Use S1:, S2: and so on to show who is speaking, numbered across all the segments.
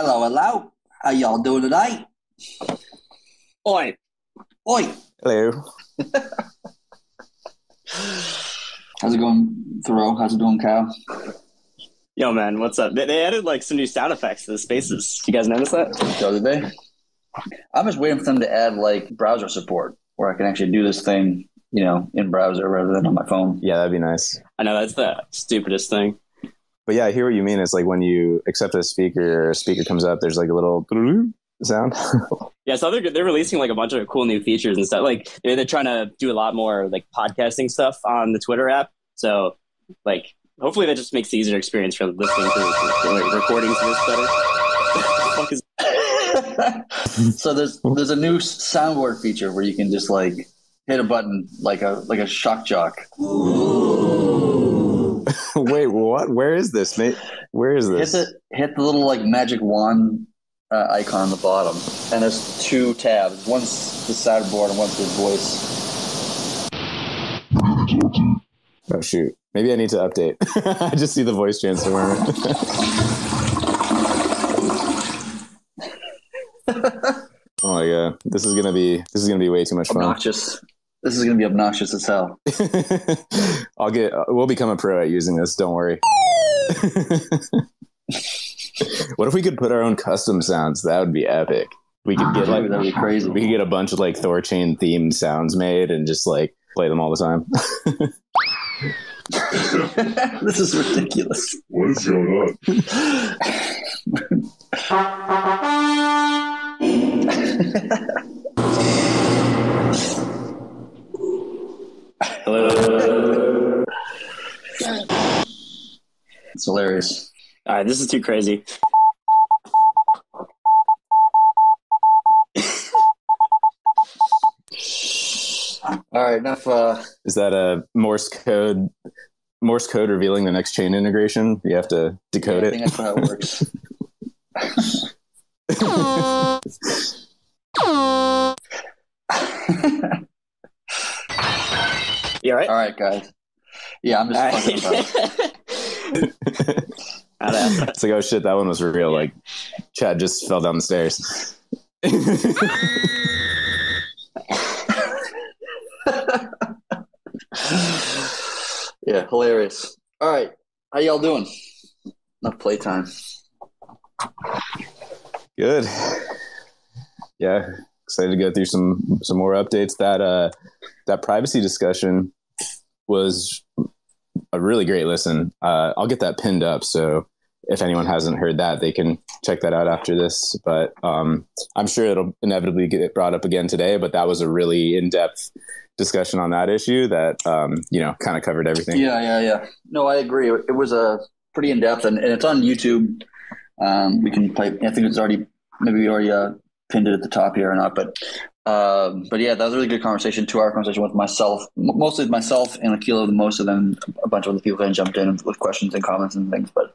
S1: Hello, hello. How y'all doing today?
S2: Oi.
S1: Oi.
S3: Hello.
S1: How's it going, Thoreau? How's it going, Kyle?
S2: Yo, man, what's up? They, they added like some new sound effects to the spaces. You guys notice that?
S1: The other day? I'm just waiting for them to add like browser support where I can actually do this thing, you know, in browser rather than on my phone.
S3: Yeah, that'd be nice.
S2: I know that's the stupidest thing.
S3: But yeah, I hear what you mean. It's like when you accept a speaker a speaker comes up, there's like a little sound.
S2: Yeah, so they're they're releasing like a bunch of cool new features and stuff. Like they're, they're trying to do a lot more like podcasting stuff on the Twitter app. So like hopefully that just makes the user experience for listening to like, recordings of this better. What the fuck is
S1: so there's there's a new soundboard feature where you can just like hit a button like a like a shock jock.
S3: Wait, what? Where is this, mate? Where is
S1: Hit
S3: this?
S1: the hit the little like magic wand uh, icon on the bottom, and there's two tabs. One's the soundboard and one's the voice.
S3: Oh shoot. Maybe I need to update. I just see the voice transformer. oh my god. This is gonna be this is gonna be way too much fun.
S1: Obnoxious. This is gonna be obnoxious as hell.
S3: I'll get we'll become a pro at using this, don't worry. what if we could put our own custom sounds? That would be epic. We could get like
S1: That'd be crazy.
S3: we could get a bunch of like Thorchain themed sounds made and just like play them all the time.
S1: this is ridiculous.
S4: What is going on?
S2: Hello.
S1: It's hilarious.
S2: All right, this is too crazy.
S1: All right, enough. Uh,
S3: Is that a Morse code Morse code revealing the next chain integration? You have to decode
S1: I think
S3: it.
S1: that's how it works.
S2: You all right?
S1: All right, guys. Yeah, I'm just
S2: All
S1: fucking about.
S2: How'd that happen?
S3: it's like, oh shit, that one was real. Like Chad just fell down the stairs.
S1: yeah, hilarious. All right, how y'all doing? Enough playtime.
S3: Good. Yeah, excited to go through some some more updates. That uh that privacy discussion was a really great listen. Uh, I'll get that pinned up, so if anyone hasn't heard that, they can check that out after this. But um, I'm sure it'll inevitably get brought up again today. But that was a really in depth discussion on that issue that um, you know kind of covered everything.
S1: Yeah, yeah, yeah. No, I agree. It was a pretty in depth, and, and it's on YouTube. Um, we can play. I think it's already maybe we already uh, pinned it at the top here or not, but um, but yeah, that was a really good conversation. Two hour conversation with myself, mostly myself and Akila. Most of them, a bunch of other people then jumped in with questions and comments and things. But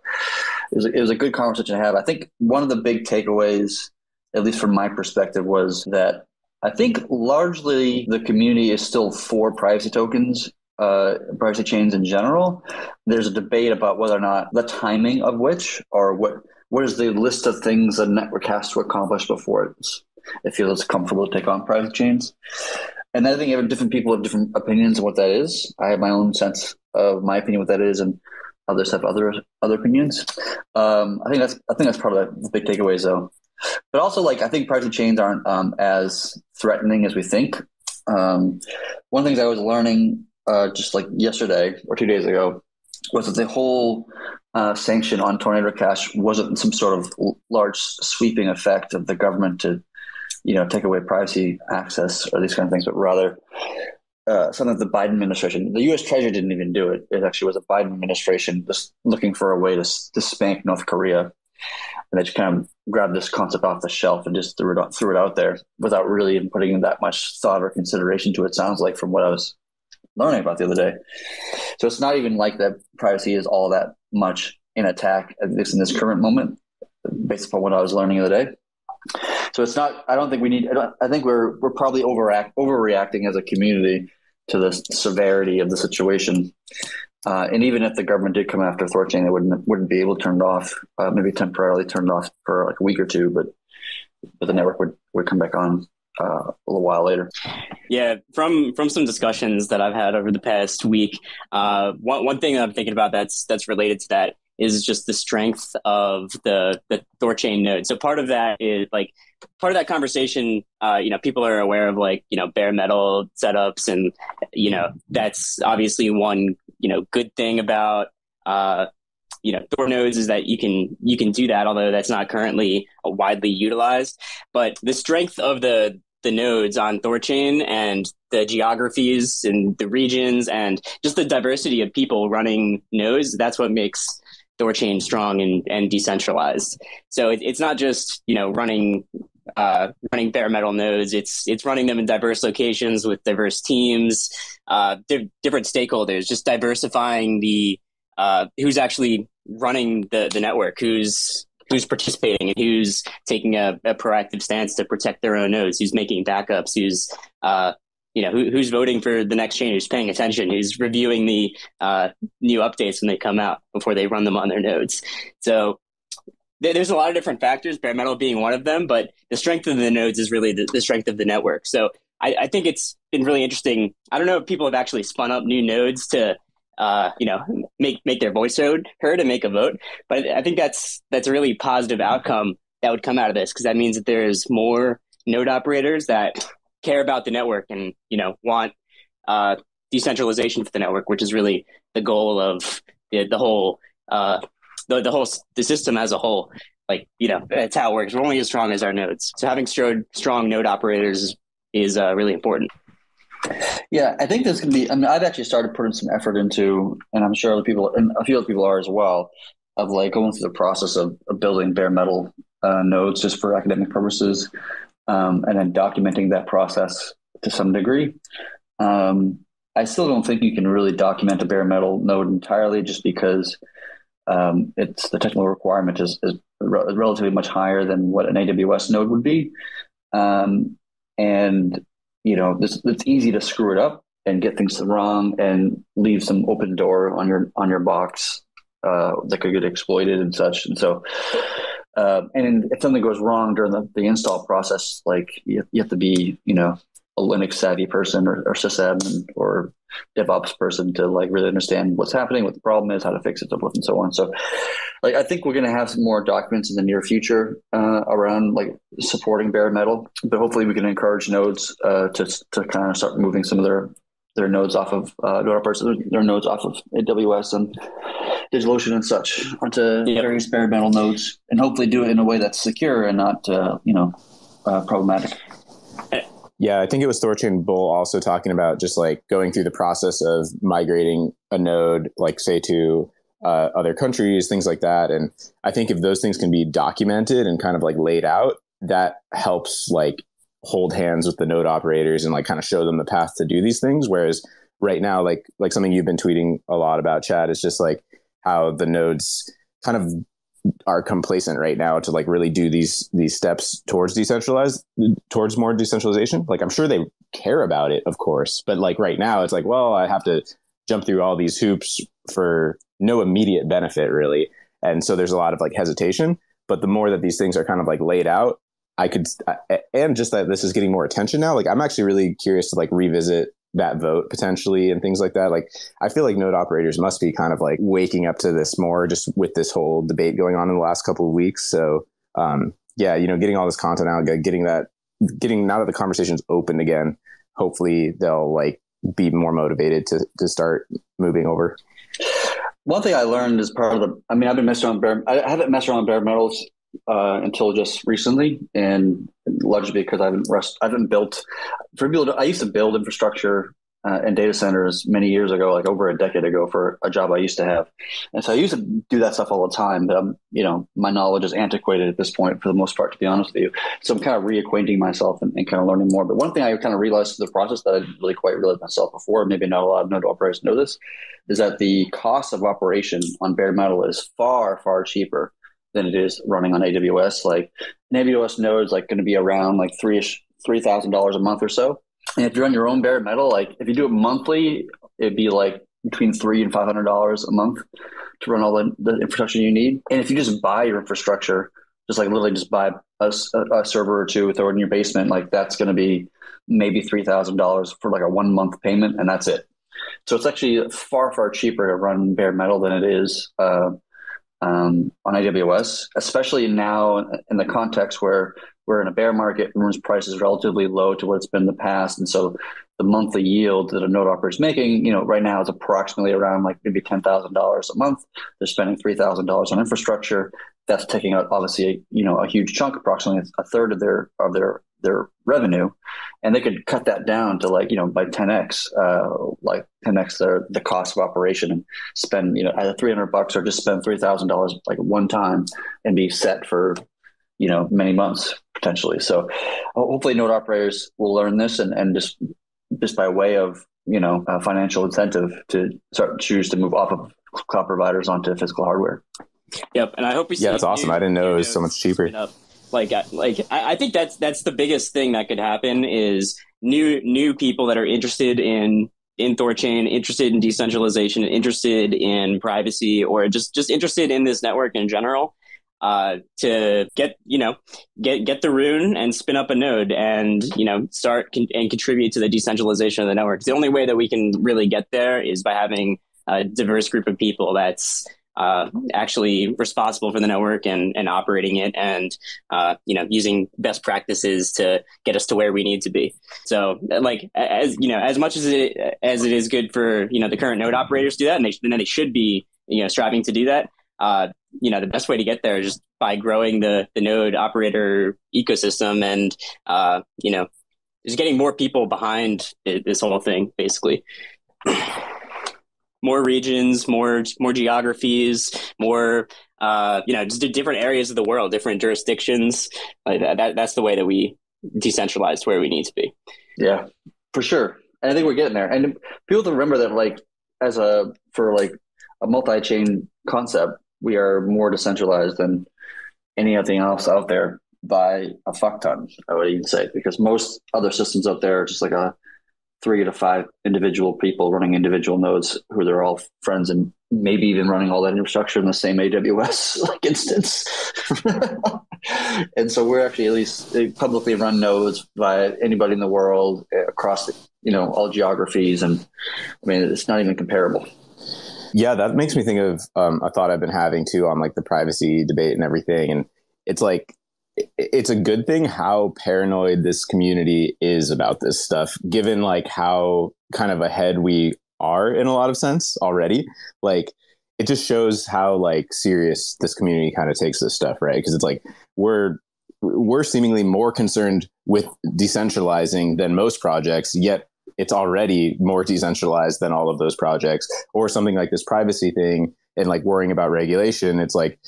S1: it was a, it was a good conversation to have. I think one of the big takeaways, at least from my perspective, was that I think largely the community is still for privacy tokens, uh, privacy chains in general. There's a debate about whether or not the timing of which, or what what is the list of things a network has to accomplish before it's, it feels comfortable to take on private chains. And I think different people have different opinions on what that is. I have my own sense of my opinion what that is, and others have other other opinions. Um, I think that's I think that's part of the, big takeaways, though. But also, like I think private chains aren't um, as threatening as we think. Um, one of the things I was learning uh, just like yesterday or two days ago was that the whole uh, sanction on Tornado Cash wasn't some sort of large sweeping effect of the government to, you know, take away privacy access or these kind of things, but rather uh, something that the Biden administration, the U.S. Treasury didn't even do it. It actually was a Biden administration just looking for a way to, to spank North Korea, and they just kind of grabbed this concept off the shelf and just threw it out, threw it out there without really even putting that much thought or consideration to it. Sounds like from what I was learning about the other day. So it's not even like that privacy is all that much in attack, at least in this current moment, based upon what I was learning the other day. So it's not. I don't think we need. I, I think we're we're probably overact overreacting as a community to the severity of the situation. Uh, and even if the government did come after Thorchain, they wouldn't wouldn't be able to turn it off. Uh, maybe temporarily turned off for like a week or two, but but the network would, would come back on uh, a little while later.
S2: Yeah, from from some discussions that I've had over the past week, uh, one one thing that I'm thinking about that's that's related to that is just the strength of the the Thorchain node. So part of that is like part of that conversation. Uh, you know, people are aware of like you know bare metal setups, and you know that's obviously one you know good thing about uh, you know Thor nodes is that you can you can do that although that's not currently widely utilized but the strength of the the nodes on thorchain and the geographies and the regions and just the diversity of people running nodes that's what makes thorchain strong and, and decentralized so it, it's not just you know running uh, running bare metal nodes. It's it's running them in diverse locations with diverse teams, uh, di- different stakeholders, just diversifying the uh, who's actually running the, the network, who's who's participating and who's taking a, a, proactive stance to protect their own nodes, who's making backups, who's uh, you know who, who's voting for the next change, who's paying attention, who's reviewing the uh, new updates when they come out before they run them on their nodes. So th- there's a lot of different factors, bare metal being one of them, but the strength of the nodes is really the, the strength of the network. So I, I think it's been really interesting. I don't know if people have actually spun up new nodes to uh, you know, make make their voice heard, heard and make a vote. But I think that's that's a really positive outcome that would come out of this because that means that there's more node operators that care about the network and you know want uh, decentralization for the network, which is really the goal of the the whole uh, the the whole the system as a whole. Like you know, that's how it works. We're only as strong as our nodes. So having strong strong node operators is, uh, really important.
S1: Yeah, I think there's going to be. I mean, I've actually started putting some effort into, and I'm sure other people, and a few other people are as well, of like going through the process of, of building bare metal uh, nodes just for academic purposes, um, and then documenting that process to some degree. Um, I still don't think you can really document a bare metal node entirely, just because um, it's the technical requirement is, is re- relatively much higher than what an AWS node would be, um, and you know, this, it's easy to screw it up and get things wrong and leave some open door on your on your box uh, that could get exploited and such. And so, uh, and if something goes wrong during the, the install process, like you, you have to be, you know, a Linux savvy person or, or sysadmin or DevOps person to like really understand what's happening, what the problem is, how to fix it, so forth and so on. So, like, I think we're going to have some more documents in the near future uh, around like supporting bare metal, but hopefully we can encourage nodes uh, to to kind of start moving some of their their nodes off of uh, their nodes off of AWS and DigitalOcean and such onto yep. various bare metal nodes, and hopefully do it in a way that's secure and not uh, you know uh, problematic.
S3: Yeah, I think it was Thorchain Bull also talking about just like going through the process of migrating a node, like say to uh, other countries, things like that. And I think if those things can be documented and kind of like laid out, that helps like hold hands with the node operators and like kind of show them the path to do these things. Whereas right now, like like something you've been tweeting a lot about, Chad, is just like how the nodes kind of are complacent right now to like really do these these steps towards decentralized towards more decentralization like i'm sure they care about it of course but like right now it's like well i have to jump through all these hoops for no immediate benefit really and so there's a lot of like hesitation but the more that these things are kind of like laid out i could and just that this is getting more attention now like i'm actually really curious to like revisit that vote potentially and things like that. Like I feel like node operators must be kind of like waking up to this more just with this whole debate going on in the last couple of weeks. So um, yeah, you know, getting all this content out, getting that, getting now that the conversation's open again, hopefully they'll like be more motivated to to start moving over.
S1: One thing I learned as part of the, I mean, I've been messing around bare, I haven't messed around bare metals uh, until just recently, and largely because I haven't rest, I haven't built for people. I used to build infrastructure uh, and data centers many years ago, like over a decade ago, for a job I used to have, and so I used to do that stuff all the time. But I'm, you know, my knowledge is antiquated at this point for the most part, to be honest with you. So I'm kind of reacquainting myself and, and kind of learning more. But one thing I kind of realized through the process that I didn't really quite realize myself before, maybe not a lot of node operators know this, is that the cost of operation on bare metal is far, far cheaper than it is running on AWS. Like an AWS node is like going to be around like three ish three thousand dollars a month or so. And if you're on your own bare metal, like if you do it monthly, it'd be like between three and five hundred dollars a month to run all the, the infrastructure you need. And if you just buy your infrastructure, just like literally just buy a, a server or two, throw it in your basement, like that's going to be maybe three thousand dollars for like a one month payment, and that's it. So it's actually far far cheaper to run bare metal than it is uh, um, on AWS, especially now in the context where we're in a bear market, everyone's price is relatively low to what it's been in the past, and so the monthly yield that a node operator is making, you know, right now is approximately around like maybe ten thousand dollars a month. They're spending three thousand dollars on infrastructure. That's taking out obviously a, you know a huge chunk, approximately a third of their of their their revenue, and they could cut that down to like you know by ten x, uh, like ten x their the cost of operation, and spend you know either three hundred bucks or just spend three thousand dollars like one time and be set for you know many months potentially. So hopefully node operators will learn this and and just just by way of you know financial incentive to start choose to move off of cloud providers onto physical hardware.
S2: Yep, and I hope we.
S3: Yeah, that's awesome. I didn't know it was so much cheaper.
S2: Like, like I, I think that's that's the biggest thing that could happen is new new people that are interested in in Thorchain, interested in decentralization, interested in privacy, or just just interested in this network in general uh, to get you know get get the rune and spin up a node and you know start con- and contribute to the decentralization of the network. The only way that we can really get there is by having a diverse group of people that's uh, actually responsible for the network and, and operating it and uh, you know using best practices to get us to where we need to be so like as you know as much as it as it is good for you know the current node operators to do that and they, and they should be you know striving to do that uh, you know, the best way to get there is just by growing the, the node operator ecosystem and, uh, you know, just getting more people behind this whole thing, basically. more regions, more more geographies, more uh, you know, just different areas of the world, different jurisdictions. Like that, that, that's the way that we decentralize where we need to be.
S1: Yeah, for sure. And I think we're getting there. And people to remember that, like, as a for like a multi-chain concept, we are more decentralized than anything else out there by a fuck ton, I would even say, because most other systems out there are just like a three to five individual people running individual nodes who they're all friends and maybe even running all that infrastructure in the same AWS like instance. and so we're actually at least publicly run nodes by anybody in the world across the, you know all geographies and I mean it's not even comparable.
S3: Yeah, that makes me think of um, a thought I've been having too on like the privacy debate and everything. And it's like, it's a good thing how paranoid this community is about this stuff, given like how kind of ahead we are in a lot of sense already. Like, it just shows how like serious this community kind of takes this stuff, right? Because it's like we're we're seemingly more concerned with decentralizing than most projects, yet it's already more decentralized than all of those projects or something like this privacy thing and like worrying about regulation it's like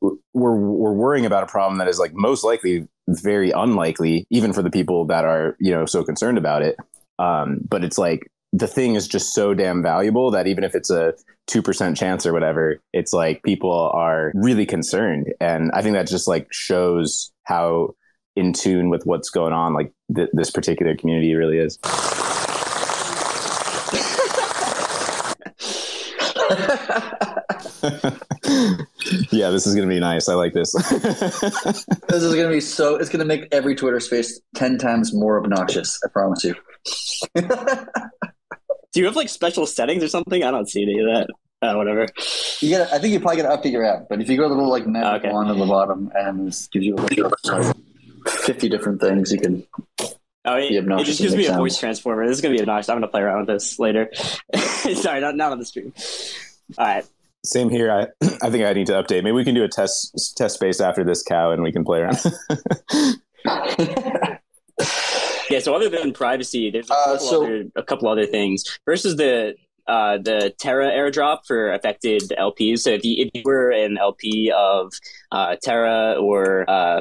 S3: we're we're worrying about a problem that is like most likely very unlikely even for the people that are you know so concerned about it. Um, but it's like the thing is just so damn valuable that even if it's a 2% chance or whatever it's like people are really concerned. And i think that just like shows how in tune with what's going on like th- this particular community really is yeah, this is gonna be nice. I like this.
S1: this is gonna be so. It's gonna make every Twitter space ten times more obnoxious. I promise you.
S2: Do you have like special settings or something? I don't see any of that. Uh, whatever.
S1: You got. I think you probably got to update your app. But if you go to the little like magic okay. wand on the bottom and gives you like fifty different things, you can.
S2: Oh, it, it just gives me a voice transformer. This is gonna be obnoxious. I'm gonna play around with this later. Sorry, not not on the stream. All right.
S3: Same here. I I think I need to update. Maybe we can do a test test space after this cow, and we can play around.
S2: yeah. So other than privacy, there's a uh, couple, uh, so, other, a couple other things. First is the uh, the Terra airdrop for affected LPs. So if you, if you were an LP of uh, Terra or uh,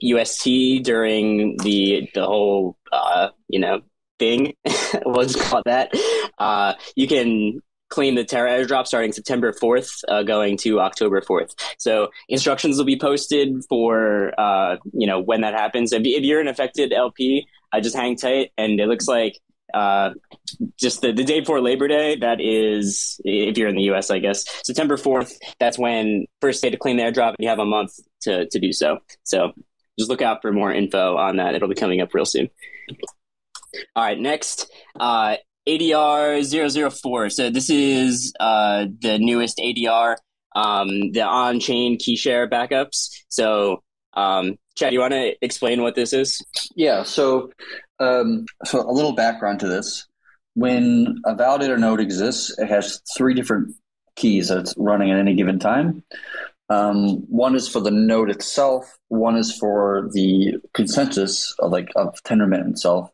S2: UST during the the whole uh, you know thing, we'll just call it that. Uh, you can claim the Terra airdrop starting September 4th, uh, going to October 4th. So instructions will be posted for, uh, you know, when that happens. If, if you're an affected LP, I just hang tight. And it looks like uh, just the, the day before Labor Day, that is, if you're in the US, I guess, September 4th, that's when first day to claim the airdrop, and you have a month to, to do so. So just look out for more info on that. It'll be coming up real soon. All right, next, uh, ADR 004. So this is uh, the newest ADR, um, the on chain key share backups. So, um, Chad, you want to explain what this is?
S1: Yeah. So, um, so a little background to this. When a validator node exists, it has three different keys that it's running at any given time. Um, one is for the node itself. One is for the consensus of like of Tendermint itself,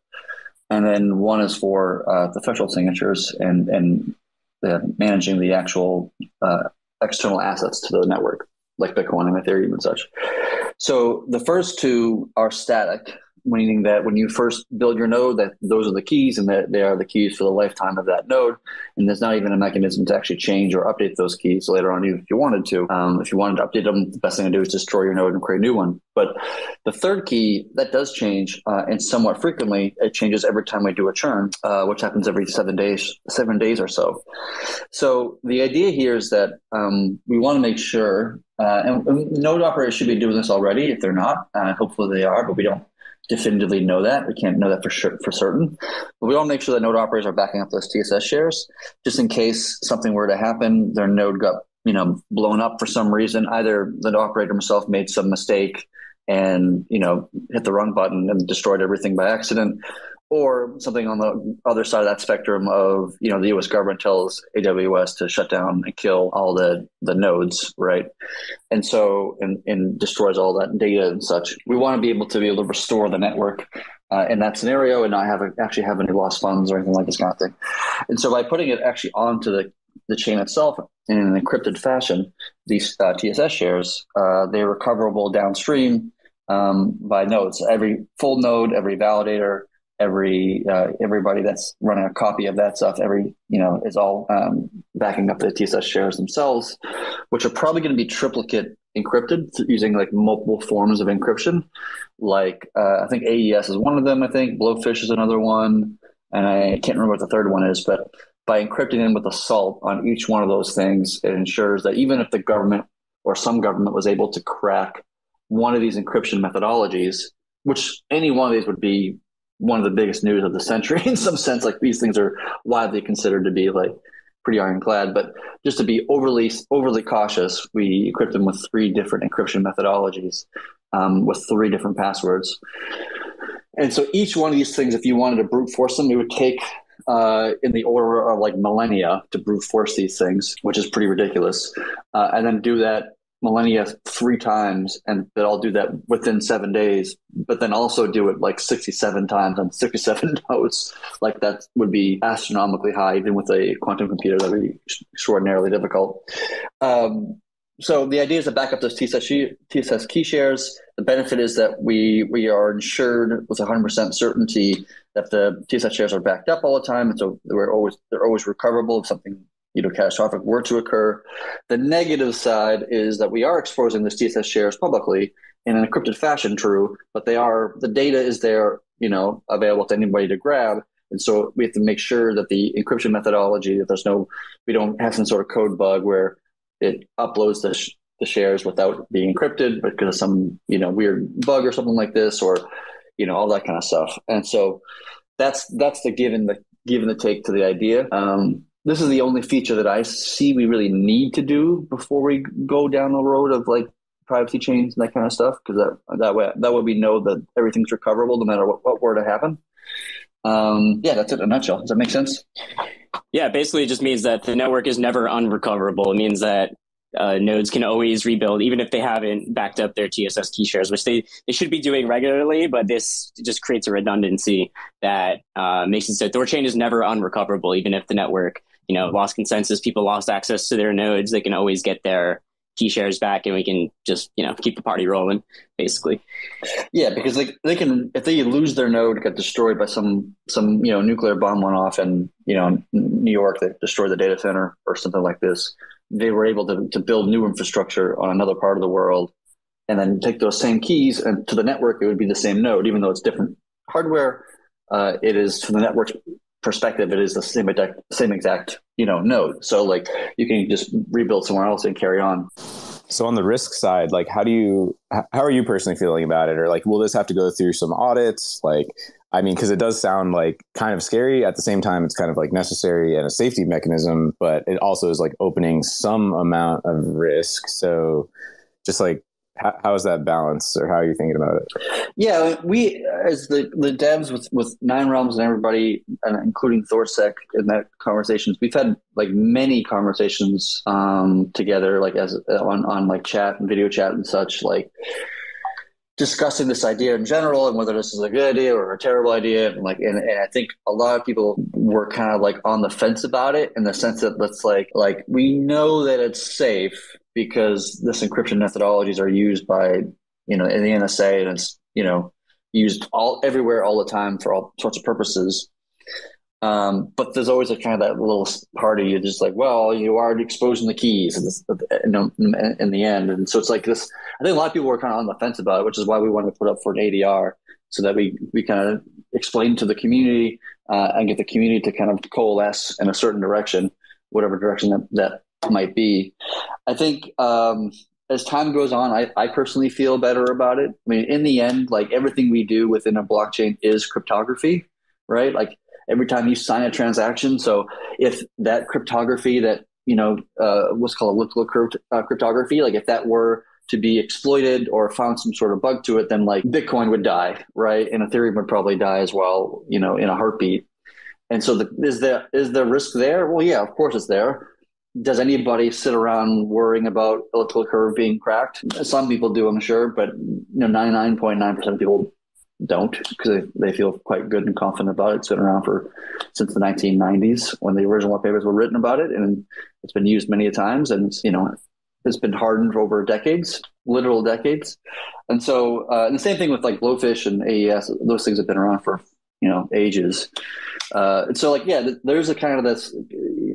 S1: and then one is for uh, the threshold signatures and and managing the actual uh, external assets to the network, like Bitcoin and Ethereum and such. So the first two are static, meaning that when you first build your node, that those are the keys and that they are the keys for the lifetime of that node. And there's not even a mechanism to actually change or update those keys later on if you wanted to. Um, if you wanted to update them, the best thing to do is destroy your node and create a new one. But the third key, that does change uh, and somewhat frequently. It changes every time we do a churn, uh, which happens every seven days, seven days or so. So the idea here is that um, we want to make sure, uh, and, and node operators should be doing this already. If they're not, uh, hopefully they are, but we don't definitively know that. We can't know that for sure for certain. But we to make sure that node operators are backing up those TSS shares, just in case something were to happen, their node got you know blown up for some reason. Either the operator himself made some mistake and you know hit the wrong button and destroyed everything by accident, or something on the other side of that spectrum of you know the U.S. government tells AWS to shut down and kill all the the nodes, right? And so and, and destroys all that data and such. We want to be able to be able to restore the network uh, in that scenario and not have a, actually have any lost funds or anything like this kind of thing. And so by putting it actually onto the the chain itself in an encrypted fashion, these uh, TSS shares uh, they're recoverable downstream um, by nodes. Every full node, every validator every uh, everybody that's running a copy of that stuff every you know is all um, backing up the tss shares themselves which are probably going to be triplicate encrypted using like multiple forms of encryption. Like uh, i think aes is one of them i think. Blowfish is another one. And i can't remember what the third one is but by encrypting them with a salt on each one of those things it ensures that even if the government or some government was able to crack one of these encryption methodologies which any one of these would be one of the biggest news of the century in some sense. Like these things are widely considered to be like pretty ironclad. But just to be overly overly cautious, we equipped them with three different encryption methodologies um, with three different passwords. And so each one of these things, if you wanted to brute force them, it would take uh, in the order of like millennia to brute force these things, which is pretty ridiculous. Uh, and then do that millennia three times and that I'll do that within seven days, but then also do it like 67 times on 67 nodes. Like that would be astronomically high, even with a quantum computer, that would be extraordinarily difficult. Um, so the idea is to back up those TSS, key shares. The benefit is that we we are insured with 100% certainty that the TSS shares are backed up all the time, and so we're always they're always recoverable if something you know, catastrophic were to occur. The negative side is that we are exposing the TSS shares publicly in an encrypted fashion, true, but they are the data is there, you know, available to anybody to grab. And so we have to make sure that the encryption methodology, that there's no, we don't have some sort of code bug where it uploads the, sh- the shares without being encrypted because of some, you know, weird bug or something like this, or, you know, all that kind of stuff. And so that's, that's the given the, given the take to the idea. Um, this is the only feature that I see we really need to do before we go down the road of like privacy chains and that kind of stuff. Because that that way that way we know that everything's recoverable no matter what, what were to happen. Um, yeah, that's it in a nutshell. Does that make sense?
S2: Yeah, basically, it just means that the network is never unrecoverable. It means that uh, nodes can always rebuild, even if they haven't backed up their TSS key shares, which they, they should be doing regularly. But this just creates a redundancy that uh, makes it so Thorchain is never unrecoverable, even if the network you know, lost consensus, people lost access to their nodes, they can always get their key shares back and we can just, you know, keep the party rolling, basically.
S1: Yeah, because they, they can, if they lose their node, get destroyed by some, some, you know, nuclear bomb went off in, you know, New York, they destroyed the data center or something like this. They were able to, to build new infrastructure on another part of the world and then take those same keys and to the network, it would be the same node, even though it's different hardware. Uh, it is to the network's perspective, it is the same exact, same exact you know node. So like you can just rebuild somewhere else and carry on.
S3: So on the risk side, like how do you how are you personally feeling about it, or like will this have to go through some audits? Like, I mean, because it does sound like kind of scary. At the same time, it's kind of like necessary and a safety mechanism, but it also is like opening some amount of risk. So just like how, how is that balance or how are you thinking about it?
S1: Yeah we as the the devs with with nine realms and everybody and including thorsec in that conversations we've had like many conversations um together like as on on like chat and video chat and such like discussing this idea in general and whether this is a good idea or a terrible idea. And like and, and i think a lot of people were kind of like on the fence about it in the sense that it's like like we know that it's safe because this encryption methodologies are used by you know in the nsa and it's you know used all everywhere all the time for all sorts of purposes um, but there's always a kind of that little party. You're just like, well, you are exposing the keys in, in, in the end. And so it's like this, I think a lot of people were kind of on the fence about it, which is why we wanted to put up for an ADR so that we, we kind of explain to the community uh, and get the community to kind of coalesce in a certain direction, whatever direction that, that might be. I think, um, as time goes on, I, I personally feel better about it. I mean, in the end, like everything we do within a blockchain is cryptography, right? Like every time you sign a transaction. So if that cryptography that you know uh, what's called elliptical crypt- uh, cryptography, like if that were to be exploited or found some sort of bug to it, then like Bitcoin would die, right? And Ethereum would probably die as well, you know, in a heartbeat. And so, the, is there is the risk there? Well, yeah, of course it's there. Does anybody sit around worrying about elliptical curve being cracked? Some people do, I'm sure, but you know, 99.9% of people don't because they, they feel quite good and confident about it. It's been around for since the 1990s when the original papers were written about it, and it's been used many times, and you know it's been hardened over decades, literal decades. And so, uh, and the same thing with like Blowfish and AES; those things have been around for you know ages. Uh, and so, like, yeah, there's a kind of this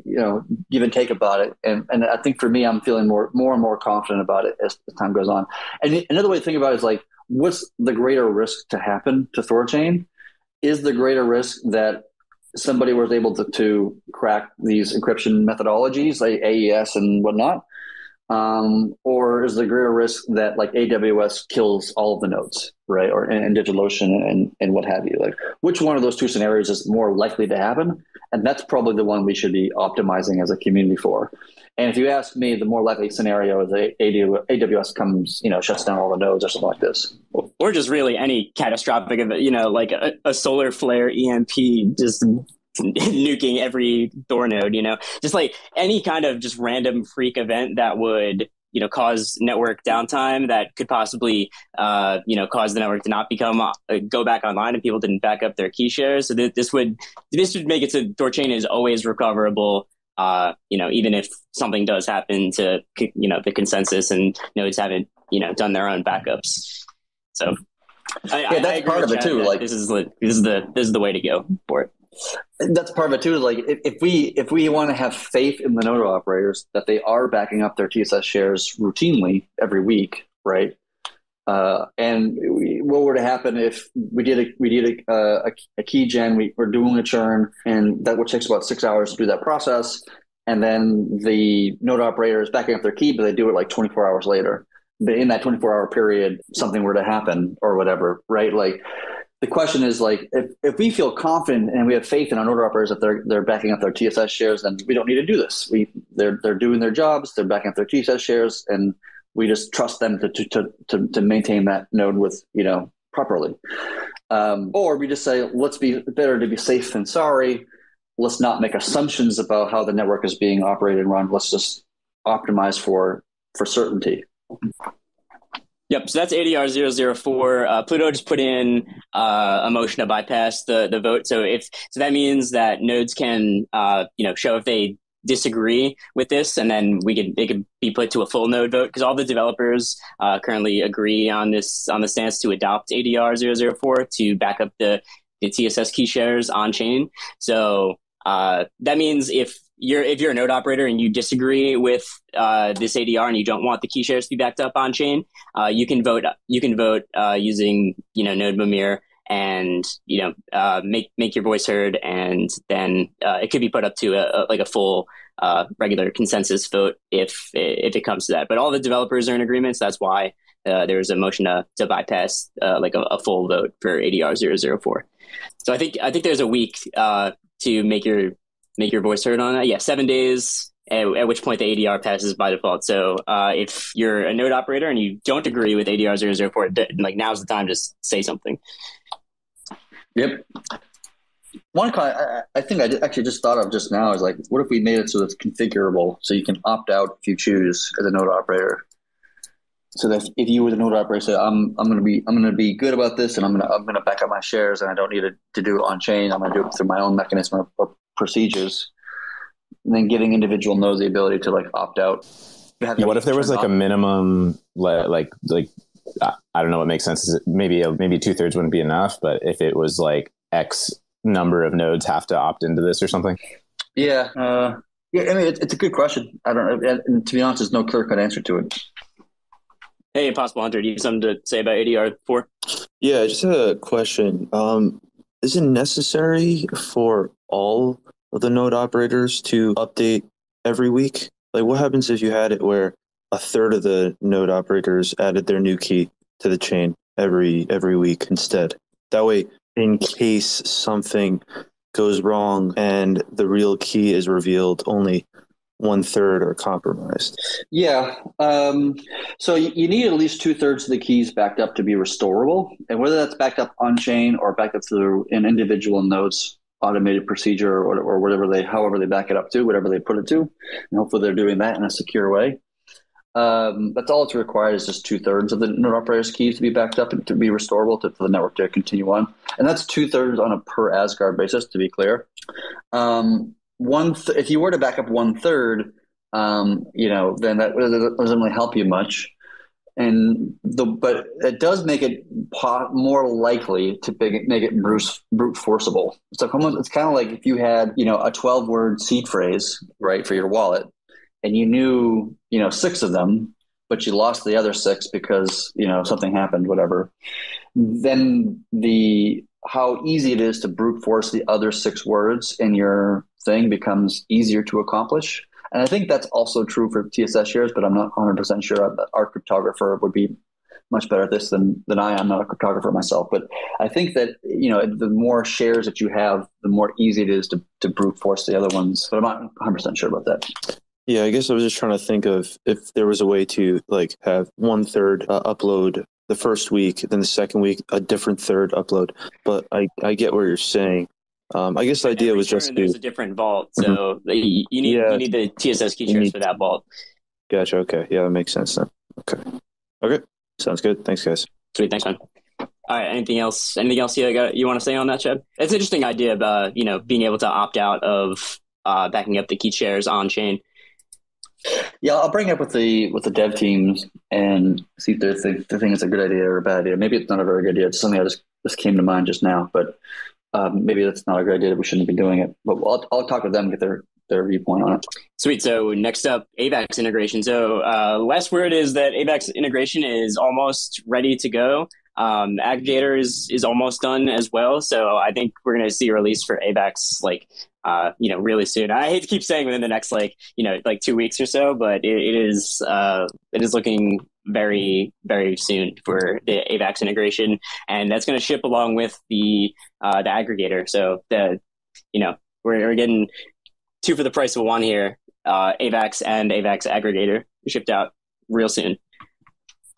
S1: you know give and take about it, and and I think for me, I'm feeling more more and more confident about it as, as time goes on. And another way to think about it is like what's the greater risk to happen to Thorchain? Is the greater risk that somebody was able to, to crack these encryption methodologies like AES and whatnot? Um, or is the greater risk that like AWS kills all of the nodes, right? Or and, DigitalOcean and, and what have you? Like which one of those two scenarios is more likely to happen? And that's probably the one we should be optimizing as a community for. And if you ask me, the more likely scenario is AWS comes, you know, shuts down all the nodes or something like this.
S2: Or just really any catastrophic, you know, like a, a solar flare EMP just nuking every Thor node, you know, just like any kind of just random freak event that would you know cause network downtime that could possibly uh, you know cause the network to not become uh, go back online and people didn't back up their key shares so th- this would this would make it so Thorchain is always recoverable uh, you know, even if something does happen to, you know, the consensus and nodes haven't, you know, done their own backups. So,
S1: I, yeah, that's part of it too. Like
S2: this is the this is the this is the way to go for it.
S1: That's part of it too. Like if, we if we want to have faith in the node operators that they are backing up their TSS shares routinely every week, right? Uh, and we, what were to happen if we did a we did a, a, a key gen? We were doing a churn, and that which takes about six hours to do that process. And then the node operator is backing up their key, but they do it like 24 hours later. But in that 24 hour period, something were to happen or whatever, right? Like the question is like if, if we feel confident and we have faith in our node operators that they're they're backing up their TSS shares, then we don't need to do this. We they're they're doing their jobs, they're backing up their TSS shares, and we just trust them to to to, to maintain that node with you know properly. Um, or we just say let's be better to be safe than sorry. Let's not make assumptions about how the network is being operated and run. Let's just optimize for for certainty.
S2: Yep. So that's ADR 004. Uh, Pluto just put in uh, a motion to bypass the, the vote. So if so, that means that nodes can uh, you know show if they disagree with this, and then we could it could be put to a full node vote because all the developers uh, currently agree on this on the stance to adopt ADR 004 to back up the the TSS key shares on chain. So uh, that means if you're if you're a node operator and you disagree with uh, this ADR and you don't want the key shares to be backed up on chain, uh, you can vote. You can vote uh, using you know Node Mimir and you know uh, make make your voice heard, and then uh, it could be put up to a, a like a full uh, regular consensus vote if if it comes to that. But all the developers are in agreement. So that's why uh, there was a motion to to bypass uh, like a, a, full vote for ADR 004. So I think I think there's a week uh, to make your make your voice heard on that. Yeah, seven days. At, at which point the ADR passes by default. So uh, if you're a node operator and you don't agree with ADR 004, like now's the time to say something.
S1: Yep. One, I, I think I actually just thought of just now is like, what if we made it so it's configurable, so you can opt out if you choose as a node operator. So that if you were the node operator, say, I'm I'm gonna be I'm gonna be good about this, and I'm gonna I'm gonna back up my shares, and I don't need to, to do it on chain. I'm gonna do it through my own mechanism or, or procedures. And then giving individual nodes the ability to like opt out.
S3: Yeah, what if there was like off. a minimum, like like I don't know what makes sense. Maybe maybe two thirds wouldn't be enough, but if it was like X number of nodes have to opt into this or something?
S1: Yeah, uh, yeah. I mean, it, it's a good question. I don't know. And to be honest, there's no clear cut answer to it.
S2: Hey, Impossible Hunter, do you have something to say about ADR four?
S5: Yeah, just a question. Um, is it necessary for all of the node operators to update every week? Like, what happens if you had it where a third of the node operators added their new key to the chain every every week instead? That way, in case something goes wrong and the real key is revealed, only one third are compromised.
S1: Yeah. Um, so you, need at least two thirds of the keys backed up to be restorable. And whether that's backed up on chain or backed up through an individual node's automated procedure or, or whatever they, however they back it up to, whatever they put it to. And hopefully they're doing that in a secure way. Um, that's all it's required is just two thirds of the node operator's keys to be backed up and to be restorable to, for the network to continue on. And that's two thirds on a per Asgard basis, to be clear. Um, one, th- if you were to back up one third, um, you know, then that doesn't really help you much. And the, but it does make it more likely to make it brute, brute forceable. So it's kind of like if you had, you know, a 12 word seed phrase, right, for your wallet, and you knew you know six of them but you lost the other six because you know something happened whatever then the how easy it is to brute force the other six words in your thing becomes easier to accomplish and i think that's also true for tss shares but i'm not 100% sure our cryptographer would be much better at this than than I am. I'm not a cryptographer myself, but I think that you know the more shares that you have, the more easy it is to, to brute force the other ones. But I'm not 100 percent sure about that.
S5: Yeah, I guess I was just trying to think of if there was a way to like have one third uh, upload the first week, then the second week a different third upload. But I I get what you're saying. Um, I guess the idea was just
S2: there's to, a different vault, so mm-hmm. you, you need yeah, you need the TSS key shares for that vault.
S5: Gotcha. Okay. Yeah, that makes sense then. Okay. Okay. Sounds good. Thanks, guys.
S2: Sweet. Thanks, man. All right. Anything else? Anything else you got, you want to say on that, Chad? It's an interesting idea about you know being able to opt out of uh, backing up the key shares on chain.
S1: Yeah, I'll bring it up with the with the dev teams and see if they think they think it's a good idea or a bad idea. Maybe it's not a very good idea. It's something I just just came to mind just now, but um, maybe that's not a good idea. We shouldn't be doing it. But I'll I'll talk with them get their their viewpoint on it.
S2: Sweet. So next up, AVAX integration. So uh, last word is that AVAX integration is almost ready to go. Um, aggregator is, is almost done as well. So I think we're going to see a release for AVAX like uh, you know, really soon. I hate to keep saying within the next like, you know, like two weeks or so, but it, it is uh, it is looking very very soon for the AVAX integration, and that's going to ship along with the uh, the aggregator. So the you know we're, we're getting two for the price of one here. Uh, AVAX and AVAX aggregator shipped out real soon.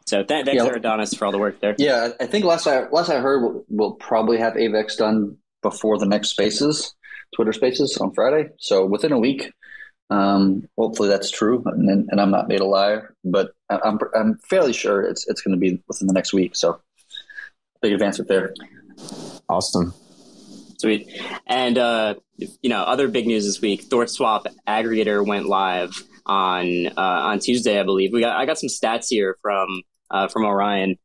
S2: So th- thanks, yeah. Adonis, for all the work there.
S1: Yeah, I think last I last I heard, we'll, we'll probably have AVAX done before the next Spaces. Twitter Spaces on Friday. So within a week, um, hopefully that's true, and, and, I'm not made a liar, but I'm I'm fairly sure it's it's going to be within the next week. So big advancement there.
S3: Awesome.
S2: Sweet. And uh, you know, other big news this week: ThorSwap aggregator went live on uh, on Tuesday, I believe. We got I got some stats here from uh, from Orion.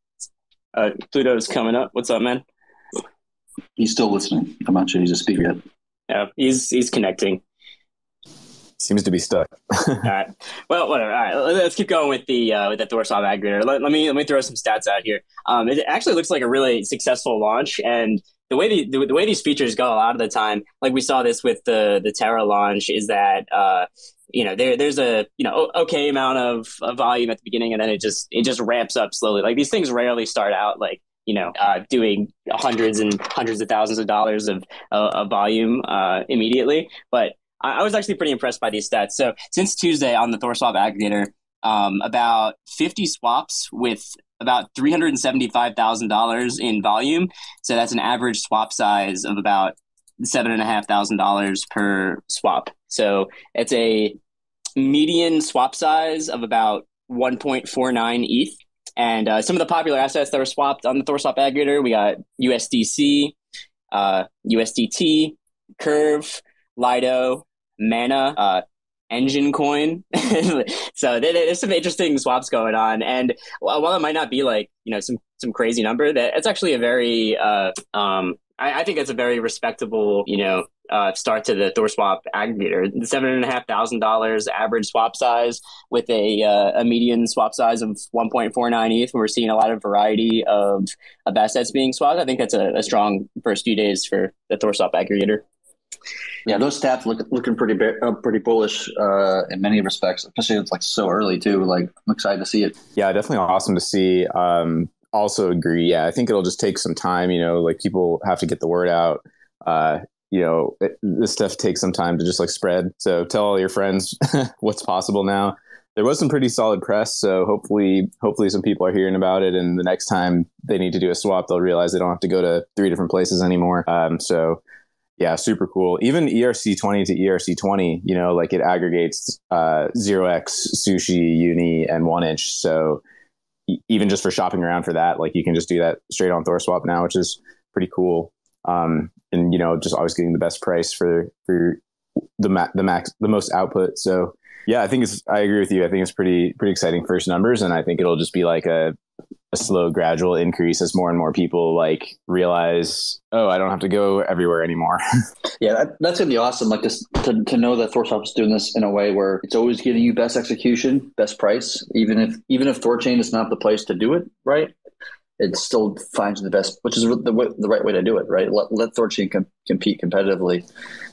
S2: Uh, Pluto's coming up. What's up, man?
S1: He's still listening. I'm not sure he's a speaker yet.
S2: Yeah, he's he's connecting.
S3: Seems to be stuck.
S2: all right. Well, whatever. All right. Let's keep going with the uh, with the ThorSwap aggregator. Let, let, me let me throw some stats out here. Um, it actually looks like a really successful launch, and the way the, the, the way these features go a lot of the time, like we saw this with the the Terra launch, is that uh, you know there there's a you know okay amount of, of volume at the beginning, and then it just it just ramps up slowly. Like these things rarely start out like you know, uh, doing hundreds and hundreds of thousands of dollars of, uh, of volume uh, immediately. But I, I, was actually pretty impressed by these stats. So since Tuesday on the ThorSwap aggregator, um, about 50 swaps with about $375,000 in volume. So that's an average swap size of about seven and a half thousand dollars per swap. So it's a median swap size of about 1.49 ETH. And uh, some of the popular assets that were swapped on the ThorSwap aggregator, we got USDC, uh, USDT, Curve, Lido, Mana, uh, Enjin Coin. so there's some interesting swaps going on. And while it might not be like, you know, some, some crazy number, that it's actually a very, uh, um, I, I think it's a very respectable, you know, uh, start to the ThorSwap aggregator. The seven and a half thousand dollars average swap size with a uh, a median swap size of 1.49 ETH. We're seeing a lot of variety of, of assets being swapped. I think that's a, a strong first few days for the ThorSwap aggregator.
S1: Yeah, those stats look looking pretty uh, pretty bullish uh, in many respects, especially it's like so early too. Like I'm excited to see it.
S3: Yeah, definitely awesome to see. Um, also agree. Yeah, I think it'll just take some time. You know, like people have to get the word out. Uh, you know, it, this stuff takes some time to just like spread. So tell all your friends what's possible now. There was some pretty solid press, so hopefully, hopefully, some people are hearing about it, and the next time they need to do a swap, they'll realize they don't have to go to three different places anymore. Um, so yeah, super cool. Even ERC20 to ERC20, you know, like it aggregates uh, 0x, sushi, uni, and 1inch. So even just for shopping around for that, like you can just do that straight on ThorSwap now, which is pretty cool. Um, and you know, just always getting the best price for for the ma- the max the most output. So yeah, I think it's I agree with you. I think it's pretty pretty exciting first numbers, and I think it'll just be like a a slow gradual increase as more and more people like realize oh i don't have to go everywhere anymore
S1: yeah that, that's gonna be awesome like this to, to know that ThorSwap is doing this in a way where it's always giving you best execution best price even if even if thorchain is not the place to do it right it still finds the best, which is the, the right way to do it, right? Let, let Thorchain com- compete competitively,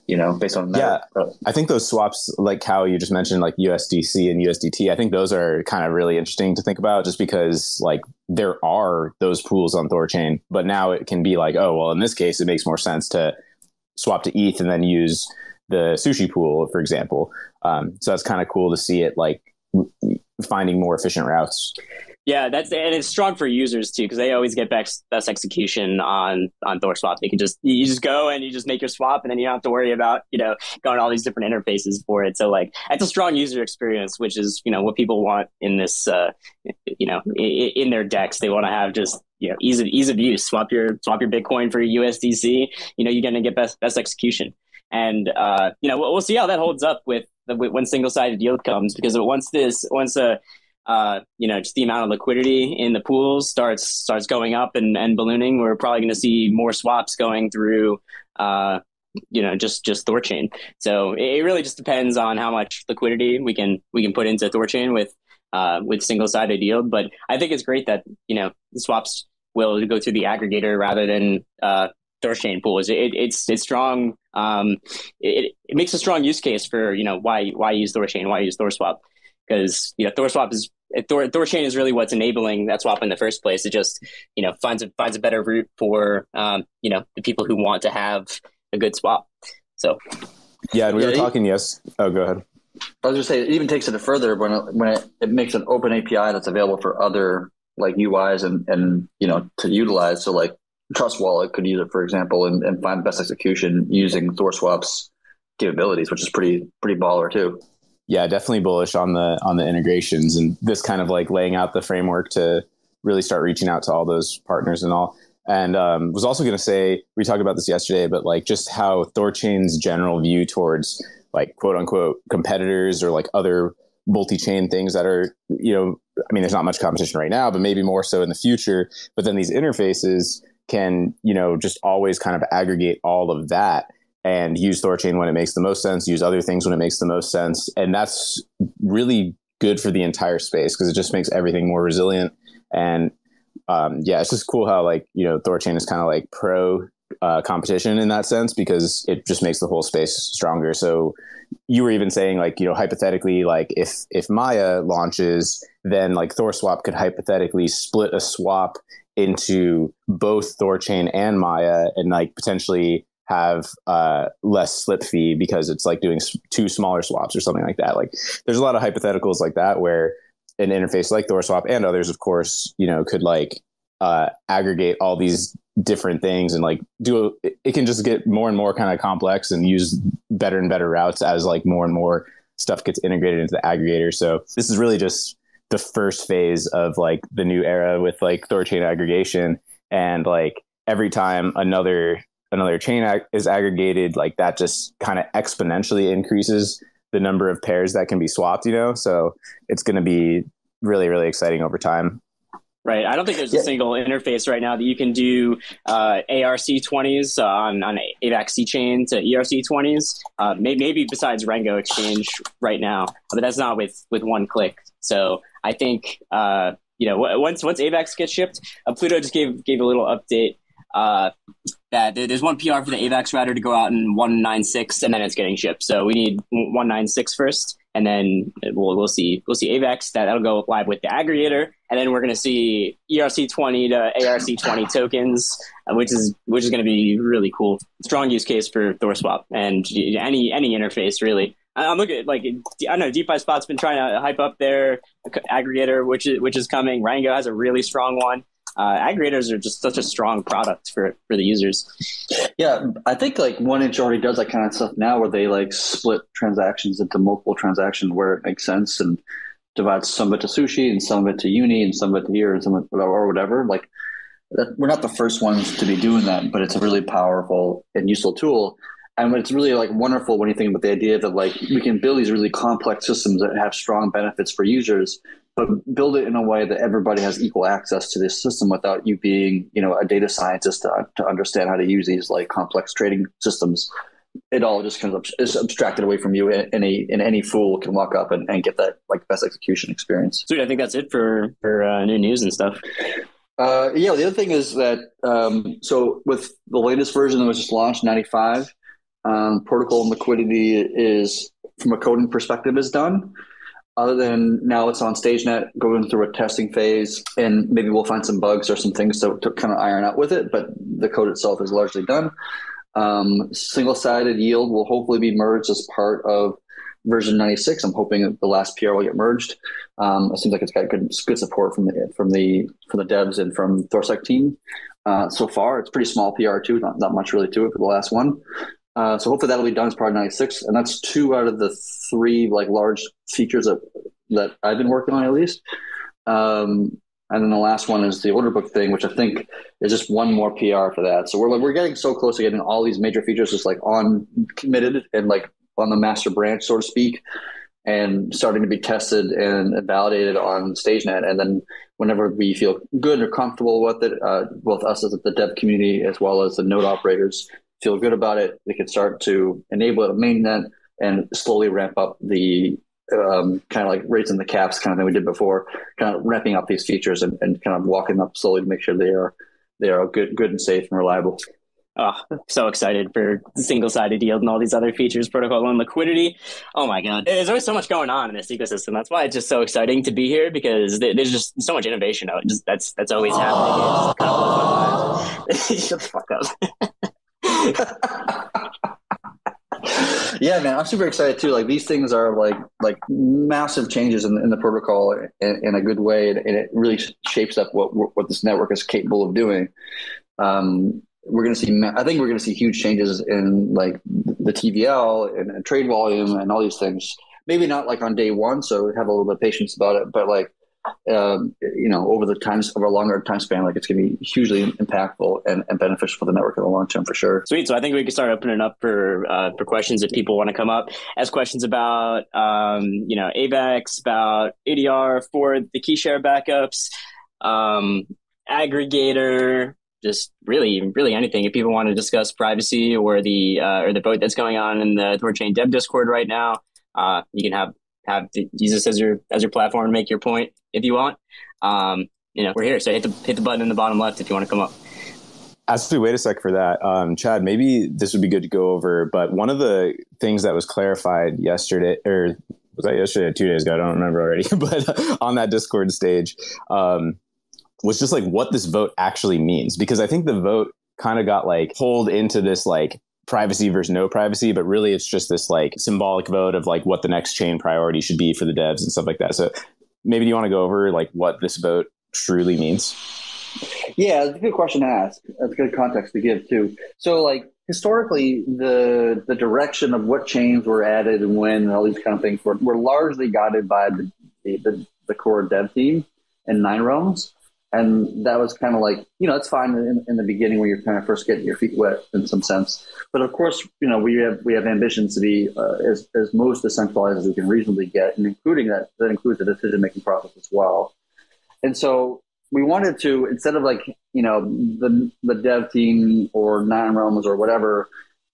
S1: you know, based on
S3: that. Yeah, I think those swaps, like how you just mentioned, like USDC and USDT, I think those are kind of really interesting to think about just because, like, there are those pools on Thorchain, but now it can be like, oh, well, in this case, it makes more sense to swap to ETH and then use the sushi pool, for example. Um, so that's kind of cool to see it like finding more efficient routes.
S2: Yeah, that's and it's strong for users too because they always get best best execution on on Thor swap. They can just you just go and you just make your swap, and then you don't have to worry about you know going all these different interfaces for it. So like it's a strong user experience, which is you know what people want in this uh, you know in, in their DEX. They want to have just you know ease of ease of use. Swap your swap your Bitcoin for USDC. You know you're going to get best best execution, and uh, you know we'll, we'll see how that holds up with the, when single sided yield comes because once this once a uh, you know, just the amount of liquidity in the pools starts starts going up and, and ballooning, we're probably going to see more swaps going through, uh, you know, just just Thorchain. So it really just depends on how much liquidity we can we can put into Thorchain with uh, with single sided yield. But I think it's great that you know swaps will go through the aggregator rather than uh, Thorchain pools. It, it's it's strong. Um, it, it makes a strong use case for you know why why use Thorchain, why use ThorSwap because you know ThorSwap is Thor, Thorchain is really what's enabling that swap in the first place. It just you know finds a finds a better route for um, you know the people who want to have a good swap. So
S3: yeah, and we yeah, were talking. yes. Oh, go ahead.
S1: I was just say it even takes it further when it, when it, it makes an open API that's available for other like UIs and and you know to utilize. So like Trust Wallet could use it for example and, and find best execution using ThorSwap's capabilities, which is pretty pretty baller too
S3: yeah, definitely bullish on the on the integrations and this kind of like laying out the framework to really start reaching out to all those partners and all. And um, was also going to say we talked about this yesterday, but like just how Thorchain's general view towards like quote unquote competitors or like other multi-chain things that are you know I mean there's not much competition right now, but maybe more so in the future. But then these interfaces can you know just always kind of aggregate all of that and use Thorchain when it makes the most sense, use other things when it makes the most sense. And that's really good for the entire space because it just makes everything more resilient. And um, yeah, it's just cool how like, you know, Thorchain is kind of like pro uh, competition in that sense because it just makes the whole space stronger. So you were even saying like, you know, hypothetically, like if, if Maya launches, then like ThorSwap could hypothetically split a swap into both Thorchain and Maya and like potentially have uh, less slip fee because it's like doing two smaller swaps or something like that. Like there's a lot of hypotheticals like that where an interface like ThorSwap and others, of course, you know, could like uh, aggregate all these different things and like do a, it can just get more and more kind of complex and use better and better routes as like more and more stuff gets integrated into the aggregator. So this is really just the first phase of like the new era with like Thorchain aggregation and like every time another another chain ag- is aggregated, like that just kind of exponentially increases the number of pairs that can be swapped, you know? So it's going to be really, really exciting over time.
S2: Right. I don't think there's a single interface right now that you can do uh, ARC20s uh, on, on AVAX C chain to ERC20s. Uh, maybe, maybe besides Rango Exchange right now, but that's not with, with one click. So I think, uh, you know, once once AVAX gets shipped, uh, Pluto just gave gave a little update that there's one PR for the AVAX router to go out in 196 and then it's getting shipped. So we need 196 first and then we'll, we'll see we'll see AVAX that that'll go live with the aggregator and then we're going to see ERC20 to ARC20 tokens which is which is going to be really cool. Strong use case for ThorSwap and any any interface really. I'm looking at like I don't know DeFi Spot's been trying to hype up their aggregator which is which is coming. Rango has a really strong one uh, aggregators are just such a strong product for for the users.
S1: Yeah, I think like 1inch already does that kind of stuff now, where they like split transactions into multiple transactions where it makes sense and divides some of it to sushi and some of it to uni and some of it to here and some of it or whatever. Like that, we're not the first ones to be doing that, but it's a really powerful and useful tool. And it's really like wonderful when you think about the idea that like we can build these really complex systems that have strong benefits for users, but build it in a way that everybody has equal access to this system without you being, you know, a data scientist to, to understand how to use these like complex trading systems. It all just kind of is abstracted away from you. And any and any fool can walk up and, and get that like best execution experience.
S2: Sweet. I think that's it for for uh, new news and stuff.
S1: Uh, yeah. The other thing is that um, so with the latest version that was just launched, ninety five, um, protocol liquidity is from a coding perspective is done other than now it's on StageNet going through a testing phase, and maybe we'll find some bugs or some things to, to kind of iron out with it, but the code itself is largely done. Um, single sided yield will hopefully be merged as part of version 96. I'm hoping the last PR will get merged. Um, it seems like it's got good good support from the from the from the devs and from Thorsec team. Uh, so far, it's pretty small PR too, not, not much really to it for the last one. Uh, so hopefully that'll be done as part of 96. And that's two out of the three like large features that, that I've been working on at least. Um, and then the last one is the order book thing, which I think is just one more PR for that. So we're like, we're getting so close to getting all these major features just like on committed and like on the master branch, so to speak, and starting to be tested and validated on StageNet. And then whenever we feel good or comfortable with it, uh, both us as the dev community as well as the node operators feel good about it, they can start to enable it mainnet and slowly ramp up the um, kind of like raising the caps kind of thing we did before, kind of ramping up these features and, and kind of walking up slowly to make sure they are they are good good and safe and reliable.
S2: Oh, so excited for single sided yield and all these other features, protocol and liquidity. Oh my God. There's always so much going on in this ecosystem. That's why it's just so exciting to be here because there's just so much innovation out. Just that's that's always happening. Shut the fuck up.
S1: yeah, man, I'm super excited too. Like these things are like like massive changes in, in the protocol in, in, a good way, and it really shapes up what what this network is capable of doing. Um, we're going to see. I think we're going to see huge changes in like the TVL and, and trade volume and all these things. Maybe not like on day one, so have a little bit of patience about it. But like um, you know, over the times of a longer time span, like it's going to be hugely impactful and, and, beneficial for the network in the long term for sure.
S2: Sweet. So I think we can start opening up for uh, for questions if people want to come up, ask questions about um, you know AVAX, about ADR for the key share backups, um, aggregator, just really, really anything. If people want to discuss privacy or the uh, or the vote that's going on in the Thorchain Dev Discord right now, uh, you can have have this as your as your platform to make your point if you want. Um, you know, we're here. So hit the hit the button in the bottom left if you want to come up.
S3: Actually, wait a sec for that, um, Chad. Maybe this would be good to go over. But one of the things that was clarified yesterday, or was that yesterday two days ago? I don't remember already. but on that Discord stage, um, was just like what this vote actually means, because I think the vote kind of got like pulled into this like privacy versus no privacy, but really it's just this like symbolic vote of like what the next chain priority should be for the devs and stuff like that. So maybe you want to go over like what this vote truly means?
S1: Yeah, it's a good question to ask. That's good context to give too. So, like historically, the the direction of what chains were added and when, and all these kind of things were, were largely guided by the, the, the core dev team and Nine Realms, and that was kind of like you know it's fine in, in, the beginning when you're kind of first getting your feet wet in some sense. But of course, you know we have we have ambitions to be uh, as as most decentralized as we can reasonably get, and including that that includes the decision making process as well. And so we wanted to instead of like you know the the dev team or nine realms or whatever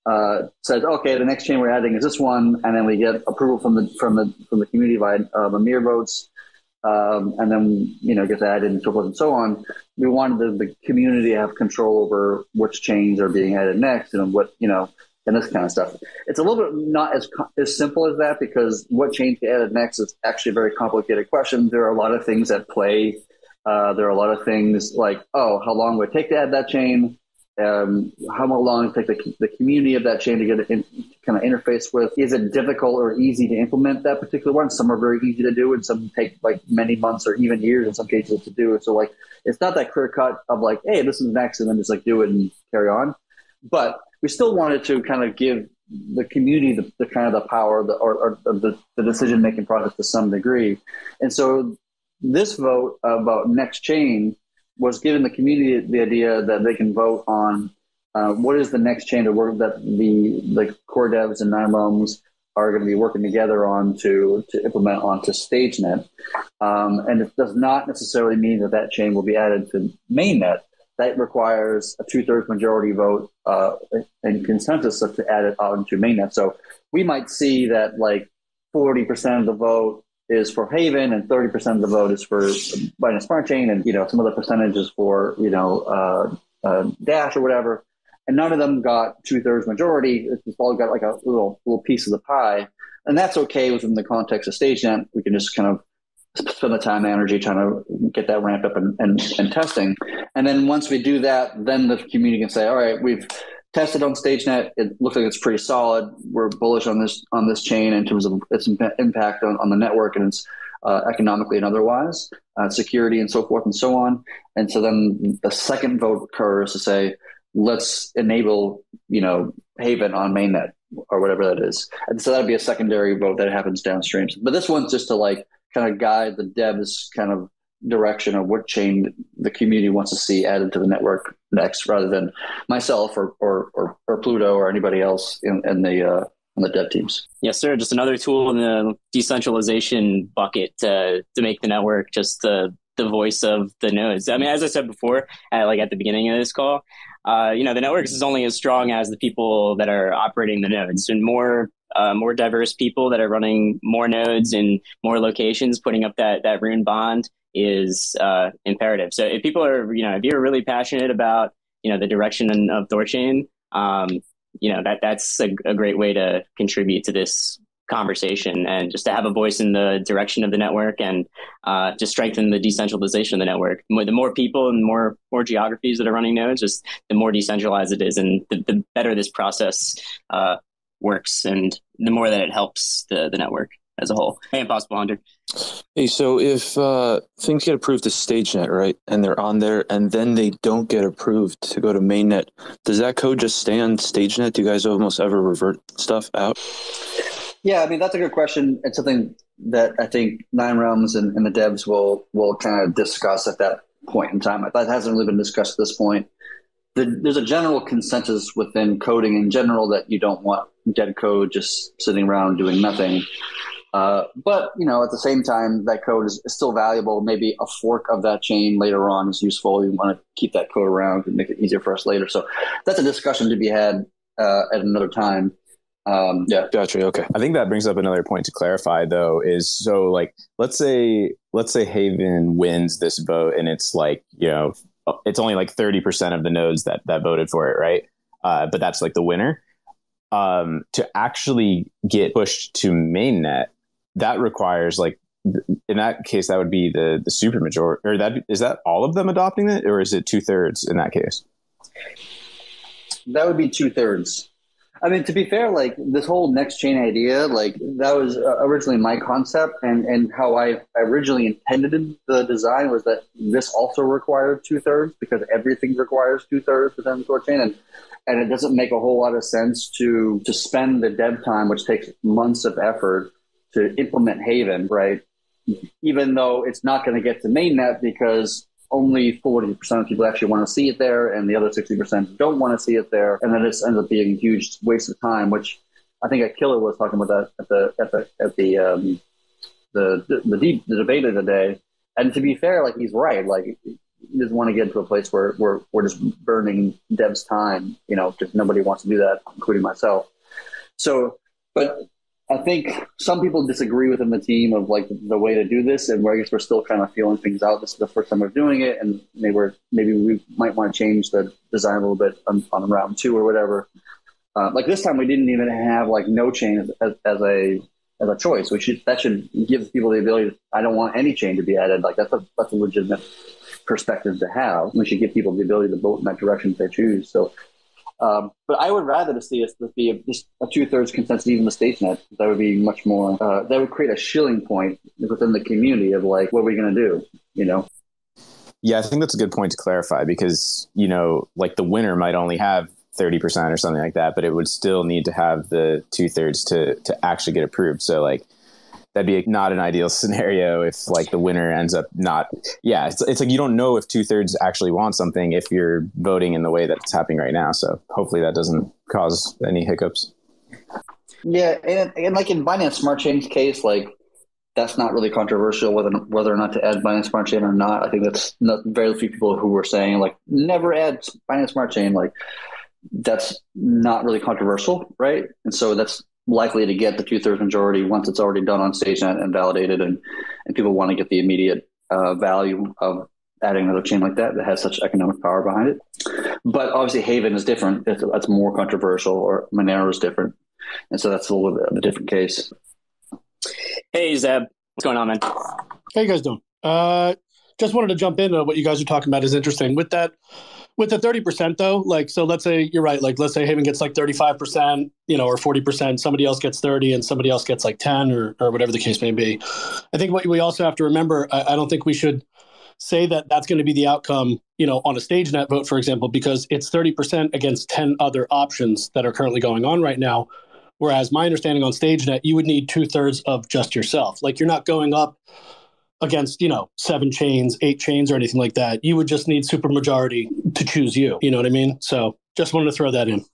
S1: uh, says okay the next chain we're adding is this one and then we get approval from the from the from the community by uh, Mimir votes um, and then you know gets added and so forth and so on. We wanted the, the community to have control over which chains are being added next and what you know and this kind of stuff. It's a little bit not as as simple as that because what chain to add next is actually a very complicated question. There are a lot of things at play uh, there are a lot of things like, oh, how long would it take to add that chain? Um, how long it take the, the community of that chain to get in, kind of interface with? Is it difficult or easy to implement that particular one? Some are very easy to do, and some take like many months or even years in some cases to do. So like, it's not that clear cut of like, hey, this is next, and then just like do it and carry on. But we still wanted to kind of give the community the, the kind of the power the, or, or the, the decision making process to some degree. And so this vote about next chain was giving the community the idea that they can vote on uh, what is the next chain to work that the the core devs and nine realms are going to be working together on to to implement onto StageNet. Um, and it does not necessarily mean that that chain will be added to mainnet. That requires a two thirds majority vote uh, and consensus to add it onto mainnet. So we might see that like 40% of the vote is for Haven, and 30% of the vote is for Binance Smart Chain, and you know some other percentages for you know uh, uh, Dash or whatever. And none of them got two thirds majority. It's all got like a little little piece of the pie, and that's okay within the context of StageNet. We can just kind of spend the time and energy trying to get that ramped up and, and, and testing. And then once we do that, then the community can say, all right, we've tested on StageNet. It looks like it's pretty solid. We're bullish on this on this chain in terms of its impact on, on the network and its uh, economically and otherwise, uh, security and so forth and so on. And so then the second vote occurs to say, let's enable you know Haven on mainnet or whatever that is. And so that'd be a secondary vote that happens downstream. But this one's just to like kind of guide the devs kind of direction of what chain the community wants to see added to the network next, rather than myself or or, or, or Pluto or anybody else in, in the uh, in the dev teams.
S2: Yes, sir. Just another tool in the decentralization bucket to to make the network just the the voice of the nodes. I mean, as I said before, at, like at the beginning of this call, uh, you know, the network is only as strong as the people that are operating the nodes, and more uh, more diverse people that are running more nodes in more locations, putting up that that rune bond is uh, imperative. So if people are, you know, if you're really passionate about, you know, the direction of Thorchain, um, you know, that that's a, a great way to contribute to this conversation and just to have a voice in the direction of the network and uh, just strengthen the decentralization of the network. The more people and more more geographies that are running nodes, just the more decentralized it is, and the, the better this process uh, works, and the more that it helps the the network as a whole. Hey, Impossible Hunter.
S5: Hey, so if uh, things get approved to StageNet, right, and they're on there, and then they don't get approved to go to mainnet, does that code just stay on StageNet? Do you guys almost ever revert stuff out?
S1: Yeah, I mean that's a good question. It's something that I think Nine Realms and, and the devs will will kind of discuss at that point in time. That hasn't really been discussed at this point. The, there's a general consensus within coding in general that you don't want dead code just sitting around doing nothing. Uh, but you know, at the same time, that code is, still valuable. Maybe a fork of that chain later on is useful. You want to keep that code around and make it easier for us later. So that's a discussion to be had uh, at another time. Um, yeah,
S5: Gotcha. Okay.
S3: I think that brings up another point to clarify though is so like let's say let's say Haven wins this vote and it's like you know it's only like 30% of the nodes that that voted for it right uh, but that's like the winner um, to actually get pushed to mainnet that requires like in that case that would be the the super majority or that is that all of them adopting it or is it two thirds in that case
S1: that would be two thirds. I mean, to be fair, like this whole next chain idea, like that was uh, originally my concept, and and how I originally intended the design was that this also required two thirds because everything requires two thirds within the core chain, and and it doesn't make a whole lot of sense to to spend the dev time, which takes months of effort, to implement Haven, right? Even though it's not going to get to mainnet because only 40% of people actually want to see it there, and the other 60% don't want to see it there. And then this ends up being a huge waste of time, which I think a killer was talking about that at the at the at the um, the the, the, deep, the debate of the day. And to be fair, like he's right. Like he doesn't want to get into a place where we're we're just burning devs' time. You know, just nobody wants to do that, including myself. So, but I think some people disagree within the team of like the way to do this, and I guess we're still kind of feeling things out. This is the first time we're doing it, and maybe we might want to change the design a little bit on, on round two or whatever. Uh, like this time, we didn't even have like no chain as, as, a as a choice. We should that should give people the ability. To, I don't want any chain to be added. Like that's a that's a legitimate perspective to have. We should give people the ability to vote in that direction if they choose. So um, but I would rather to see us be a, just a two thirds consensus, even the StageNet. That would be much more. Uh, that would create a Schelling point within the community of like, what are we going to do? You know.
S3: Yeah, I think that's a good point to clarify because you know, like the winner might only have thirty percent or something like that, but it would still need to have the two thirds to to actually get approved. So like that'd be not an ideal scenario if like the winner ends up not yeah it's, it's like you don't know if two-thirds actually want something if you're voting in the way that it's happening right now so hopefully that doesn't cause any hiccups
S1: yeah and, and like in binance smart chain's case like that's not really controversial whether whether or not to add Binance Smart Chain or not. I think that's not very few people who were saying like never add Binance Smart Chain. Like that's not really controversial, right? And so that's likely to get the two thirds majority once it's already done on StageNet and validated, and and people want to get the immediate uh, value of adding another chain like that that has such economic power behind it. But obviously, Haven is different. It's, that's more controversial, or Monero is different, and so that's a little bit of a different case.
S2: Hey Zeb, what's going on, man?
S6: How you guys doing? Uh, just wanted to jump in. what you guys are talking about is interesting. With that with the 30% though, like, so let's say you're right. Like, let's say Haven gets like 35%, you know, or 40%, somebody else gets 30 and somebody else gets like 10 or, or whatever the case may be. I think what we also have to remember, I, I don't think we should say that that's going to be the outcome, you know, on a StageNet vote, for example, because it's 30% against 10 other options that are currently going on right now. Whereas my understanding on StageNet, you would need two thirds of just yourself. Like you're not going up against you know seven chains eight chains or anything like that you would just need supermajority to choose you. You know what i mean? So just wanted to throw that in.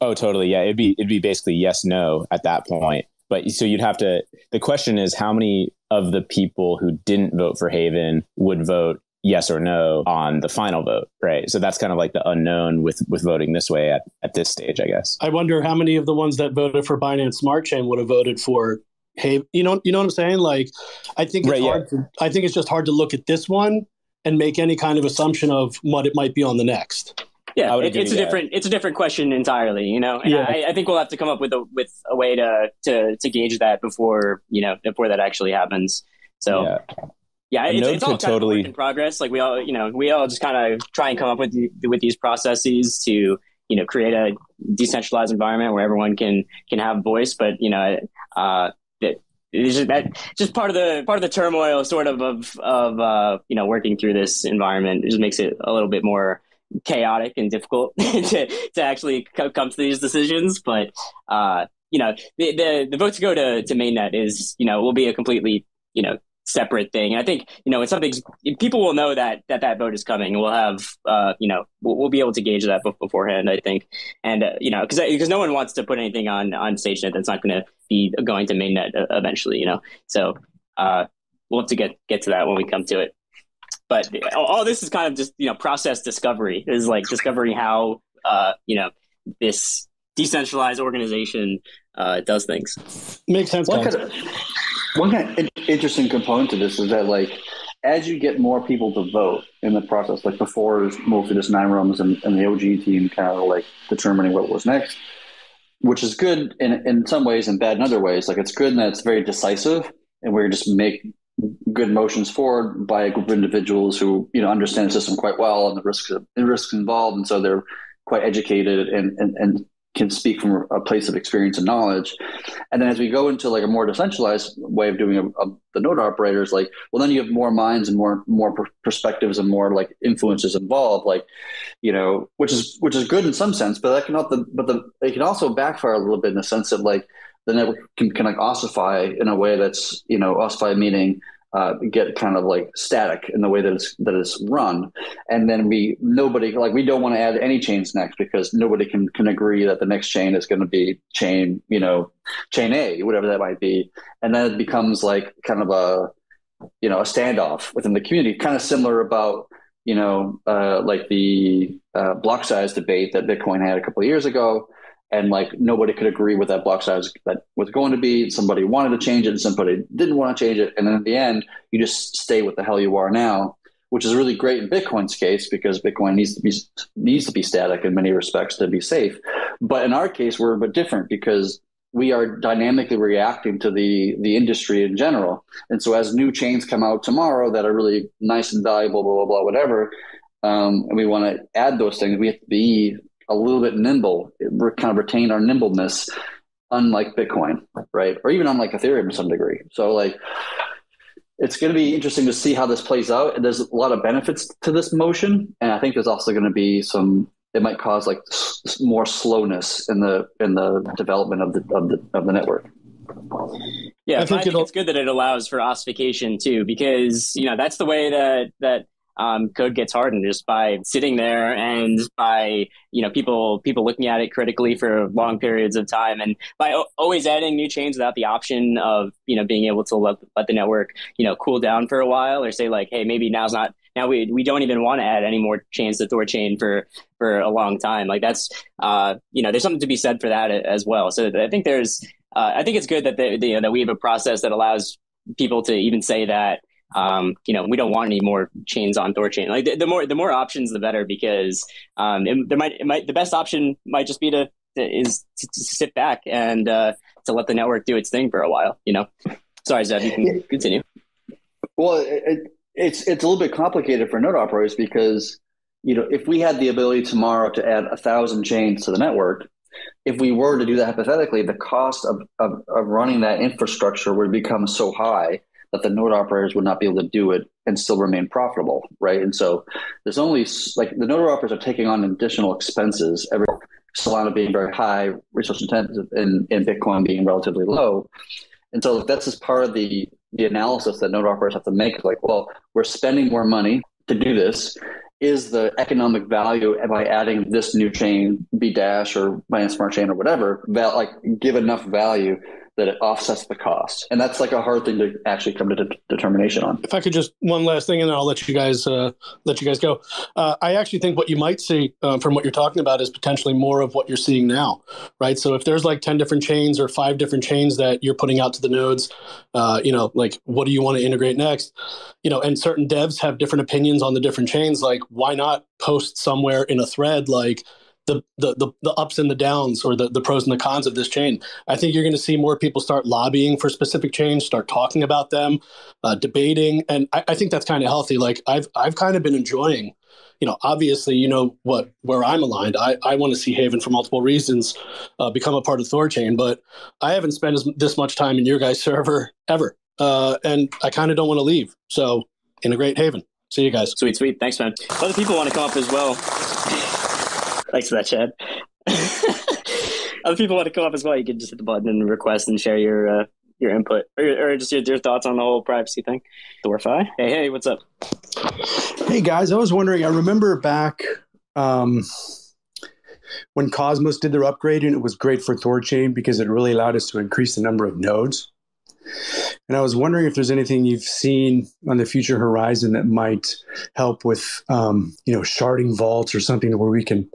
S3: Oh totally. Yeah it'd be it'd be basically yes no at that point. But so you'd have to the question is how many of the people who didn't vote for haven would vote yes or no on the final vote right? So that's kind of like the unknown with with voting this way at, at this stage i guess.
S6: I wonder how many of the ones that voted for binance smart chain would have voted for hey, you know, you know what I'm saying? Like, I think it's right, hard. Yeah. To, I think it's just hard to look at this one and make any kind of assumption of what it might be on the next.
S2: Yeah, it, it's a that. different it's a different question entirely, you know. And yeah. I, I, think we'll have to come up with a with a way to to to gauge that before you know before that actually happens. So. Yeah. Yeah, it's, it's, all kind totally... of work in progress. Like we all, you know, we all just kind of try and come up with with these processes to, you know, create a decentralized environment where everyone can can have voice. But you know, uh, it's just that just part of the part of the turmoil sort of of of uh, you know working through this environment. It just makes it a little bit more chaotic and difficult to to actually come to these decisions. But uh, you know the, the the vote to go to to mainnet is you know will be a completely you know separate thing. I think you know, when something's people will know that that that vote is coming. We'll have uh, you know, we'll, we'll be able to gauge that beforehand. I think, and uh, you know, because because no one wants to put anything on on StageNet that's not going to be going to mainnet uh, eventually. You know, so uh, we'll have to get get to that when we come to it. But all, all this is kind of just you know process discovery is like discovering how uh, you know this decentralized organization uh, does things.
S6: Makes sense.
S1: One
S6: guys.
S1: One kind of interesting component to this is that like as you get more people to vote in the process, like before it was mostly just Nine Realms and, and the OG team kind of like determining what was next, which is good in in some ways and bad in other ways. Like it's good in that it's very decisive and you just make good motions forward by a group of individuals who you know understand the system quite well and the risks the risks involved, and so they're quite educated and and, and can speak from a place of experience and knowledge. And then as we go into like a more decentralized way of doing a, a, the node operators, like, well, then you have more minds and more more per- perspectives and more like influences involved, like, you know, which is which is good in some sense, but that can also, but the it can also backfire a little bit in the sense that like the network can, can like ossify in a way that's you know ossify meaning uh, get kind of like static in the way that it's that it's run, and then we nobody like we don't want to add any chains next because nobody can can agree that the next chain is going to be chain you know chain A whatever that might be, and then it becomes like kind of a you know a standoff within the community, kind of similar about you know uh, like the uh, block size debate that Bitcoin had a couple of years ago and like nobody could agree with that block size that was going to be. Somebody wanted to change it, and somebody didn't want to change it, and then in the end, you just stay with the hell you are now, which is really great in Bitcoin's case because Bitcoin needs to be needs to be static in many respects to be safe. But in our case, we're a bit different because we are dynamically reacting to the the industry in general, and so as new chains come out tomorrow that are really nice and valuable, blah blah blah, whatever. Um, and we want to add those things. We have to be a little bit nimble, we kind of retain our nimbleness, unlike Bitcoin, right? Or even unlike Ethereum to some degree. So like it's going to be interesting to see how this plays out. And there's a lot of benefits to this motion, and I think there's also going to be some. It might cause like s- more slowness in the in the development of the of the of the network.
S2: Yeah,
S6: I
S2: I
S6: think
S2: think, it's good that it allows for ossification too, because you know that's the way that that um, code gets hardened just by sitting there and by you know people people looking at it critically for long periods of time, and by o- always adding new chains without the option of you know being able to let, let the network you know cool down for a while or say like, hey, maybe now's not now we we don't even want to add any more chains to Thorchain for for a long time. Like that's uh, you know there's something to be said for that as well. So I think there's uh, I think it's good that you know, that we have a process that allows people to even say that um, you know we don't want any more chains on Thorchain. Like the, the more the more options, the better because um, it, there might it might the best option might just be to, to is to, to sit back and uh, to let the network do its thing for a while. You know. Sorry, Zev, you can continue.
S1: Well, it, it's it's a little bit complicated for node operators because you know if we had the ability tomorrow to add a thousand chains to the network, if we were to do that hypothetically, the cost of, of, of running that infrastructure would become so high that the node operators would not be able to do it and still remain profitable, right? And so there's only like the node operators are taking on additional expenses. Every Solana being very high, resource intensive, and, Bitcoin being relatively low. And so that's just part of the the analysis that node operators have to make. Like, well, we're spending more money to do this. Is the economic value by adding this new chain, B Dash or Binance Smart Chain or whatever, that like give enough value that it offsets the cost? And that's like a hard thing to actually come to de- determination on.
S6: if I could just one last thing, and then I'll let you guys uh, let you guys go. Uh, I actually think what you might see uh, from what you're talking about is potentially more of what you're seeing now, right? So if there's like ten different chains or five different chains that you're putting out to the nodes, uh, you know, like what do you want to integrate next? You know, and certain devs have different opinions on the different chains. Like, why not post somewhere in a thread like? The, the, the, the ups and the downs or the, the pros and the cons of this chain. I think you're going to see more people start lobbying for specific chains, start talking about them, uh, debating, and I, I think that's kind of healthy. Like I've I've kind of been enjoying, you know, obviously you know what where I'm aligned. I, I want to see Haven for multiple reasons uh, become a part of Thorchain, but I haven't spent as, this much time in your guys' server ever, uh, and I kind of don't want to leave. So in a great Haven. See you guys.
S2: Sweet, sweet. Thanks, man. Other people want to come up as well. Thanks for that, Chad. Other people want to come up as well. You can just hit the button and request and share your uh, your input or, or just your, your thoughts on the whole privacy thing. Thorfi. Hey, hey, what's up?
S7: Hey guys, I was wondering. I remember back um, when Cosmos did their upgrade, and it was great for Thorchain because it really allowed us to increase the number of nodes. And I was wondering if there's anything you've seen on the future horizon that might help with, um, you know, sharding vaults or something where we can,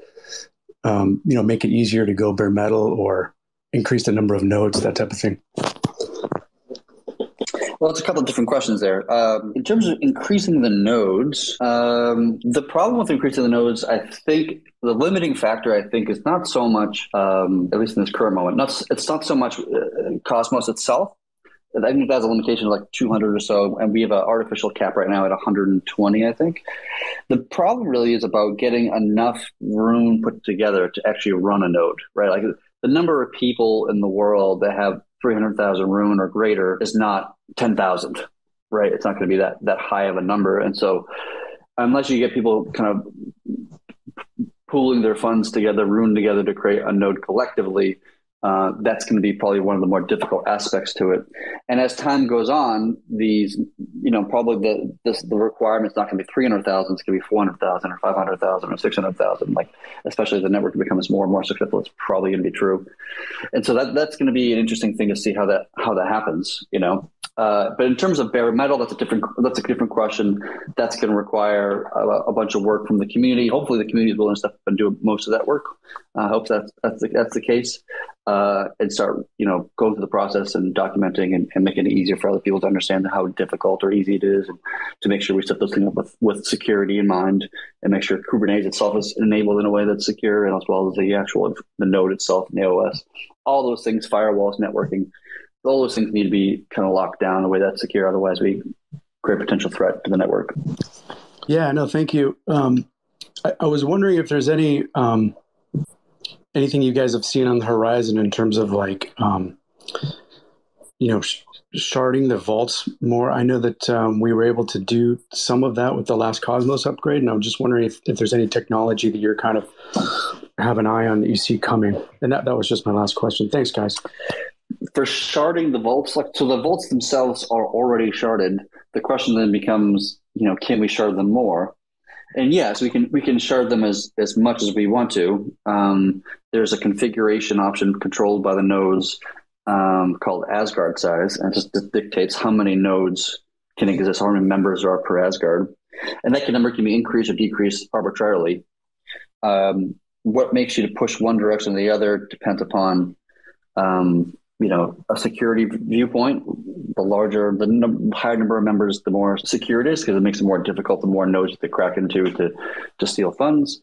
S7: um, you know, make it easier to go bare metal or increase the number of nodes, that type of thing.
S1: Well, it's a couple of different questions there. Um, in terms of increasing the nodes, um, the problem with increasing the nodes, I think the limiting factor, I think, is not so much, um, at least in this current moment, not it's not so much uh, Cosmos itself. I think that's a limitation of like 200 or so, and we have an artificial cap right now at 120, I think. The problem really is about getting enough rune put together to actually run a node, right? Like the number of people in the world that have 300,000 rune or greater is not 10,000, right? It's not going to be that that high of a number, and so unless you get people kind of pooling their funds together, rune together to create a node collectively, uh, that's going to be probably one of the more difficult aspects to it. And as time goes on, these, you know, probably the this, the requirement's not going to be three hundred thousand; it's going to be four hundred thousand, or five hundred thousand, or six hundred thousand. Like, especially as the network becomes more and more successful, it's probably going to be true. And so that that's going to be an interesting thing to see how that how that happens. You know, uh, but in terms of bare metal, that's a different that's a different question. That's going to require a, a, bunch of work from the community. Hopefully, the community is willing to step up and do most of that work. I hope that's that's the, that's the case uh, and start, you know, going through the process and documenting and, and, making it easier for other people to understand how difficult or easy it is, and to make sure we set those things up with, with security in mind, and make sure Kubernetes itself is enabled in a way that's secure, and as well as the actual the node itself and the OS. All those things, firewalls, networking, all those things need to be kind of locked down in a way that's secure. Otherwise, we create potential threat to the network.
S7: Yeah, no, thank you. Um, I, I, was wondering if there's any. Um, anything you guys have seen on the horizon in terms of like um, you know sh- sharding the vaults more? I know that um, we were able to do some of that with the last cosmos upgrade and i'm just wondering if, if there's any technology that you're kind of have an eye on that you see coming. And that, that was just my last question. Thanks guys.
S1: For sharding the vaults like so the vaults themselves are already sharded. The question then becomes you know can we shard them more and yes, we can we can shard them as as much as we want to. Um, there's a configuration option controlled by the nodes um, called Asgard size, and just dictates how many nodes can exist, how many members are per Asgard, and that number can be increased or decreased arbitrarily. Um, what makes you to push one direction or the other depends upon um, you know a security viewpoint the larger the higher number of members the more secure it is because it makes it more difficult the more nodes to crack into to to steal funds.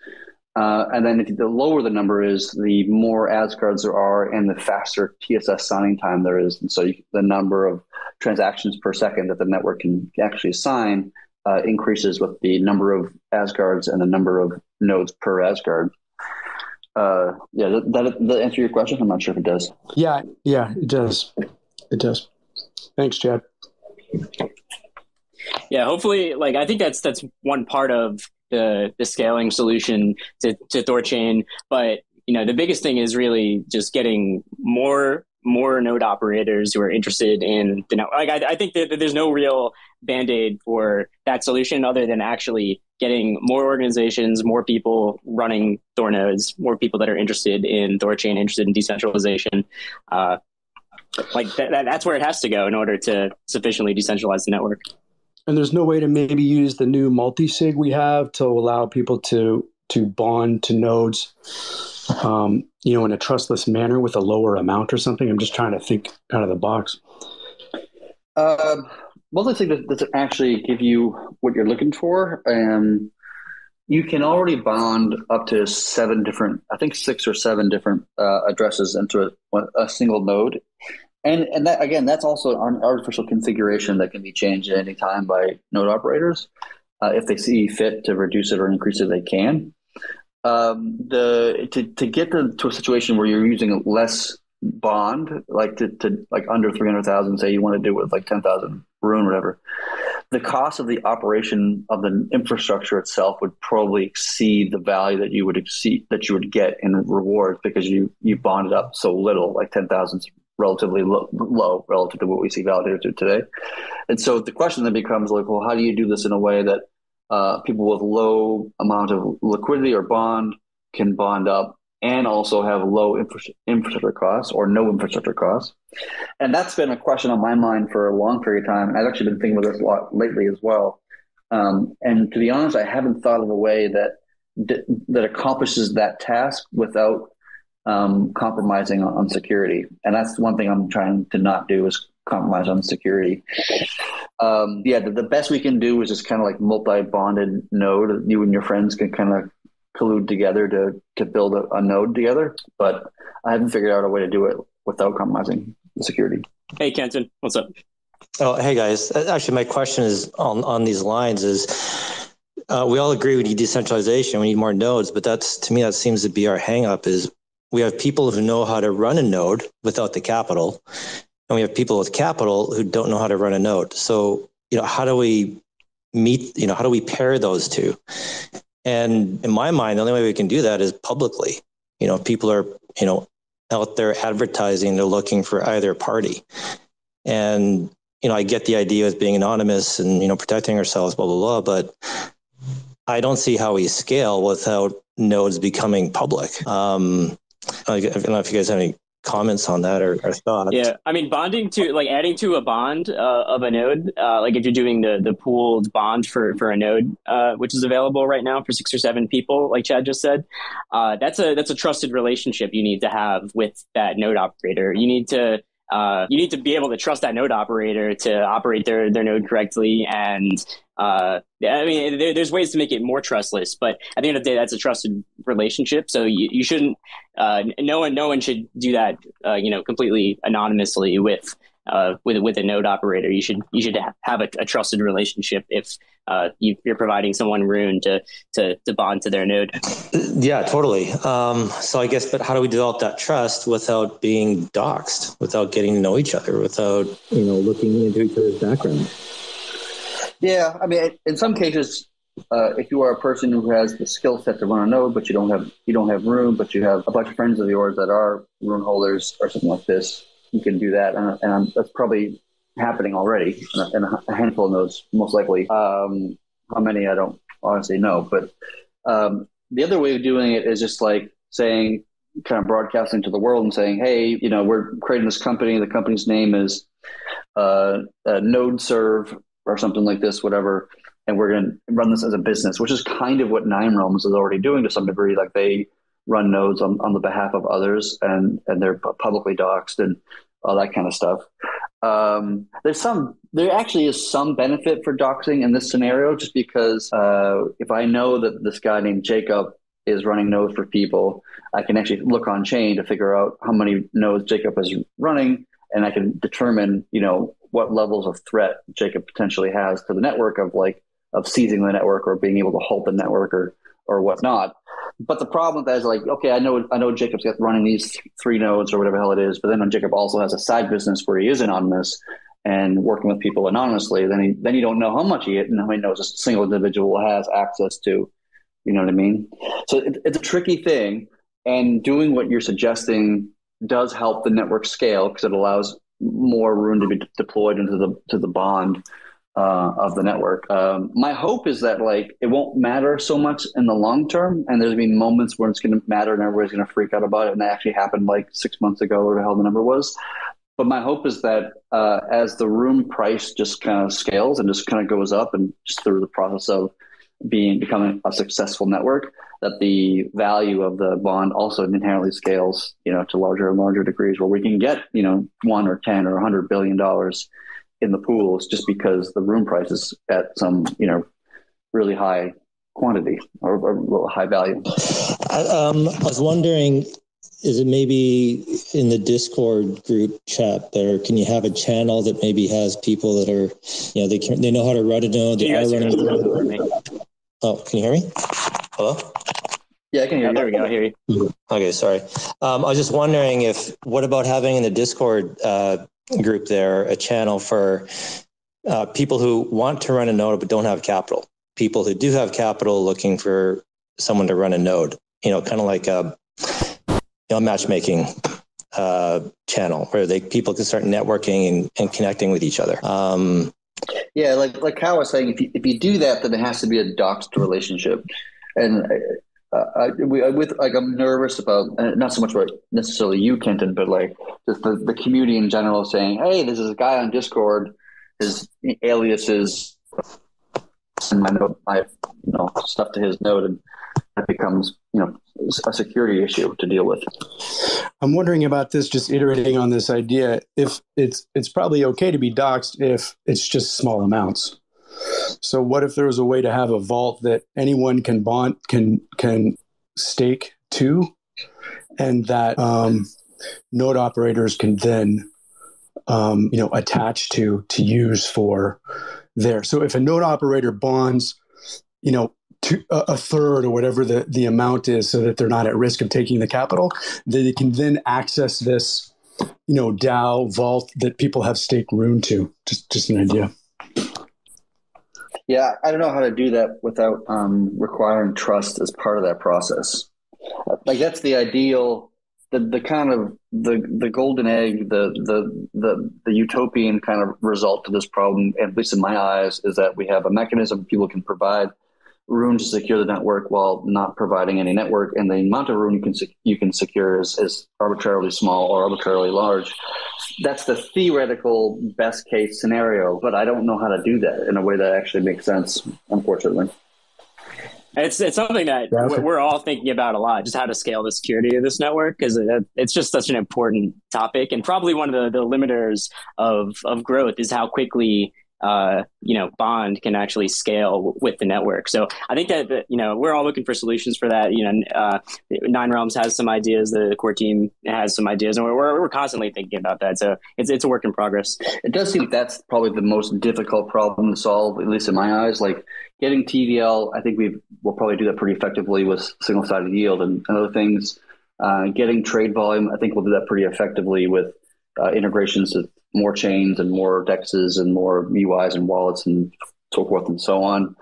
S1: Uh, and then the lower the number is the more asgards there are and the faster tss signing time there is. And so you, the number of transactions per second that the network can actually sign uh, increases with the number of asgards and the number of nodes per asgard uh, yeah, that, that, that answer your question? I'm not sure if it does.
S7: Yeah, yeah, it does. It does. Thanks, Chad.
S2: Yeah, hopefully, like I think that's that's one part of the the scaling solution to to Thorchain, but you know the biggest thing is really just getting more more node operators who are interested in the network. Like I, I think that, that there's no real band aid for that solution other than actually getting more organizations, more people running Thor nodes, more people that are interested in Thorchain, interested in decentralization. Uh, like that, that's where it has to go in order to sufficiently decentralize the network.
S7: And there's no way to maybe use the new multi-sig we have to allow people to to bond to nodes, um, you know, in a trustless manner with a lower amount or something. I'm just trying to think out of the box.
S1: Uh, multi-sig doesn't actually give you what you're looking for. Um, you can already bond up to seven different, I think six or seven different uh, addresses into a, a, single node. And, and that, again, that's also an artificial configuration that can be changed at any time by node operators. Uh, if they see fit to reduce it or increase it, they can. Um, the to, to get to, to a situation where you're using less bond, like to, to like under three hundred thousand, say you want to do it with like ten thousand rune, whatever the cost of the operation of the infrastructure itself would probably exceed the value that you would exceed that you would get in rewards because you you bonded up so little, like ten thousand relatively low, low relative to what we see validators today. And so the question then becomes like, well, how do you do this in a way that uh, people with low amount of liquidity or bond can bond up and also have low infrastructure costs or no infrastructure costs. And that's been a question on my mind for a long period of time. I've actually been thinking about this a lot lately as well. Um, and to be honest, I haven't thought of a way that that accomplishes that task without um, compromising on, on, security. And that's one thing I'm trying to not do is compromise on security. Um, yeah, the, the, best we can do is just kind of like multi-bonded node. You and your friends can kind of collude together to to build a, a node together. But I haven't figured out a way to do it without compromising the security.
S2: Hey, Kenton, what's up?
S8: Oh, hey guys. Actually, my question is on on these lines is. Uh, we all agree we need decentralization. We need more nodes, but that's to me that seems to be our hangup. Is we have people who know how to run a node without the capital, and we have people with capital who don't know how to run a node. So, you know, how do we meet? You know, how do we pair those two? And in my mind, the only way we can do that is publicly. You know, people are, you know, out there advertising, they're looking for either party. And, you know, I get the idea of being anonymous and, you know, protecting ourselves, blah, blah, blah. But I don't see how we scale without nodes becoming public. Um, I don't know if you guys have any comments on that or, or thoughts.
S2: Yeah, I mean, bonding to like adding to a bond uh, of a node, uh, like if you're doing the the pooled bond for for a node, uh, which is available right now for six or seven people, like Chad just said, uh, that's a that's a trusted relationship you need to have with that node operator. You need to uh, you need to be able to trust that node operator to operate their, their node correctly. And uh, I mean, there, there's ways to make it more trustless, but at the end of the day, that's a trusted relationship. So you, you shouldn't, uh, no one, no one should do that, uh, you know, completely anonymously with, uh, with with a node operator. You should you should have a, a trusted relationship if uh, you, are providing someone Rune to, to to bond to their node.
S8: Yeah, totally. Um, so I guess, but how do we develop that trust without being doxxed, without getting to know each other, without you know looking into each other's background?
S1: Yeah, I mean, in some cases, uh, if you are a person who has the skill set to run a node, but you don't have you don't have Rune, but you have a bunch of friends of yours that are Rune holders or something like this, you can do that, and, and that's probably happening already and a, a, handful of those, most likely. Um, how many I don't honestly know, but um, the other way of doing it is just like saying, kind of broadcasting to the world and saying, "Hey, you know, we're creating this company. The company's name is uh, uh, Node Serve or something like this, whatever." And we're going to run this as a business, which is kind of what Nine Realms is already doing to some degree. Like they run nodes on, on the behalf of others and, and they're publicly doxxed and all that kind of stuff. Um, there's some, there actually is some benefit for doxing in this scenario, just because uh, if I know that this guy named Jacob is running nodes for people, I can actually look on chain to figure out how many nodes Jacob is running, and I can determine, you know, what levels of threat Jacob potentially has to the network of like of seizing the network or being able to halt the network or or whatnot. But the problem with that is like, okay, I know I know Jacob's got running these three nodes or whatever hell it is, but then when Jacob also has a side business where he is anonymous and working with people anonymously, then he then you don't know how much he and how many nodes a single individual has access to. You know what I mean? So it, it's a tricky thing, and doing what you're suggesting does help the network scale because it allows more room to be deployed into the to the bond uh, of the network. Um, my hope is that like it won't matter so much in the long term, and there's been moments where it's going to matter and everybody's going to freak out about it, and that actually happened like six months ago, or the hell the number was. But my hope is that uh, as the Rune price just kind of scales and just kind of goes up, and just through the process of being becoming a successful network, that the value of the bond also inherently scales, you know, to larger and larger degrees, where we can get, you know, one or ten or a hundred billion dollars in the pools just because the Rune price is at some you know really high quantity or, or high value.
S8: I, um, I was wondering, is it maybe in the Discord group chat there? Can you have a channel that maybe has people that are, you know, they can they know how to run a node. They are running. Oh, can you hear me? Hello.
S1: Yeah, I can hear you.
S2: There we go. I hear you.
S8: Okay, sorry. Um, I was just wondering if what about having in the Discord uh, group there a channel for uh, people who want to run a node but don't have capital. People who do have capital looking for someone to run a node. You know, kind of like a you know matchmaking uh, channel where they people can start networking and, and connecting with each other. Um,
S1: Yeah, like like Kyle was saying, if you, if you do that, then it has to be a doxed relationship, and uh, I, we, with like I'm nervous about uh, not so much about necessarily you, Kenton, but like just the, the community in general saying, "Hey, this is a guy on Discord. His alias is and my node, my you know stuff to his node, and that becomes you know a security issue to deal with."
S7: I'm wondering about this, just iterating on this idea. If it's it's probably okay to be doxxed if it's just small amounts. So what if there was a way to have a vault that anyone can bond can can stake to, and that um, node operators can then um, you know attach to to use for there. So if a node operator bonds, you know, to a, third or whatever the, the amount is so that they're not at risk of taking the capital, they can then access this, you know, DAO vault that people have staked rune to. Just just an idea.
S1: Yeah, I don't know how to do that without um, requiring trust as part of that process. Like that's the ideal, the the kind of the the golden egg, the the the the utopian kind of result to this problem, at least in my eyes, is that we have a mechanism people can provide rune to secure the network while not providing any network, and the amount of rune you can sec- you can secure is, is arbitrarily small or arbitrarily large. That's the theoretical best case scenario, but I don't know how to do that in a way that actually makes sense. Unfortunately.
S2: It's it's something that
S7: Yeah,
S2: we're all thinking about a lot, just how to scale the security of this network because it, it's just such an important topic and probably one of the, the limiters of of growth is how quickly uh, you know Bond can actually scale with the network. So I think that you know we're all looking for solutions for that. You know, uh, Nine Realms has some ideas, the core team has some ideas, and we're we're constantly thinking about that. So it's it's a work in progress.
S1: It does seem that's probably the most difficult problem to solve, at least in my eyes. Like getting TVL, I think we will probably do that pretty effectively with single sided yield and, and other things. Uh, getting trade volume, I think we'll do that pretty effectively with uh, integrations with more chains and more dexes and more UIs and wallets and so forth and so on.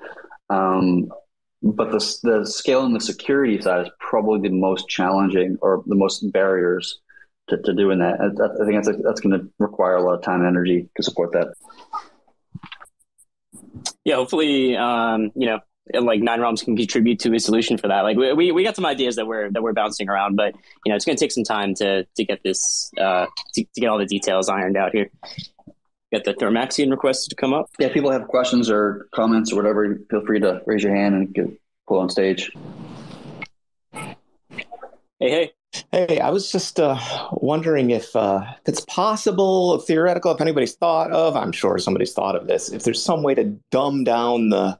S1: Um, but the, the scaling the security side is probably the most challenging or the most barriers to, to doing that. I, I think that's, that's going to require a lot of time and energy to support that.
S2: yeah, hopefully, um, you know, like Nine Realms can contribute to a solution for that. Like we, we, we got some ideas that we're that we're bouncing around, but you know, it's going to take some time to to get this uh, to, to get all the details ironed out here. Get the Thermaxian requests to come up.
S1: Yeah, if people have questions or comments or whatever, feel free to raise your hand and get pull on stage.
S2: Hey, hey,
S9: Hey, I was just uh, wondering if, uh, if it's possible, theoretical, if anybody's thought of, I'm sure somebody's thought of this, if there's some way to dumb down the,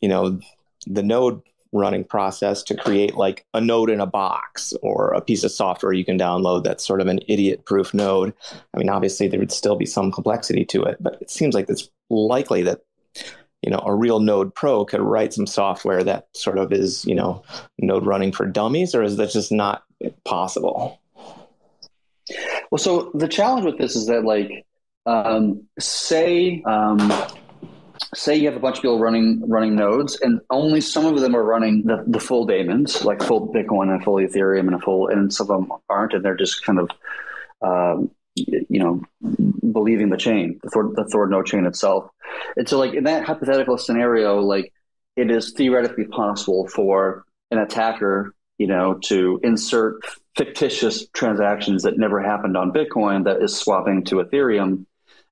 S9: you know, the node running process to create like a node in a box or a piece of software you can download that's sort of an idiot proof node. I mean, obviously there would still be some complexity to it, but it seems like it's likely that you know a real node pro could write some software that sort of is you know node running for dummies or is that just not possible
S1: Well, so the challenge with this is that, like, um, say, um, say you have a bunch of people running running nodes, and only some of them are running the, the full daemons, like full Bitcoin and full Ethereum and a full, and some of them aren't, and they're just kind of, um, you know, believing the chain, the Thor, the node chain itself. And so, like in that hypothetical scenario, like it is theoretically possible for an attacker you know, to insert fictitious transactions that never happened on Bitcoin that is swapping to Ethereum.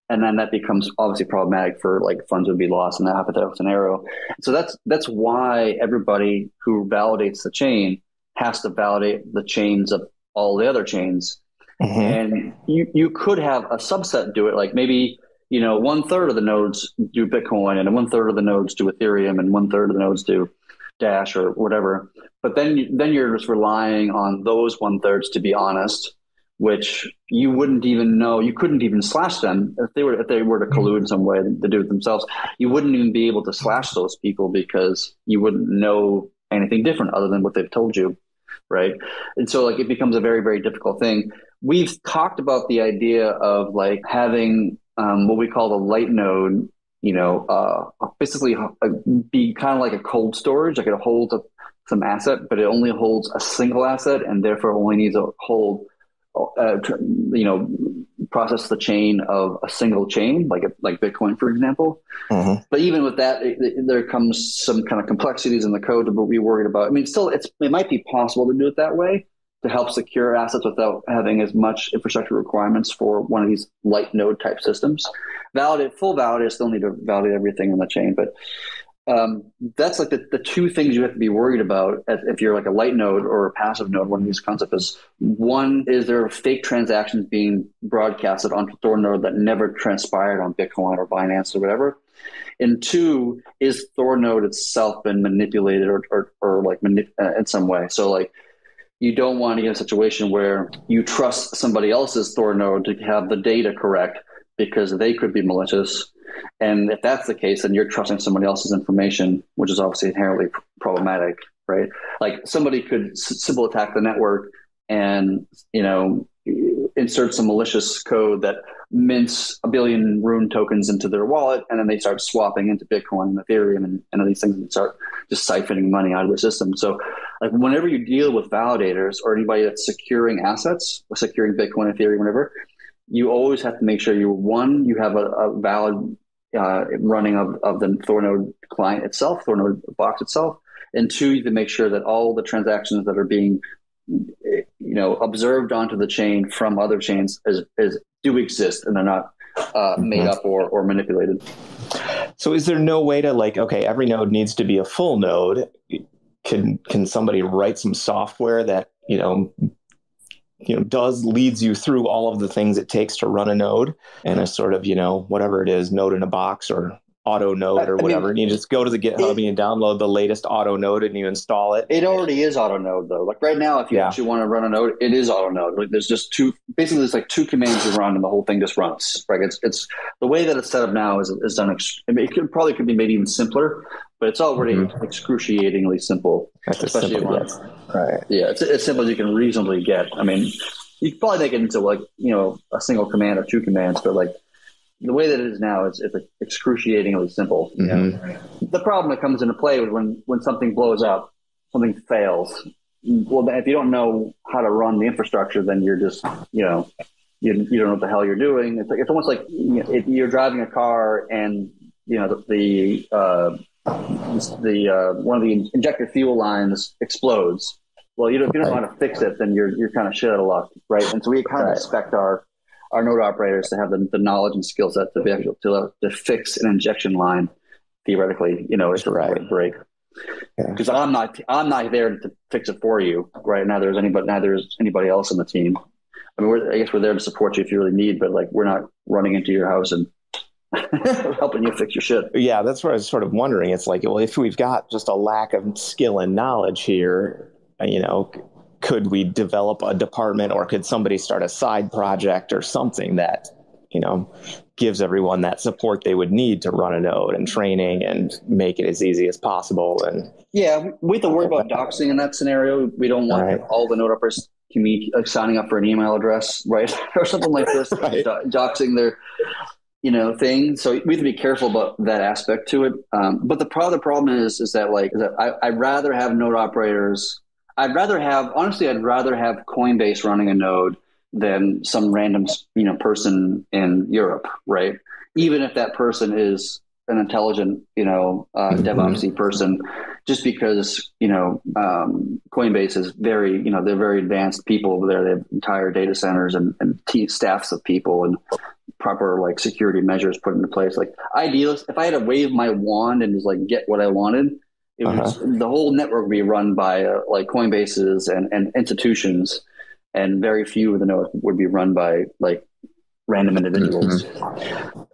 S1: And then that becomes obviously problematic for like funds would be lost in that hypothetical scenario. So that's that's why everybody who validates the chain has to validate the chains of all the other chains. Mm-hmm. And you, you could have a subset do it, like maybe, you know, one third of the nodes do Bitcoin and one third of the nodes do Ethereum and one third of the nodes do Dash or whatever. But then you, then you're just relying on those one thirds to be honest, which you wouldn't even know. You couldn't even slash them if they were if they were to collude in some way to do it themselves. You wouldn't even be able to slash those people because you wouldn't know anything different other than what they've told you, right? And so like it becomes a very very difficult thing. We've talked about the idea of like having um, what we call the light node you know, uh, basically uh, be kind of like a cold storage. Like it holds a, some asset, but it only holds a single asset and therefore only needs to hold uh, you know, process the chain of a single chain, like like Bitcoin, for example.
S5: Mhm.
S1: But even with that, it, it- there comes some kind of complexities in the code to be worried about. I mean, still, it's it might be possible to do it that way to help secure assets without having as much infrastructure requirements for one of these light node type systems. Validate full validators still need to validate everything on the chain, but um, that's like the, the two things you have to be worried about if you're like a light node or a passive node. One of these concepts is one is there fake transactions being broadcasted onto Thor node that never transpired on Bitcoin or Binance or whatever. And two is Thor node itself been manipulated or, or, or like manip- uh, in some way. So like you don't want to get a situation where you trust somebody else's Thor node to have the data correct because they could be malicious. And if that's the case, then you're trusting somebody else's information, which is obviously inherently problematic, right? Like somebody could simple attack the network and, you know, insert some malicious code that mints a billion rune tokens into their wallet, and then they start swapping into Bitcoin and Ethereum and, and these things and start just siphoning money out of the system. So, like, whenever you deal with validators or anybody that's securing assets, or securing Bitcoin, Ethereum, whatever, you always have to make sure you one you have a, a valid uh, running of, of the Thornode client itself, Thornode box itself, and two you have to make sure that all the transactions that are being you know observed onto the chain from other chains is, is do exist and they're not uh, made up or, or manipulated.
S9: So is there no way to like, okay, every node needs to be a full node? Can can somebody write some software that, you know, you know, does leads you through all of the things it takes to run a node and a sort of, you know, whatever it is, node in a box or auto node
S1: I
S9: or
S1: mean,
S9: whatever. and you just go to the GitHub
S1: it-
S9: and you download the latest auto node and you install it.
S1: It already is auto node though. Like right now, if you
S9: Yeah.
S1: actually want to run a node, it is auto node. Like there's just two, basically there's like two commands you run and the whole thing just runs. Right? It's it's the way that it's set up now is is done. Ex- it could probably could be made even simpler, but it's already excruciatingly simple.
S9: That's
S1: especially
S9: simple
S1: when-
S9: as Right.
S1: Yeah, it's as simple as you can reasonably get. I mean, you could probably make it into like you know a single command or two commands, but like the way that it is now, is it's excruciatingly simple. you know?
S9: Mhm.
S1: The problem that comes into play is when when something blows up, something fails. Well, if you don't know how to run the infrastructure, then you're just you know you, you don't know what the hell you're doing. It's like it's almost like you know, if you're driving a car and you know the, the uh, the uh, one of the injector fuel lines explodes. Well, you don't, if you don't know how to fix it, then you're you're kind of shit out of luck, right? And so we kind of
S9: Right.
S1: expect our our node operators to have the, the knowledge and skill set to be able to, uh, to fix an injection line theoretically, you know, if it
S9: Right.
S1: to break.
S9: Yeah.
S1: Because I'm not I'm not there to fix it for you, right? Neither is anybody neither is anybody else on the team. I mean, we're, I guess we're there to support you if you really need, but like we're not running into your house and helping you fix your shit.
S9: yeah, that's what I was sort of wondering. It's like, well, if we've got just a lack of skill and knowledge here, uh, you know, could we develop a department or could somebody start a side project or something that, you know, gives everyone that support they would need to run a node and training and make it as easy as possible? And
S1: Yeah, we have to worry about doxing in that scenario. We don't want
S9: Right.
S1: all the node operators commu- like signing up for an email address, right, or something like this,
S9: Right.
S1: do- doxing their, you know, thing. So we have to be careful about that aspect to it. Um, but the problem, the problem is, is that like, is that I, I'd rather have node operators. I'd rather have, honestly, I'd rather have Coinbase running a node than some random, you know, person in Europe, right? Even if that person is an intelligent, you know, uh,
S9: Mhm.
S1: DevOpsy person, just because you know um, Coinbase is very, you know, they're very advanced people over there. They have entire data centers and, and staffs of people and proper like security measures put into place. Like idealist, if I had to wave my wand and just like get what I wanted, it was the whole network would be run by uh, like Coinbases and, and institutions, and very few of the nodes would be run by like random individuals.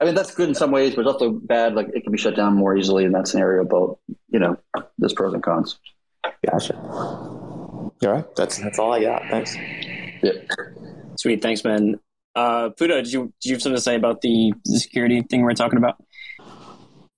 S1: I mean, that's good in some ways, but it's also bad. Like it can be shut down more easily in that scenario. But you know, there's pros and cons.
S9: gotcha. All right. That's, that's all I got. Thanks.
S2: Sweet, thanks, man. Uh, Pluto, did you did you have something to say about the, the security thing we're talking about?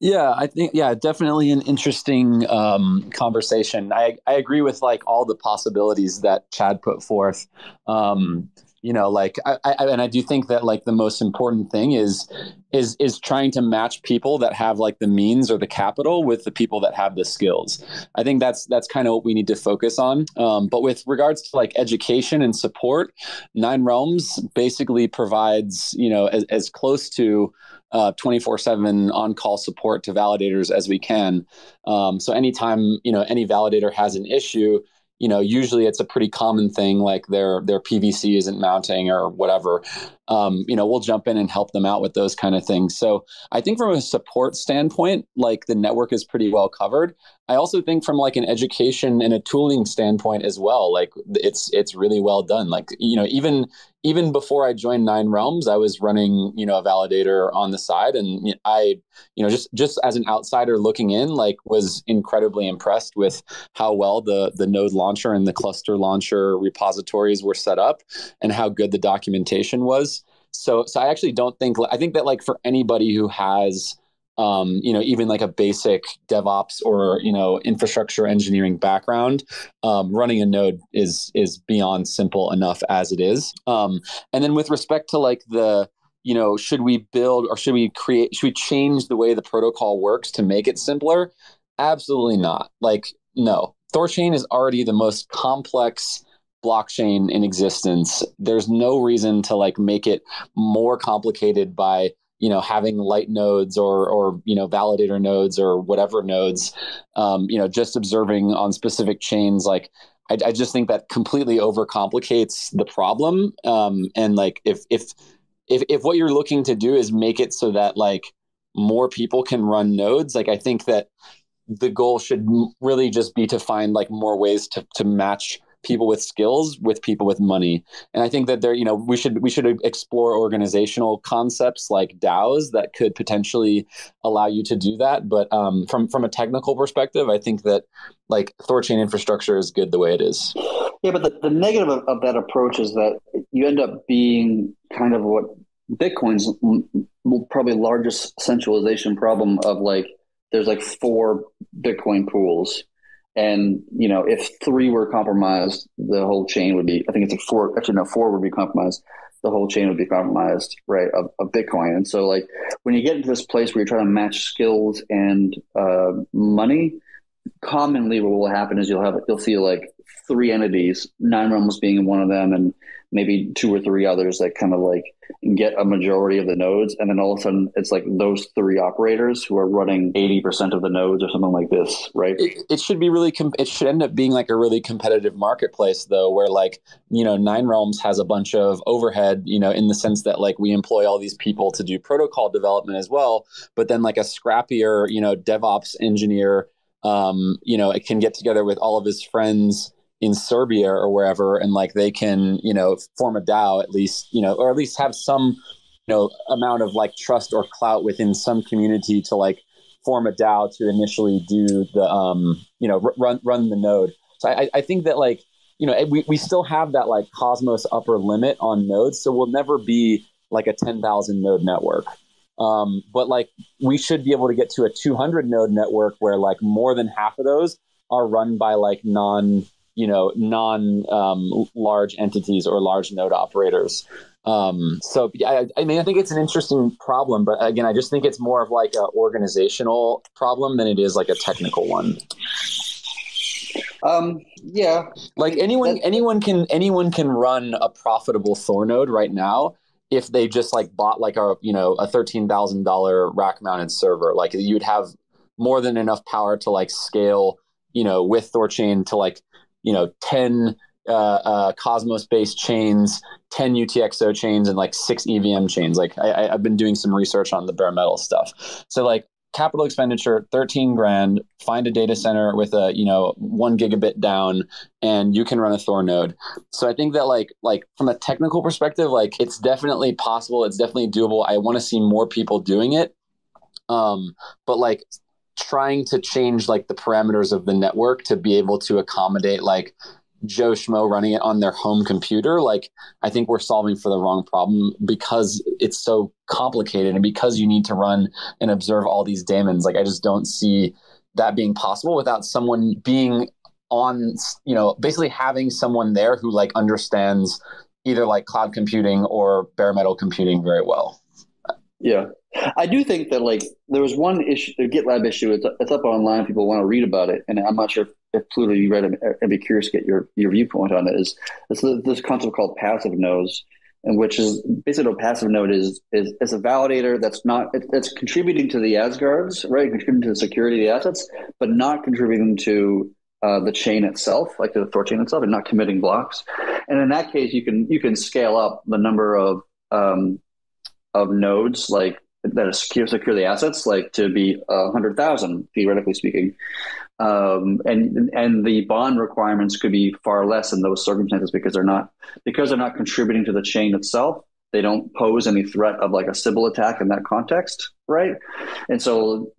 S10: Yeah, I think yeah, definitely an interesting um, conversation. I I agree with like all the possibilities that Chad put forth. Um, you know like I, I and i do think that like the most important thing is is is trying to match people that have like the means or the capital with the people that have the skills i think that's that's kind of what we need to focus on um, but with regards to like education and support nine realms basically provides you know as, as close to uh, 24/7 on-call support to validators as we can. Um, so anytime you know any validator has an issue, you know usually it's a pretty common thing like their their PVC isn't mounting or whatever. Um, you know we'll jump in and help them out with those kind of things. So I think from a support standpoint, like the network is pretty well covered. I also think from like an education and a tooling standpoint as well, like it's it's really well done. Like you know even even before I joined Nine Realms, I was running, you know, a validator on the side, and I, you know, just just as an outsider looking in, like, was incredibly impressed with how well the the node launcher and the cluster launcher repositories were set up, and how good the documentation was. So, so I actually don't think I think that like for anybody who has um, you know, even like a basic DevOps or you know infrastructure engineering background, um, running a node is is beyond simple enough as it is. Um, and then with respect to like the you know, should we build or should we create? Should we change the way the protocol works to make it simpler? Absolutely not. Like no, Thorchain is already the most complex blockchain in existence. There's no reason to like make it more complicated by you know having light nodes or or you know validator nodes or whatever nodes um, you know just observing on specific chains like I, I just think that completely overcomplicates the problem um, and like if if if if what you're looking to do is make it so that like more people can run nodes like i think that the goal should really just be to find like more ways to to match people with skills with people with money. And i think that there you know we should we should explore organizational concepts like daos that could potentially allow you to do that. But um, from from a technical perspective i think that like thorchain infrastructure is good the way it is.
S1: Yeah but the, the negative of, of that approach is that you end up being kind of what bitcoin's probably largest centralization problem of like there's like four bitcoin pools and you know, if three were compromised, the whole chain would be. I think it's like four. Actually, no, four would be compromised. The whole chain would be compromised, right? Of, of Bitcoin. And so, like when you get into this place where you're trying to match skills and uh, money, commonly what will happen is you'll have you'll see like three entities, Nine Realms being one of them, and maybe two or three others that kind of like get a majority of the nodes, and then all of a sudden it's like those three operators who are running eighty percent of the nodes or something like this, right?
S10: It, it should be really. Com- it should end up being like a really competitive marketplace, though, where like you know Nine Realms has a bunch of overhead, you know, in the sense that like we employ all these people to do protocol development as well, but then like a scrappier, you know, DevOps engineer um, you know, it can get together with all of his friends in Serbia or wherever, and like they can, you know, form a DAO at least, you know, or at least have some, you know, amount of like trust or clout within some community to like form a DAO to initially do the, um, you know, r- run run the node. So I, I think that like, you know, we, we still have that like Cosmos upper limit on nodes, so we'll never be like a ten thousand node network. Um, but like we should be able to get to a 200 node network where like more than half of those are run by like non, you know, non um, large entities or large node operators. Um, so I, I, mean, I think it's an interesting problem, but again, I just think it's more of like an organizational problem than it is like a technical one.
S1: Um, yeah,
S10: like anyone, anyone can anyone can run a profitable Thor node right now if they just like bought like a you know a thirteen thousand dollar rack mounted server, like you'd have more than enough power to like scale, you know, with Thorchain to like you know ten uh, uh, Cosmos based chains, ten UTXO chains, and like six EVM chains. Like I, I've been doing some research on the bare metal stuff. So like capital expenditure 13 grand find a data center with a you know one gigabit down and you can run a thor node. So i think that like like from a technical perspective like it's definitely possible it's definitely doable. I want to see more people doing it um but like trying to change like the parameters of the network to be able to accommodate like Joe Schmo running it on their home computer, like I think we're solving for the wrong problem because it's so complicated and because you need to run and observe all these daemons. Like I just don't see that being possible without someone being on, you know, basically having someone there who like understands either like cloud computing or bare metal computing very well.
S1: Yeah, I do think that like there was one issue, the GitLab issue. It's, it's up online. People want to read about it, and I'm not sure if Pluto you read it. I'd be curious to get your your viewpoint on it. Is it's this concept called passive nodes, and which is basically a passive node is is, is a validator that's not it, it's contributing to the Asgards, right? Contributing to the security of the assets, but not contributing to uh, the chain itself, like the Thor chain itself, and not committing blocks. And in that case, you can you can scale up the number of um, of nodes like that secure secure the assets like to be a hundred thousand theoretically speaking, um, and and the bond requirements could be far less in those circumstances because they're not because they're not contributing to the chain itself. They don't pose any threat of like a Sybil attack in that context, right? And so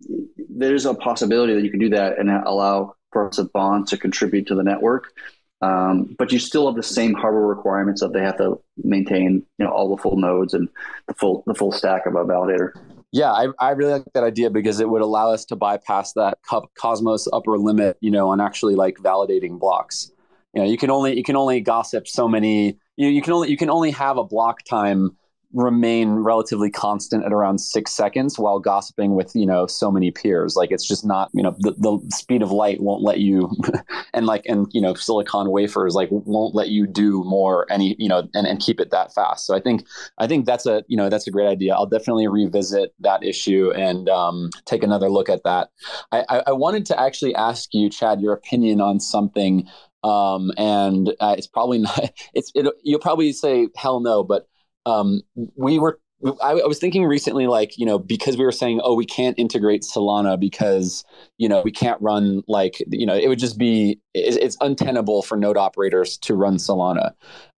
S1: there's a possibility that you can do that and allow for a bond to contribute to the network. Um, but you still have the same hardware requirements that they have to maintain, you know, all the full nodes and the full the full stack of a validator.
S10: Yeah, I, I really like that idea because it would allow us to bypass that Cosmos upper limit, you know, on actually like validating blocks. You know, you can only you can only gossip so many. You, you can only you can only have a block time remain relatively constant at around six seconds while gossiping with you know so many peers. Like it's just not you know the, the speed of light won't let you and like and you know silicon wafers like won't let you do more any you know and, and keep it that fast. So i think i think that's a you know that's a great idea. I'll definitely revisit that issue and um, take another look at that. I, I, I wanted to actually ask you chad your opinion on something um, and uh, it's probably not it's it, you'll probably say hell no but um, we were I, I, was thinking recently, like, you know, because we were saying, oh, we can't integrate Solana because, you know, we can't run like, you know, it would just be, it's, it's untenable for node operators to run Solana.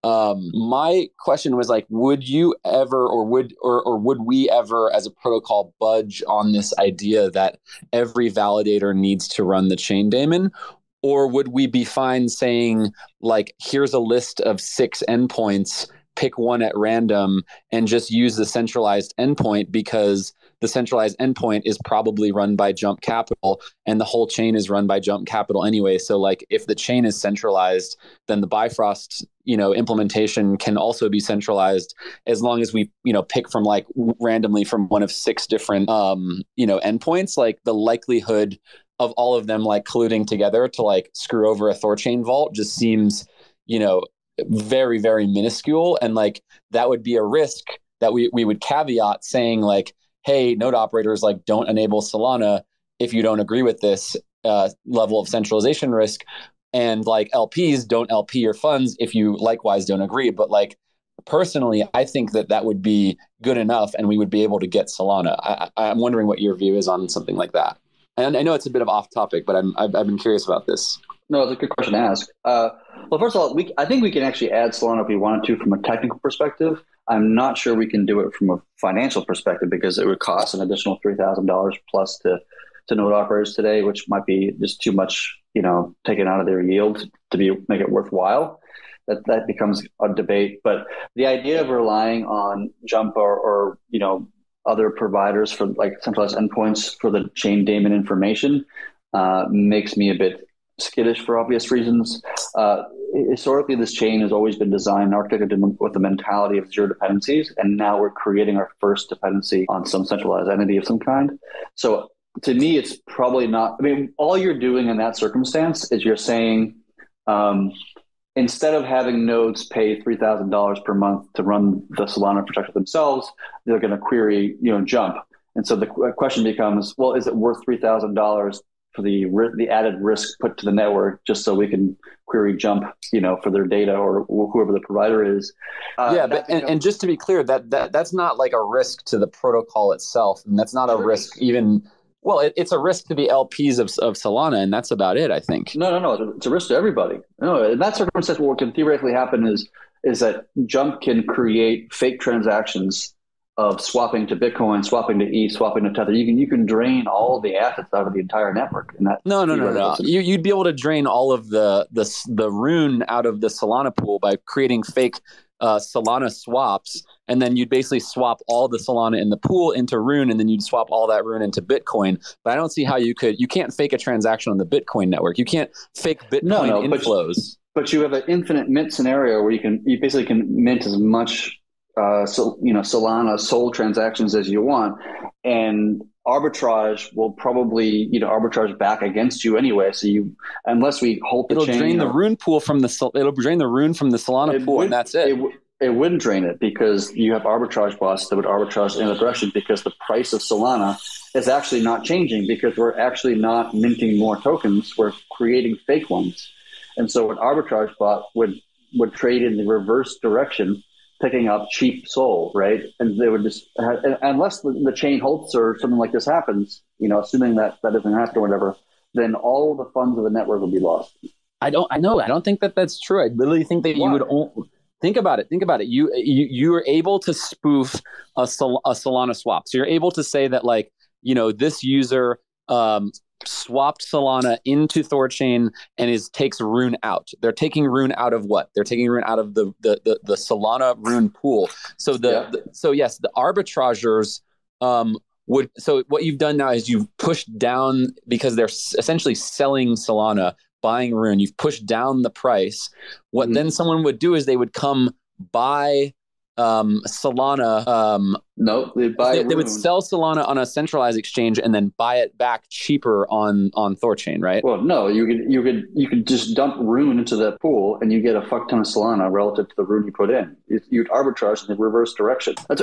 S10: Um, my question was like, would you ever, or would, or, or would we ever as a protocol budge on this idea that every validator needs to run the chain daemon? Or would we be fine saying, like, here's a list of six endpoints pick one at random and just use the centralized endpoint because the centralized endpoint is probably run by jump capital and the whole chain is run by jump capital anyway. So like if the chain is centralized then the bifrost you know implementation can also be centralized as long as we you know pick from like randomly from one of six different um you know endpoints like the likelihood of all of them like colluding together to like screw over a thorchain vault just seems you know very very minuscule. And like that would be a risk that we we would caveat saying like hey node operators like don't enable solana if you don't agree with this uh, level of centralization risk. And like lps don't lp your funds if you likewise don't agree. But like personally i think that that would be good enough and we would be able to get solana. I, i'm wondering what your view is on something like that. And i know it's a bit of off topic but i'm i've, I've been curious about this
S1: no, it's a good question to ask. Uh, well, first of all, we, I think we can actually add Solana if we wanted to from a technical perspective. I'm not sure we can do it from a financial perspective because it would cost an additional three thousand dollars plus to to node operators today, which might be just too much, you know, taken out of their yield to be make it worthwhile. That that becomes a debate. But the idea of relying on Jump or, or you know other providers for like centralized endpoints for the chain daemon information uh, makes me a bit skittish for obvious reasons. Uh, historically, this chain has always been designed architected with the mentality of zero dependencies, and now we're creating our first dependency on some centralized entity of some kind. So, to me, it's probably not. I mean, all you're doing in that circumstance is you're saying. Um, instead of having nodes pay three thousand dollars per month to run the Solana infrastructure themselves, they're going to query, you know, jump. And so the question becomes, well, is it worth three thousand dollars for the the added risk put to the network just so we can query jump you know for their data or whoever the provider is.
S10: Uh, yeah but and, and, just to be clear that, that that's not like a risk to the protocol itself and that's not a risk even well it, it's a risk to the lps of, of solana and that's about it i think.
S1: No no no it's a risk to everybody. No in that circumstance what can theoretically happen is is that jump can create fake transactions of swapping to Bitcoin, swapping to ETH, swapping to Tether. You can you can drain all the assets out of the entire network. And that
S10: no, no, no, no. You, you'd be able to drain all of the the the rune out of the Solana pool by creating fake uh, Solana swaps, and then you'd basically swap all the Solana in the pool into Rune, and then you'd swap all that Rune into Bitcoin. But I don't see how you could. You can't fake a transaction on the Bitcoin network. You can't fake Bitcoin no, no, inflows.
S1: but you have an infinite mint scenario where you can you basically can mint as much uh, so you know Solana Sol transactions as you want, and arbitrage will probably you know arbitrage back against you anyway. So you unless we hold the
S10: It'll
S1: chain,
S10: drain the rune pool from the it'll drain the rune from the Solana pool,
S1: would-
S10: and that's it.
S1: w- it wouldn't drain it because you have arbitrage bots that would arbitrage in the direction because the price of Solana is actually not changing because we're actually not minting more tokens. We're creating fake ones. And so an arbitrage bot would, would trade in the reverse direction, picking up cheap Sol, right? And they would just, unless the, the chain halts or something like this happens, you know, assuming that that doesn't happen or whatever, then all the funds of the network will be lost.
S10: I don't. I know. I don't think that that's true. I literally think that you would. o- Think about it. Think about it. You you you are able to spoof a, Sol- a Solana swap. So you're able to say that like you know this user um, swapped Solana into Thorchain and is takes Rune out. They're taking Rune out of what? They're taking Rune out of the the the, the Solana Rune pool. So the,
S1: Yeah.
S10: the so yes, the arbitragers um, would. So what you've done now is you've pushed down because they're s- essentially selling Solana, buying Rune. You've pushed down the price. What
S1: Mhm.
S10: then someone would do is they would come buy um, Solana. Um,
S1: No, they buy
S10: they, they would sell Solana on a centralized exchange and then buy it back cheaper on on Thorchain, right?
S1: Well, no, you could you could you could just dump Rune into that pool, and you get a fuck ton of Solana relative to the Rune you put in. You- You'd arbitrage in the reverse direction. That's,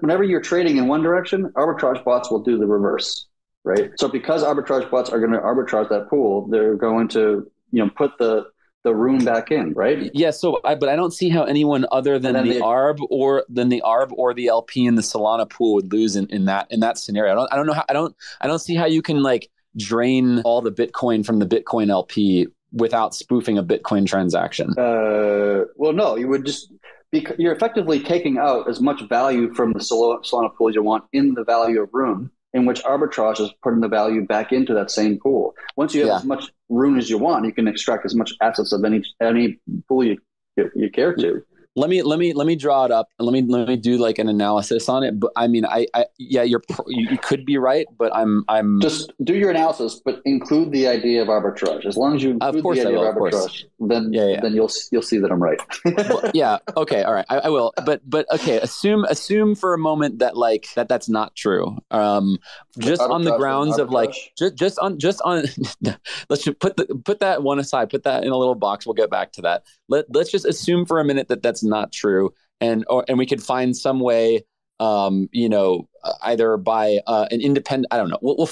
S1: whenever you're trading in one direction, arbitrage bots will do the reverse, right? So because arbitrage bots are going to arbitrage that pool, they're going to you know put the the Rune back in, right?
S10: Yeah, so I, but I don't see how anyone other than the
S1: then the-
S10: ARB or than the ARB or the LP in the Solana pool would lose in, in that in that scenario. I don't I don't know how I don't I don't see how you can like drain all the Bitcoin from the Bitcoin LP without spoofing a Bitcoin transaction.
S1: Uh, well, no, you would just bec you're effectively taking out as much value from the Solana pool as you want in the value of Rune, in which arbitrage is putting the value back into that same pool. Once you have
S10: Yeah.
S1: as much Rune as you want, you can extract as much assets of any any pool you you, you care to.
S10: Let me let me let me draw it up and let me let me do like an analysis on it but i mean i, I yeah you're you, you could be right but i'm i'm
S1: Just do your analysis, but include the idea of arbitrage. As long as you
S10: Of
S1: include the idea
S10: will,
S1: of
S10: of
S1: arbitrage, then
S10: Yeah, yeah.
S1: then you'll you'll see that I'm right.
S10: Well, yeah okay all right I, I will but but okay assume assume for a moment that like that that's not true um just on the grounds of like just just on just on let's just put the put that one aside put that in a little box we'll get back to that let let's just assume for a minute that that's not true. And or and we could find some way um you know either by uh, an independent i don't know. We'll, we'll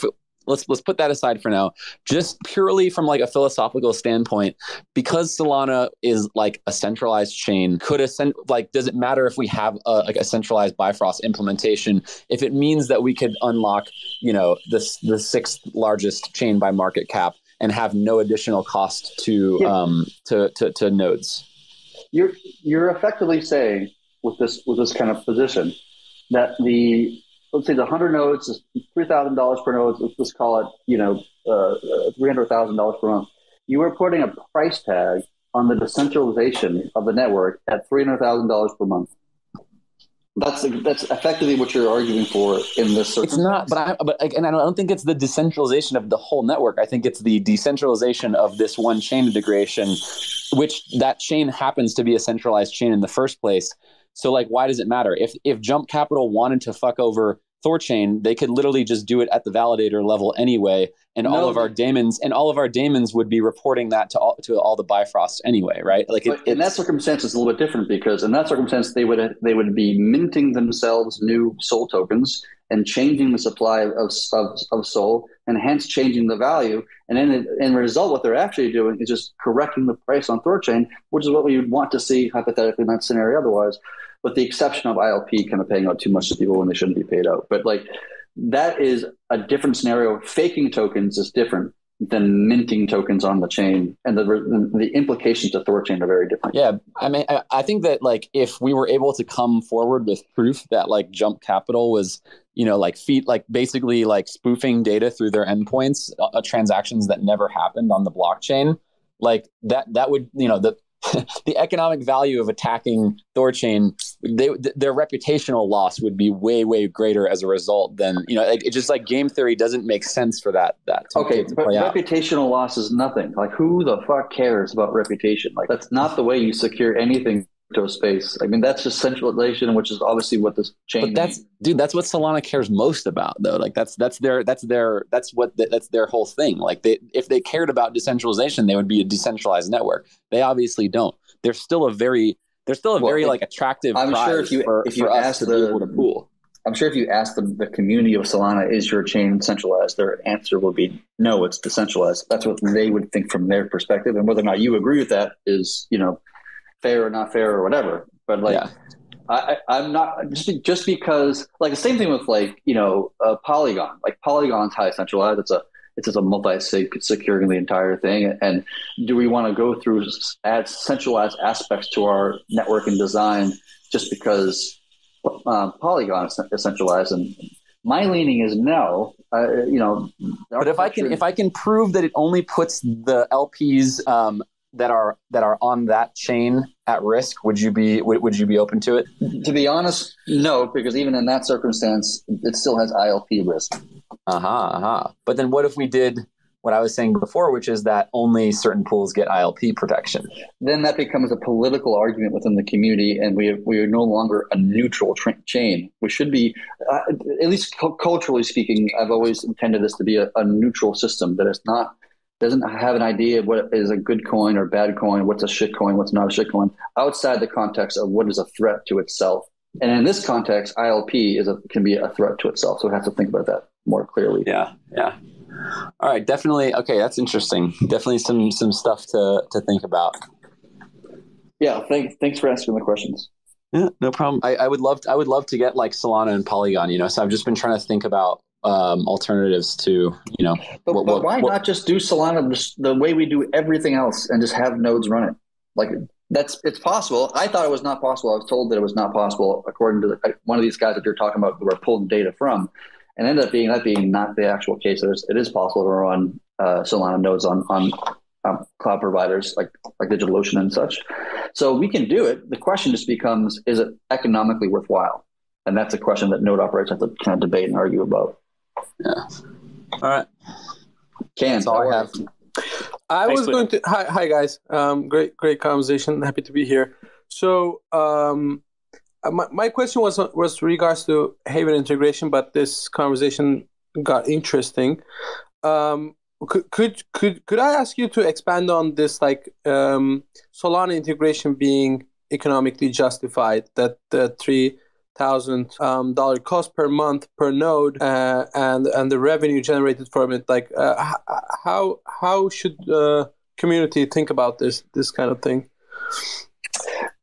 S10: let's let's put that aside for now. Just purely from like a philosophical standpoint because solana is like a centralized chain could a cen- like does it matter if we have a, like a centralized bifrost implementation if it means that we could unlock you know this the sixth largest chain by market cap and have no additional cost to
S1: Yeah.
S10: um to, to to nodes
S1: you're you're effectively saying with this with this kind of position that the let's say the hundred nodes is three thousand dollars per node. Let's just call it you know uh, three hundred thousand dollars per month. You are putting a price tag on the decentralization of the network at three hundred thousand dollars per month. That's that's effectively what you're arguing for in this.
S10: it's not but i but again i don't think it's the decentralization of the whole network i think it's the decentralization of this one chain integration which that chain happens to be a centralized chain in the first place. So like why does it matter? If if jump capital wanted to fuck over thorchain they could literally just do it at the validator level anyway and all of our daemons and all of our daemons would be reporting that to all to all the bifrost anyway right like it,
S1: in that circumstance, it's a little bit different because in that circumstance, they would they would be minting themselves new Sol tokens and changing the supply of of, of Sol, and hence changing the value. And in in result, what they're actually doing is just correcting the price on Thorchain, which is what we would want to see hypothetically in that scenario. Otherwise, with the exception of ILP kind of paying out too much to people when they shouldn't be paid out. But like that is a different scenario. Faking tokens is different than minting tokens on the chain, and the the implications to Thorchain are very different.
S10: Yeah, I mean, I, think that like if we were able to come forward with proof that like Jump Capital was, you know, like feet, like basically like spoofing data through their endpoints, uh, uh, transactions that never happened on the blockchain, like that, that would, you know, the the economic value of attacking Thorchain, they, th- their reputational loss would be way, way greater as a result than you know. It, it just like game theory doesn't make sense for that. That
S1: Okay, but
S10: out.
S1: reputational loss is nothing. Like, who the fuck cares about reputation? Like, that's not the way you secure anything space. I mean, that's just centralization, which is obviously what this chain.
S10: But that's dude. That's what Solana cares most about, though. Like that's that's their that's their that's what the, that's their whole thing. Like they if they cared about decentralization, they would be a decentralized network. They obviously don't. They're still a very they're still a
S1: Well,
S10: very
S1: if-
S10: like attractive.
S1: I'm sure if you
S10: for,
S1: if you ask the
S10: to pool.
S1: I'm sure if you ask the, the community of Solana, is your chain centralized? Their answer will be no, it's decentralized. That's what they would think from their perspective, and whether or not you agree with that is you know fair or not fair or whatever. But like,
S10: Yeah.
S1: I, I'm not just just because like the same thing with like you know uh, Polygon. Like Polygon's high centralized. It's a it's just a multi securing the entire thing. And do we want to go through add centralized aspects to our network and design just because um, Polygon is is centralized? And my leaning is no. Uh, you know,
S10: But if I can if I can prove that it only puts the LPs um, that are that are on that chain at risk, would you be would, would you be open to it?
S1: to be honest, no, because even in that circumstance, it still has ILP risk.
S10: Uh huh. Uh-huh. But then what if we did what I was saying before, which is that only certain pools get ILP protection?
S1: then that becomes a political argument within the community, and we we are no longer a neutral tra- chain. We should be, uh, at least cu- culturally speaking, I've always intended this to be a, a neutral system that is not doesn't have an idea of what is a good coin or bad coin, what's a shit coin, what's not a shit coin, outside the context of what is a threat to itself. And in this context, ILP is a, can be a threat to itself. So we have to think about that more clearly.
S10: Yeah. Yeah. All right. Definitely. Okay. That's interesting. Definitely some some stuff to to think about.
S1: Yeah. Thanks. Thanks for asking the questions.
S10: Yeah, no problem. I, I would love to, I would love to get like Solana and Polygon, you know. So I've just been trying to think about um, alternatives to, you know,
S1: But,
S10: what-
S1: but
S10: what-
S1: why
S10: what-
S1: not just do Solana just the way we do everything else and just have nodes run it? Like that's it's possible. I thought it was not possible. I was told that it was not possible according to the, one of these guys that you're talking about who are pulling data from, and ended up being that being not the actual case. There's, it is possible to run uh, Solana nodes on on um, cloud providers like like DigitalOcean and such. So we can do it. The question just becomes: Is it economically worthwhile? And that's a question that node operators have to kind of debate and argue about.
S10: Yeah. All right.
S1: Can
S10: That's all I have.
S11: I
S2: Thanks,
S11: was
S2: Peter.
S11: going to hi, hi guys. Um, great, great conversation. Happy to be here. So, um, uh, my, my question was was regards to Haven integration, but this conversation got interesting. Um, could could could could I ask you to expand on this, like um, Solana integration being economically justified? That the three thousand um, dollar cost per month per node, uh, and and the revenue generated from it. Like, uh, how how should the community think about this this kind of thing?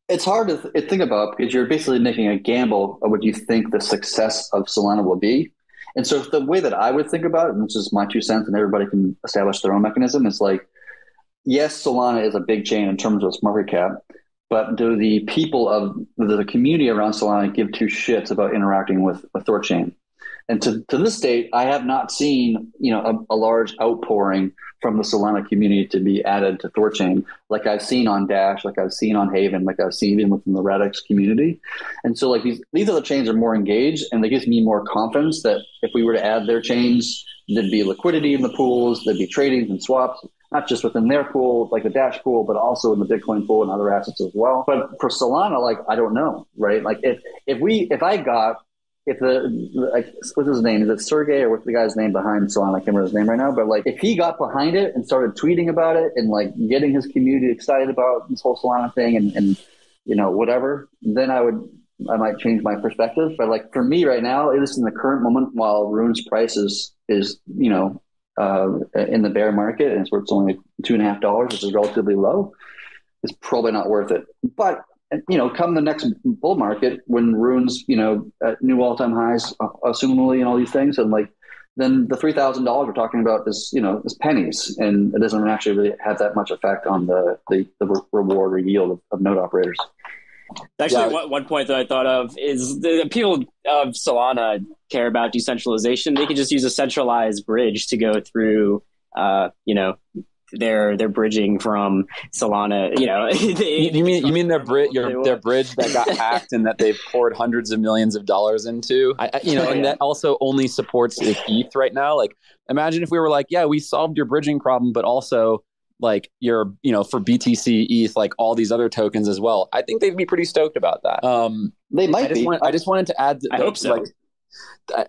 S1: It's hard to th- think about because you're basically making a gamble of what you think the success of Solana will be. And so the way that I would think about it, and this is my two cents, and everybody can establish their own mechanism, is like, yes, Solana is a big chain in terms of its market cap, but do the people of the community around Solana give two shits about interacting with, with Thorchain? And to, to this date, I have not seen you know a, a large outpouring from the Solana community to be added to Thorchain, like I've seen on Dash, like I've seen on Haven, like I've seen even within the Radix community. And so like these these other chains are more engaged, and they gives me more confidence that if we were to add their chains, there'd be liquidity in the pools, there'd be tradings and swaps, not just within their pool, like the Dash pool, but also in the Bitcoin pool and other assets as well. But for Solana, like I don't know, right? Like if if we if I got if the like what's his name is it Sergey or what's the guy's name behind Solana? I can't remember his name right now, but like if he got behind it and started tweeting about it and like getting his community excited about this whole Solana thing and and you know whatever, then I would I might change my perspective. But like for me right now, at least in the current moment, while Rune's price is is you know uh, in the bear market and it's worth only two and a half dollars, which is relatively low, it's probably not worth it. But you know, come the next bull market when runes, you know, at new all time highs, uh, assumably, and all these things, and like, then the three thousand dollars we're talking about is, you know, is pennies, and it doesn't actually really have that much effect on the the, the reward or yield of, of node operators.
S2: Actually,
S10: Yeah.
S2: one, one point that I thought of is the people of Solana care about decentralization. They could just use a centralized bridge to go through, uh, you know, they're they're bridging from Solana. You know,
S10: they, you mean you mean their bridge your their bridge that got hacked and that they've poured hundreds of millions of dollars into. I, I, you know, and that also only supports ETH right now. Like, imagine if we were like, yeah, we solved your bridging problem, but also like your you know for BTC ETH like all these other tokens as well. I think they'd be pretty stoked about that. Um,
S1: they might
S10: I
S1: be.
S10: Want, I just wanted to add.
S2: I hope so.
S10: Like,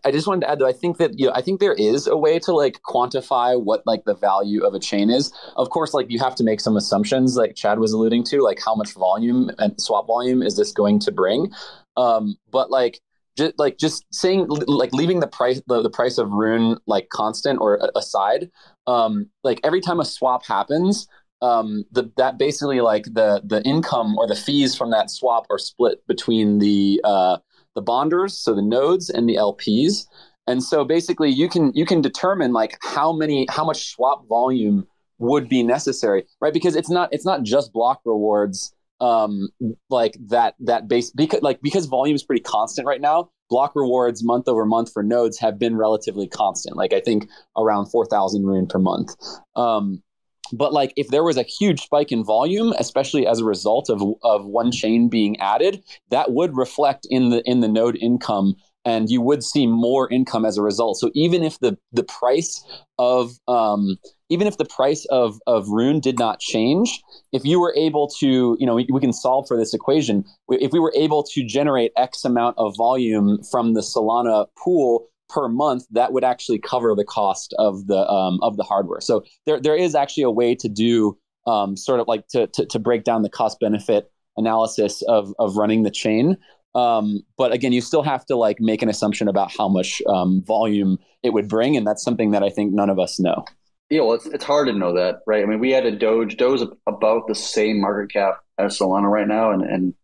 S10: I just wanted to add though, I think that you know, I think there is a way to like quantify what like the value of a chain is. Of course, like you have to make some assumptions, like Chad was alluding to, like how much volume and swap volume is this going to bring? Um, but like just like just saying like leaving the price the, the price of Rune like constant or aside, um, like every time a swap happens, um, the that basically like the the income or the fees from that swap are split between the uh, the bonders, so the nodes and the LPs. And so basically you can you can determine like how many how much swap volume would be necessary, right? Because it's not it's not just block rewards um like that that base because like because volume is pretty constant right now block rewards month over month for nodes have been relatively constant like i think around 4000 rune per month. Um but like if there was a huge spike in volume especially as a result of of one chain being added that would reflect in the in the node income and you would see more income as a result. So even if the the price of um even if the price of of rune did not change if you were able to you know we, we can solve for this equation if we were able to generate x amount of volume from the solana pool per month, that would actually cover the cost of the um, of the hardware. So there there is actually a way to do um, sort of like to, to, to break down the cost benefit analysis of of running the chain. Um, but again, you still have to like make an assumption about how much um, volume it would bring, and that's something that I think none of us know.
S1: Yeah, well, it's it's hard to know that, right? I mean, we had a Doge. Doge about the same market cap as Solana right now, and and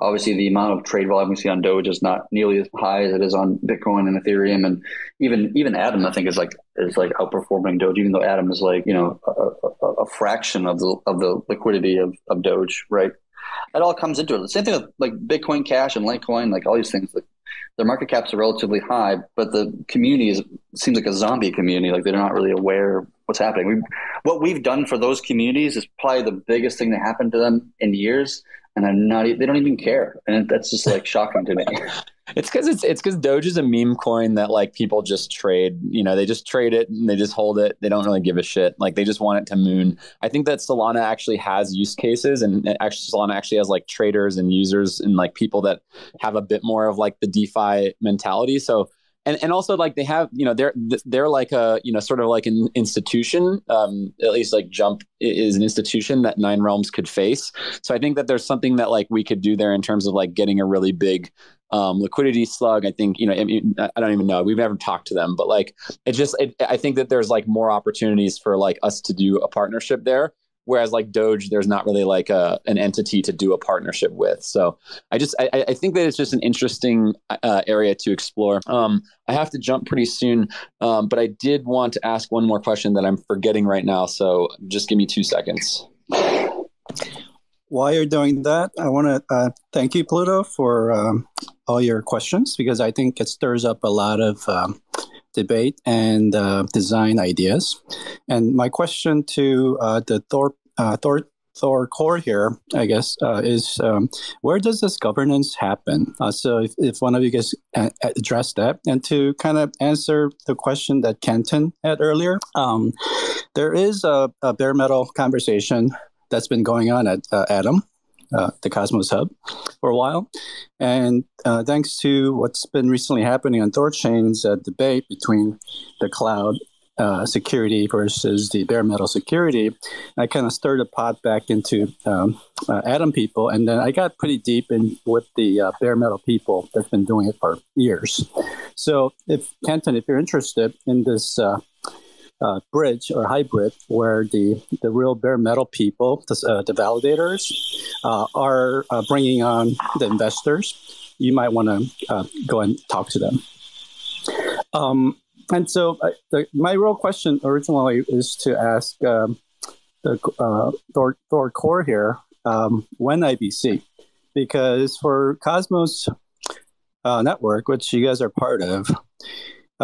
S1: Obviously, the amount of trade volume we see on Doge is not nearly as high as it is on Bitcoin and Ethereum, and even even Atom, I think, is like is like outperforming Doge, even though Atom is like you know a, a, a fraction of the of the liquidity of, of Doge, right? That all comes into it. The same thing with like Bitcoin Cash and Litecoin, like all these things. Like their market caps are relatively high, but the community is seems like a zombie community. Like they're not really aware what's happening. We, what we've done for those communities is probably the biggest thing that happened to them in years and I'm not. They don't even care, and that's just like shocking to me.
S10: It's because it's it's because Doge is a meme coin that like people just trade. You know, they just trade it and they just hold it. They don't really give a shit. Like they just want it to moon. I think that Solana actually has use cases, and actually Solana actually has like traders and users and like people that have a bit more of like the DeFi mentality. So and and also like they have you know they're they're like a you know sort of like an institution um at least like jump is an institution that nine realms could face so i think that there's something that like we could do there in terms of like getting a really big um, liquidity slug. I think you know I, mean, I don't even know. We've never talked to them but like it just it, i think that there's like more opportunities for like us to do a partnership there whereas like doge there's not really like a, an entity to do a partnership with. So i just i, I think that it's just an interesting uh, area to explore. Um, i have to jump pretty soon um, but i did want to ask one more question that i'm forgetting right now so just give me two seconds
S12: while you're doing that i want to uh, thank you pluto for um, all your questions because i think it stirs up a lot of um, debate and uh, design ideas. And my question to uh, the Thor, uh, Thor, Thor core here, I guess, uh, is um, where does this governance happen? Uh, so if, if one of you guys address that, and to kind of answer the question that Kenton had earlier, um, there is a, a bare metal conversation that's been going on at Atom uh, the Cosmos Hub for a while. And uh, thanks to what's been recently happening on Thorchain's uh, debate between the cloud uh, security versus the bare metal security, I kind of stirred the pot back into um, uh, Atom people. And then I got pretty deep in with the uh, bare metal people that's been doing it for years. So, if Kenton, if you're interested in this uh, bridge or hybrid where the, the real bare metal people, the, uh, the validators, uh, are uh, bringing on the investors, you might want to uh, go and talk to them. Um, and so, uh, the, my real question originally is to ask um, the Thor, Thor Core here um, when IBC, because for Cosmos Network, which you guys are part of,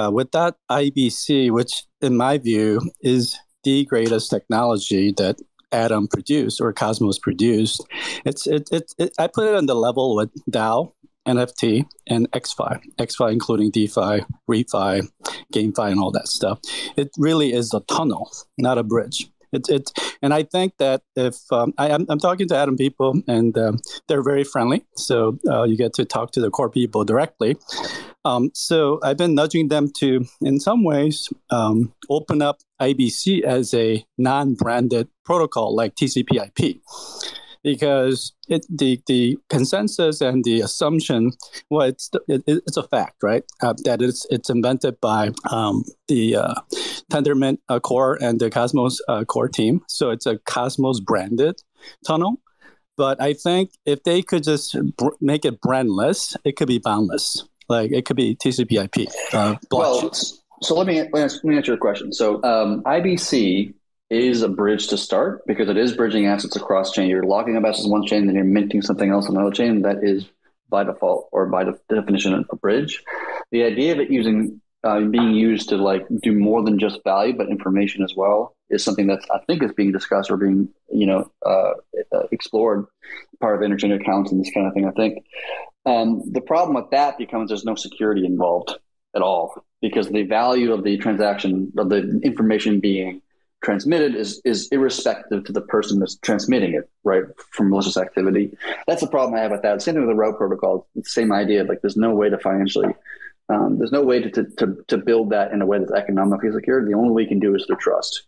S12: uh, with that IBC, which in my view is the greatest technology that Atom produced or Cosmos produced. It's it, it, it I put it on the level with DAO, NFT, and XFi. XFi including DeFi, ReFi, GameFi, and all that stuff. It really is a tunnel, not a bridge. It, it, and I think that if um, I, am I'm talking to Atom people and um, they're very friendly, so uh, you get to talk to the core people directly. Um, so I've been nudging them to, in some ways, um, open up IBC as a non-branded protocol like TCP/IP because it, the the consensus and the assumption, well, it's it, it's a fact, right? Uh, that it's it's invented by um, the uh, Tendermint uh, core and the Cosmos uh, core team, so it's a Cosmos branded tunnel. But I think if they could just br- make it brandless, it could be boundless. Like it could be TCP/IP. Uh,
S1: well, so let me, let me answer your question. So um, IBC is a bridge to start because it is bridging assets across chain. You're locking up assets on one chain, then you're minting something else on another chain. That is by default or by de- definition a bridge. The idea of it using uh, being used to like do more than just value, but information as well, is something that I think is being discussed or being you know uh, uh explored part of interchain accounts and this kind of thing. I think um, the problem with that becomes there's no security involved at all because the value of the transaction of the information being transmitted is is irrespective to the person that's transmitting it, right, from malicious activity. That's the problem I have with that. Same thing with the route protocol. Same idea. Like there's no way to financially, um, there's no way to, to, to, to, build that in a way that's economically secure. The only way you can do is through trust,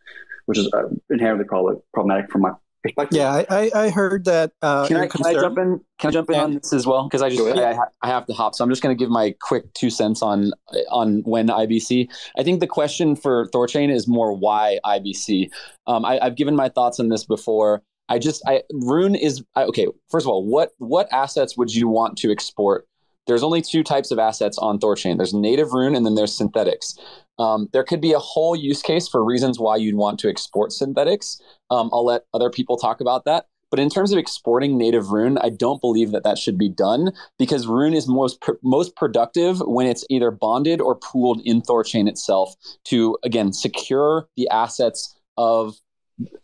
S1: which is uh, inherently problematic from my perspective.
S12: Yeah, I, I heard that. Uh,
S10: can, I, can I jump in? Can I jump in on this as well? Because I just yeah, I, I have to hop. So I'm just going to give my quick two cents on on when IBC. I think the question for Thorchain is more why IBC. Um, I, have given my thoughts on this before. I just I Rune is I, okay. First of all, what what assets would you want to export? There's only two types of assets on Thorchain. There's native Rune and then there's synthetics. Um, there could be a whole use case for reasons why you'd want to export synthetics. Um, I'll let other people talk about that. But in terms of exporting native Rune, I don't believe that that should be done because Rune is most pr- most productive when it's either bonded or pooled in Thorchain itself to again secure the assets of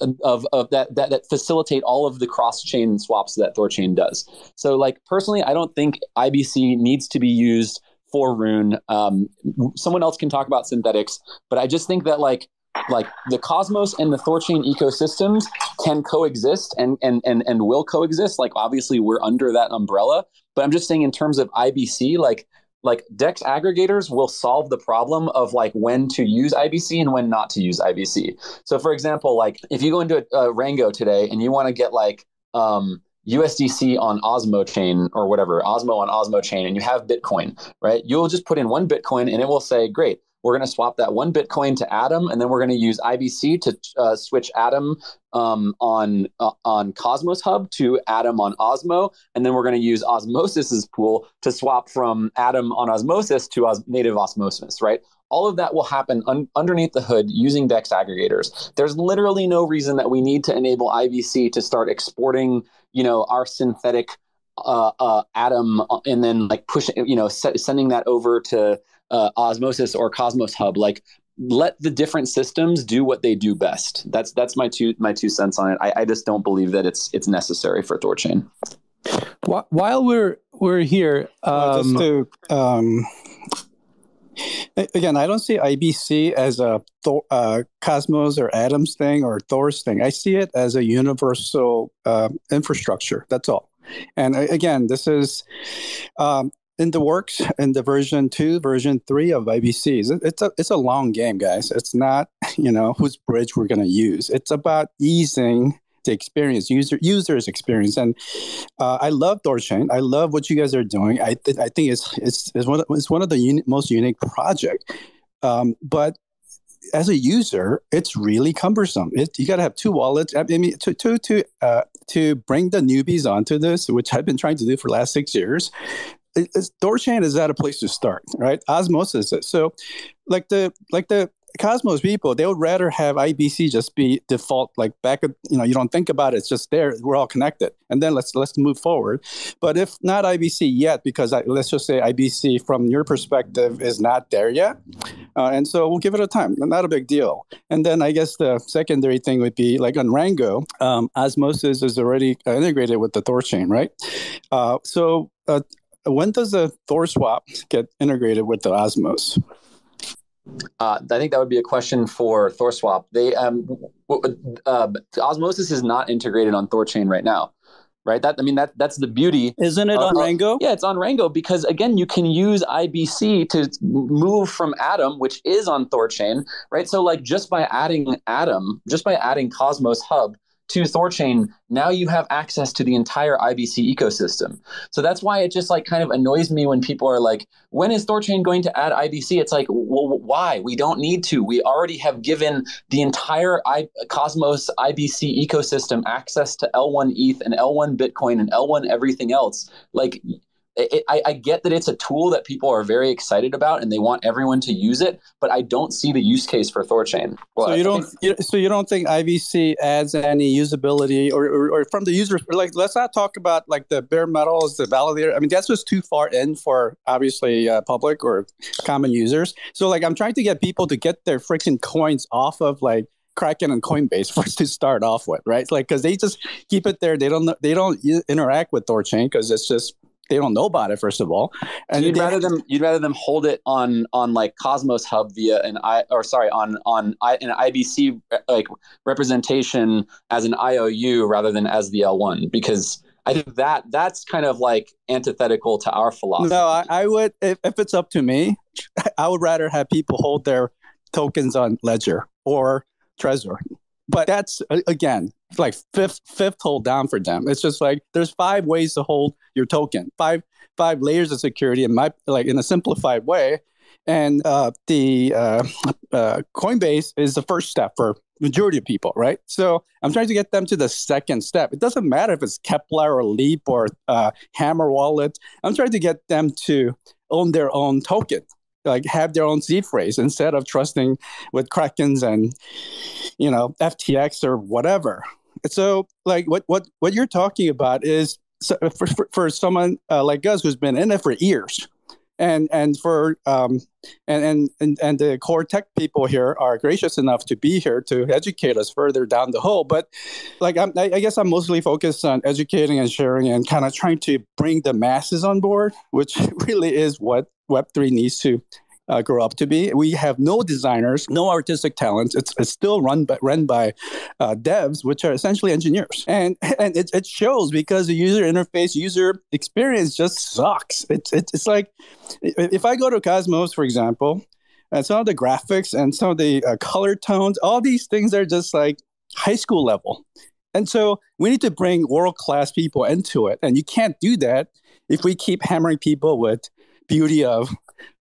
S10: of, of that, that that facilitate all of the cross chain swaps that Thorchain does. So like personally, I don't think IBC needs to be used for Rune. Um, someone else can talk about synthetics, but I just think that like like the Cosmos and the Thorchain ecosystems can coexist and and and and will coexist. Like obviously we're under that umbrella, but I'm just saying in terms of IBC, like like Dex aggregators will solve the problem of like when to use IBC and when not to use IBC. So for example, like if you go into a, a Rango today and you want to get like um USDC on Osmo chain or whatever, Osmo on Osmo chain, and you have Bitcoin, right? You'll just put in one Bitcoin and it will say, great, we're going to swap that one Bitcoin to Atom, and then we're going to use IBC to uh, switch Atom um, on uh, on Cosmos Hub to Atom on Osmo, and then we're going to use Osmosis's pool to swap from Atom on Osmosis to os- native Osmosis, right? All of that will happen un- underneath the hood using DEX aggregators. There's literally no reason that we need to enable IBC to start exporting, you know, our synthetic uh, uh, atom uh, and then like pushing, you know, se- sending that over to uh, Osmosis or Cosmos Hub. Like, let the different systems do what they do best. That's that's my two my two cents on it. I, I just don't believe that it's it's necessary for Thorchain.
S12: While we're we're here, um, just to um, again, I don't see IBC as a Thor, uh, Cosmos or Atoms thing or Thor's thing. I see it as a universal uh, infrastructure. That's all. And again, this is um, in the works in the version two, version three of IBCs. It's a it's a long game, guys. It's not you know whose bridge we're to use. It's about easing the experience, user users experience. And uh, I love Thorchain. I love what you guys are doing. I th- I think it's it's it's one of, it's one of the most unique project. Um, but as a user, it's really cumbersome. It, you got to have two wallets. I mean, to to to uh, to bring the newbies onto this, which I've been trying to do for last six years. Thorchain is that a place to start, right? Osmosis. So, like the like the Cosmos people, they would rather have IBC just be default, like back, you know, you don't think about it, it's just there. We're all connected, and then let's let's move forward. But if not IBC yet, because I, let's just say IBC from your perspective is not there yet, Uh, and so we'll give it a time. Not a big deal. And then I guess the secondary thing would be like on Rango, um, Osmosis is already integrated with the Thor chain, right? Uh, so uh, when does the Thor swap get integrated with the Osmos?
S10: Uh, I think that would be a question for ThorSwap. They um, uh, Osmosis is not integrated on ThorChain right now, right? That I mean that that's the beauty.
S12: Isn't it on Rango?
S10: Yeah, it's on Rango because again, you can use IBC to move from Atom, which is on ThorChain, right? So like just by adding Atom, just by adding Cosmos Hub to ThorChain, now you have access to the entire IBC ecosystem. So that's why it just like kind of annoys me when people are like, when is ThorChain going to add IBC? It's like, well, why? We don't need to. We already have given the entire I- Cosmos IBC ecosystem access to L1 ETH and L1 Bitcoin and L1 everything else. Like it, I, I, get that it's a tool that people are very excited about and they want everyone to use it, but I don't see the use case for Thorchain.
S12: Well, so you don't, you, so you don't think IBC adds any usability, or, or, or, from the users? Like, let's not talk about like the bare metals, the validator. I mean, that's just too far in for obviously uh, public or common users. So, like, I'm trying to get people to get their freaking coins off of like Kraken and Coinbase first to start off with, right? Like, because they just keep it there. They don't they don't interact with Thorchain because it's just they don't know about it first of all.
S10: And you'd rather them you'd rather them hold it on on like cosmos hub via an i or sorry on on I, an ibc like representation as an iou rather than as the l1 because i think that that's kind of like antithetical to our philosophy.
S12: No i, I would if, if it's up to me i would rather have people hold their tokens on ledger or trezor. But that's again like fifth fifth hold down for them. It's just like there's five ways to hold your token, five five layers of security in my like in a simplified way. And uh, the uh, uh, Coinbase is the first step for majority of people, right? So I'm trying to get them to the second step. It doesn't matter if it's Keplr or Leap or uh, Hammer Wallet. I'm trying to get them to own their own token like have their own seed phrase instead of trusting with Krakens and you know FTX or whatever. So like what what what you're talking about is so for, for, for someone uh, like us who's been in it for years and and for um and, and and and the core tech people here are gracious enough to be here to educate us further down the hole but like I'm, i guess i'm mostly focused on educating and sharing and kind of trying to bring the masses on board which really is what web3 needs to uh, grow up to be. We have no designers, no artistic talents. It's, it's still run by run by uh, devs, which are essentially engineers, and and it, it shows because the user interface, user experience just sucks. It's it's, it's like if I go to Cosmos, for example, and some of the graphics and some of the uh, color tones, all these things are just like high school level. And so we need to bring world class people into it. And you can't do that if we keep hammering people with beauty of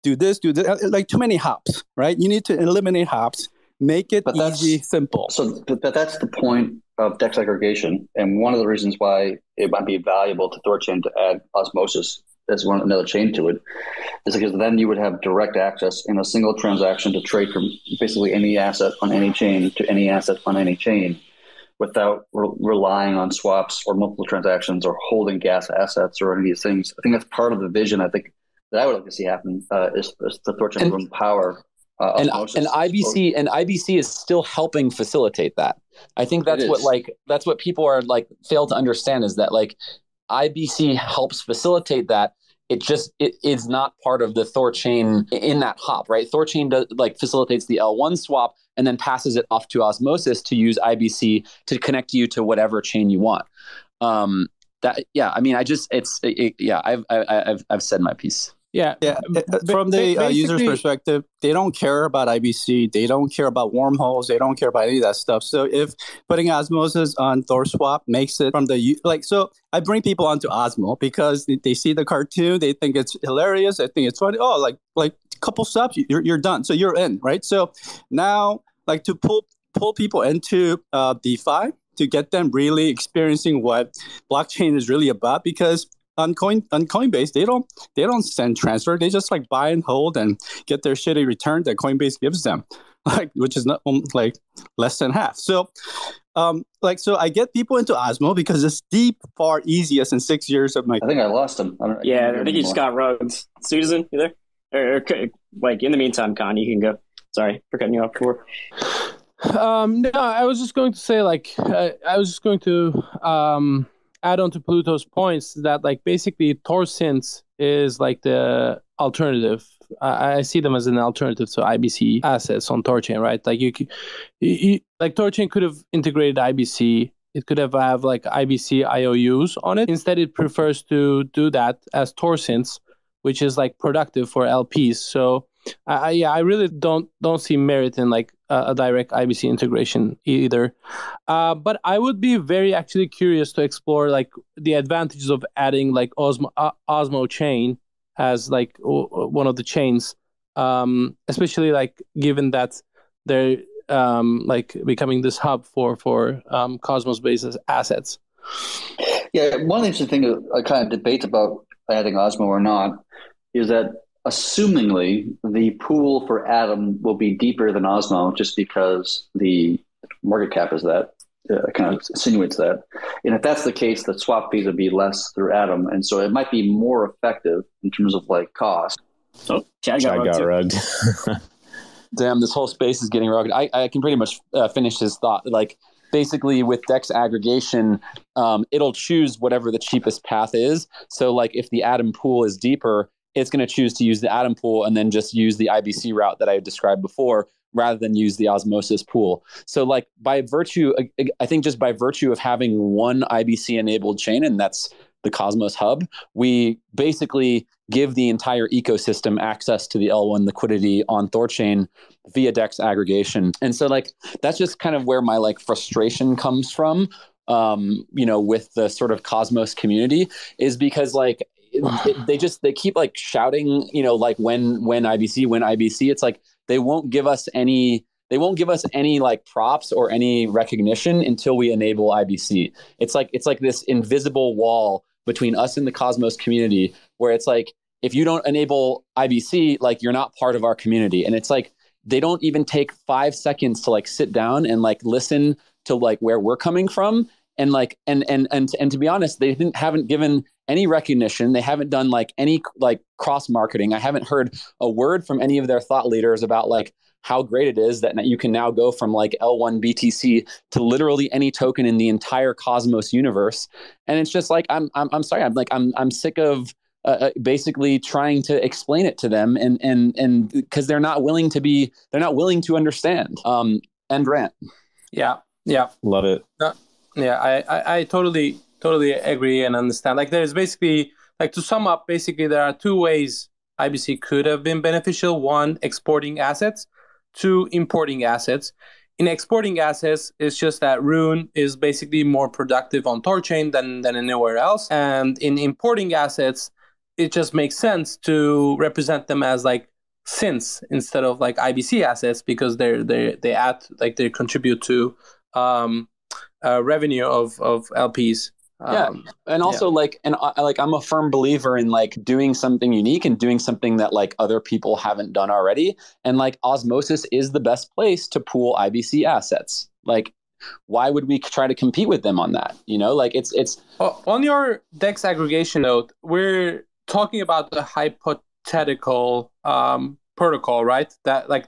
S12: do this, do this, uh, like too many hops, right? You need to eliminate hops, make it but easy, simple.
S1: So, but that's the point of DEX aggregation, and one of the reasons why it might be valuable to Thorchain to add osmosis as one another chain to it, is because then you would have direct access in a single transaction to trade from basically any asset on any chain to any asset on any chain without re- relying on swaps or multiple transactions or holding gas assets or any of these things. I think that's part of the vision. I think that I would like to see happen uh, is, is the Thorchain room power. Uh,
S10: and, and IBC and IBC is still helping facilitate that. I think that's what like that's what people are like fail to understand is that like IBC helps facilitate that. It just it is not part of the Thorchain in that hop, right? Thorchain does like facilitates the L1 swap and then passes it off to Osmosis to use IBC to connect you to whatever chain you want. Um, that yeah, I mean, I just it's it, yeah, I've I, I've I've said my piece.
S12: Yeah, yeah. From the uh, user's perspective, they don't care about IBC. They don't care about wormholes. They don't care about any of that stuff. So if putting Osmosis on ThorSwap makes it from the like, so I bring people onto Osmo because they see the cartoon, they think it's hilarious, they think it's funny. Oh, like like a couple steps, you're you're done. So you're in, right? So now, like to pull pull people into uh, DeFi to get them really experiencing what blockchain is really about because on coin on Coinbase, they don't they don't send transfer. They just like buy and hold and get their shitty return that Coinbase gives them, like which is not um, like less than half. So, um, like so, I get people into Osmo because it's the far easiest in six years of my.
S1: I think I lost him.
S2: I yeah, I think he just got rugged. Susan, you there? Or, or like in the meantime, Con, you can go. Sorry for cutting you off before.
S11: Um, no, I was just going to say, like, uh, I was just going to um, add on to Pluto's points that, like, basically, ThorSynth is like the alternative. I, see them as an alternative to IBC assets on Thorchain, right? Like, you, you, like Thorchain could have integrated IBC. It could have have like IBC IOUs on it. Instead, it prefers to do that as ThorSynths, which is like productive for LPs. So I, yeah, I really don't don't see merit in like a, a direct IBC integration either. Uh, but I would be very actually curious to explore like the advantages of adding like Osmo uh, Osmo chain as like one of the chains, um, especially like given that they're um, like becoming this hub for for um, Cosmos based assets.
S1: Yeah, one interesting thing, I kind of debate about adding Osmo or not, is that assumingly the pool for Atom will be deeper than Osmo just because the market cap is that. Uh, kind of insinuates that. And if that's the case, the swap fees would be less through Atom. And so it might be more effective in terms of like cost.
S2: Oh, Chad got,
S3: got rugged.
S10: Damn, this whole space is getting rugged. I, I can pretty much uh, finish his thought. Like, basically with dex aggregation um, it'll choose whatever the cheapest path is so like if the atom pool is deeper it's going to choose to use the atom pool and then just use the ibc route that i described before rather than use the osmosis pool. So like by virtue i think just by virtue of having one ibc enabled chain and that's the cosmos hub we basically give the entire ecosystem access to the l1 liquidity on thorchain via dex aggregation. And so like that's just kind of where my like frustration comes from um you know with the sort of cosmos community is because like they just they keep like shouting you know like when when ibc when ibc it's like they won't give us any they won't give us any like props or any recognition until we enable ibc it's like it's like this invisible wall between us and the cosmos community where it's like if you don't enable ibc like you're not part of our community. And it's like they don't even take five seconds to like sit down and like listen to like where we're coming from. And like and and and and to be honest they didn't haven't given any recognition they haven't done like any like cross marketing i haven't heard a word from any of their thought leaders about like how great it is that you can now go from like L1 BTC to literally any token in the entire Cosmos universe. And it's just like I'm I'm I'm sorry, I'm like I'm I'm sick of uh, basically trying to explain it to them and and and because they're not willing to be they're not willing to understand. Um and Grant.
S11: Yeah. Yeah.
S3: Love it.
S11: No, yeah, I, I I totally totally agree and understand. Like there's basically like to sum up, basically there are two ways IBC could have been beneficial. One, exporting assets Two, importing assets. In exporting assets, it's just that Rune is basically more productive on Thorchain than, than anywhere else. And in importing assets, it just makes sense to represent them as like synths instead of like IBC assets because they're they they add like they contribute to um, uh, revenue of of LPs
S10: yeah.
S11: Um,
S10: and also
S11: yeah.
S10: like and I, like i'm a firm believer in like doing something unique and doing something that like other people haven't done already. And like osmosis is the best place to pool ibc assets. Like why would we try to compete with them on that? You know like it's it's
S11: on your dex aggregation note we're talking about the hypothetical um protocol right? That like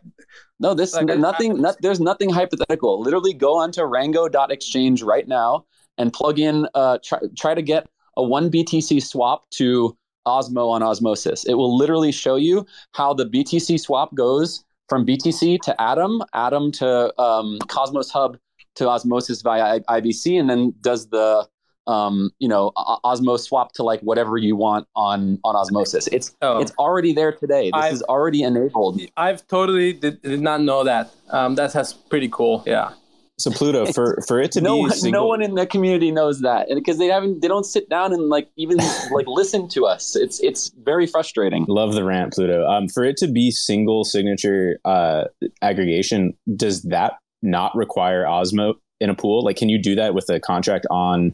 S10: no this like, nothing not, there's nothing hypothetical. Literally go onto rango.exchange right now and plug in, uh, try, try to get a one BTC swap to Osmo on Osmosis. It will literally show you how the BTC swap goes from BTC to Atom, Atom to um, Cosmos Hub to Osmosis via IBC, and then does the um, you know Osmo swap to like whatever you want on on Osmosis. It's oh. it's already there today. This I've, is already enabled.
S11: I've totally did, did not know that. Um, that that's pretty cool. Yeah.
S3: So Pluto, for for it to
S10: no
S3: be
S10: one,
S3: single...
S10: no one in the community knows that, and because they haven't, they don't sit down and like even like listen to us. It's it's very frustrating.
S3: Love the rant, Pluto. Um, for it to be single signature uh, aggregation, does that not require Osmo in a pool? Like, can you do that with a contract on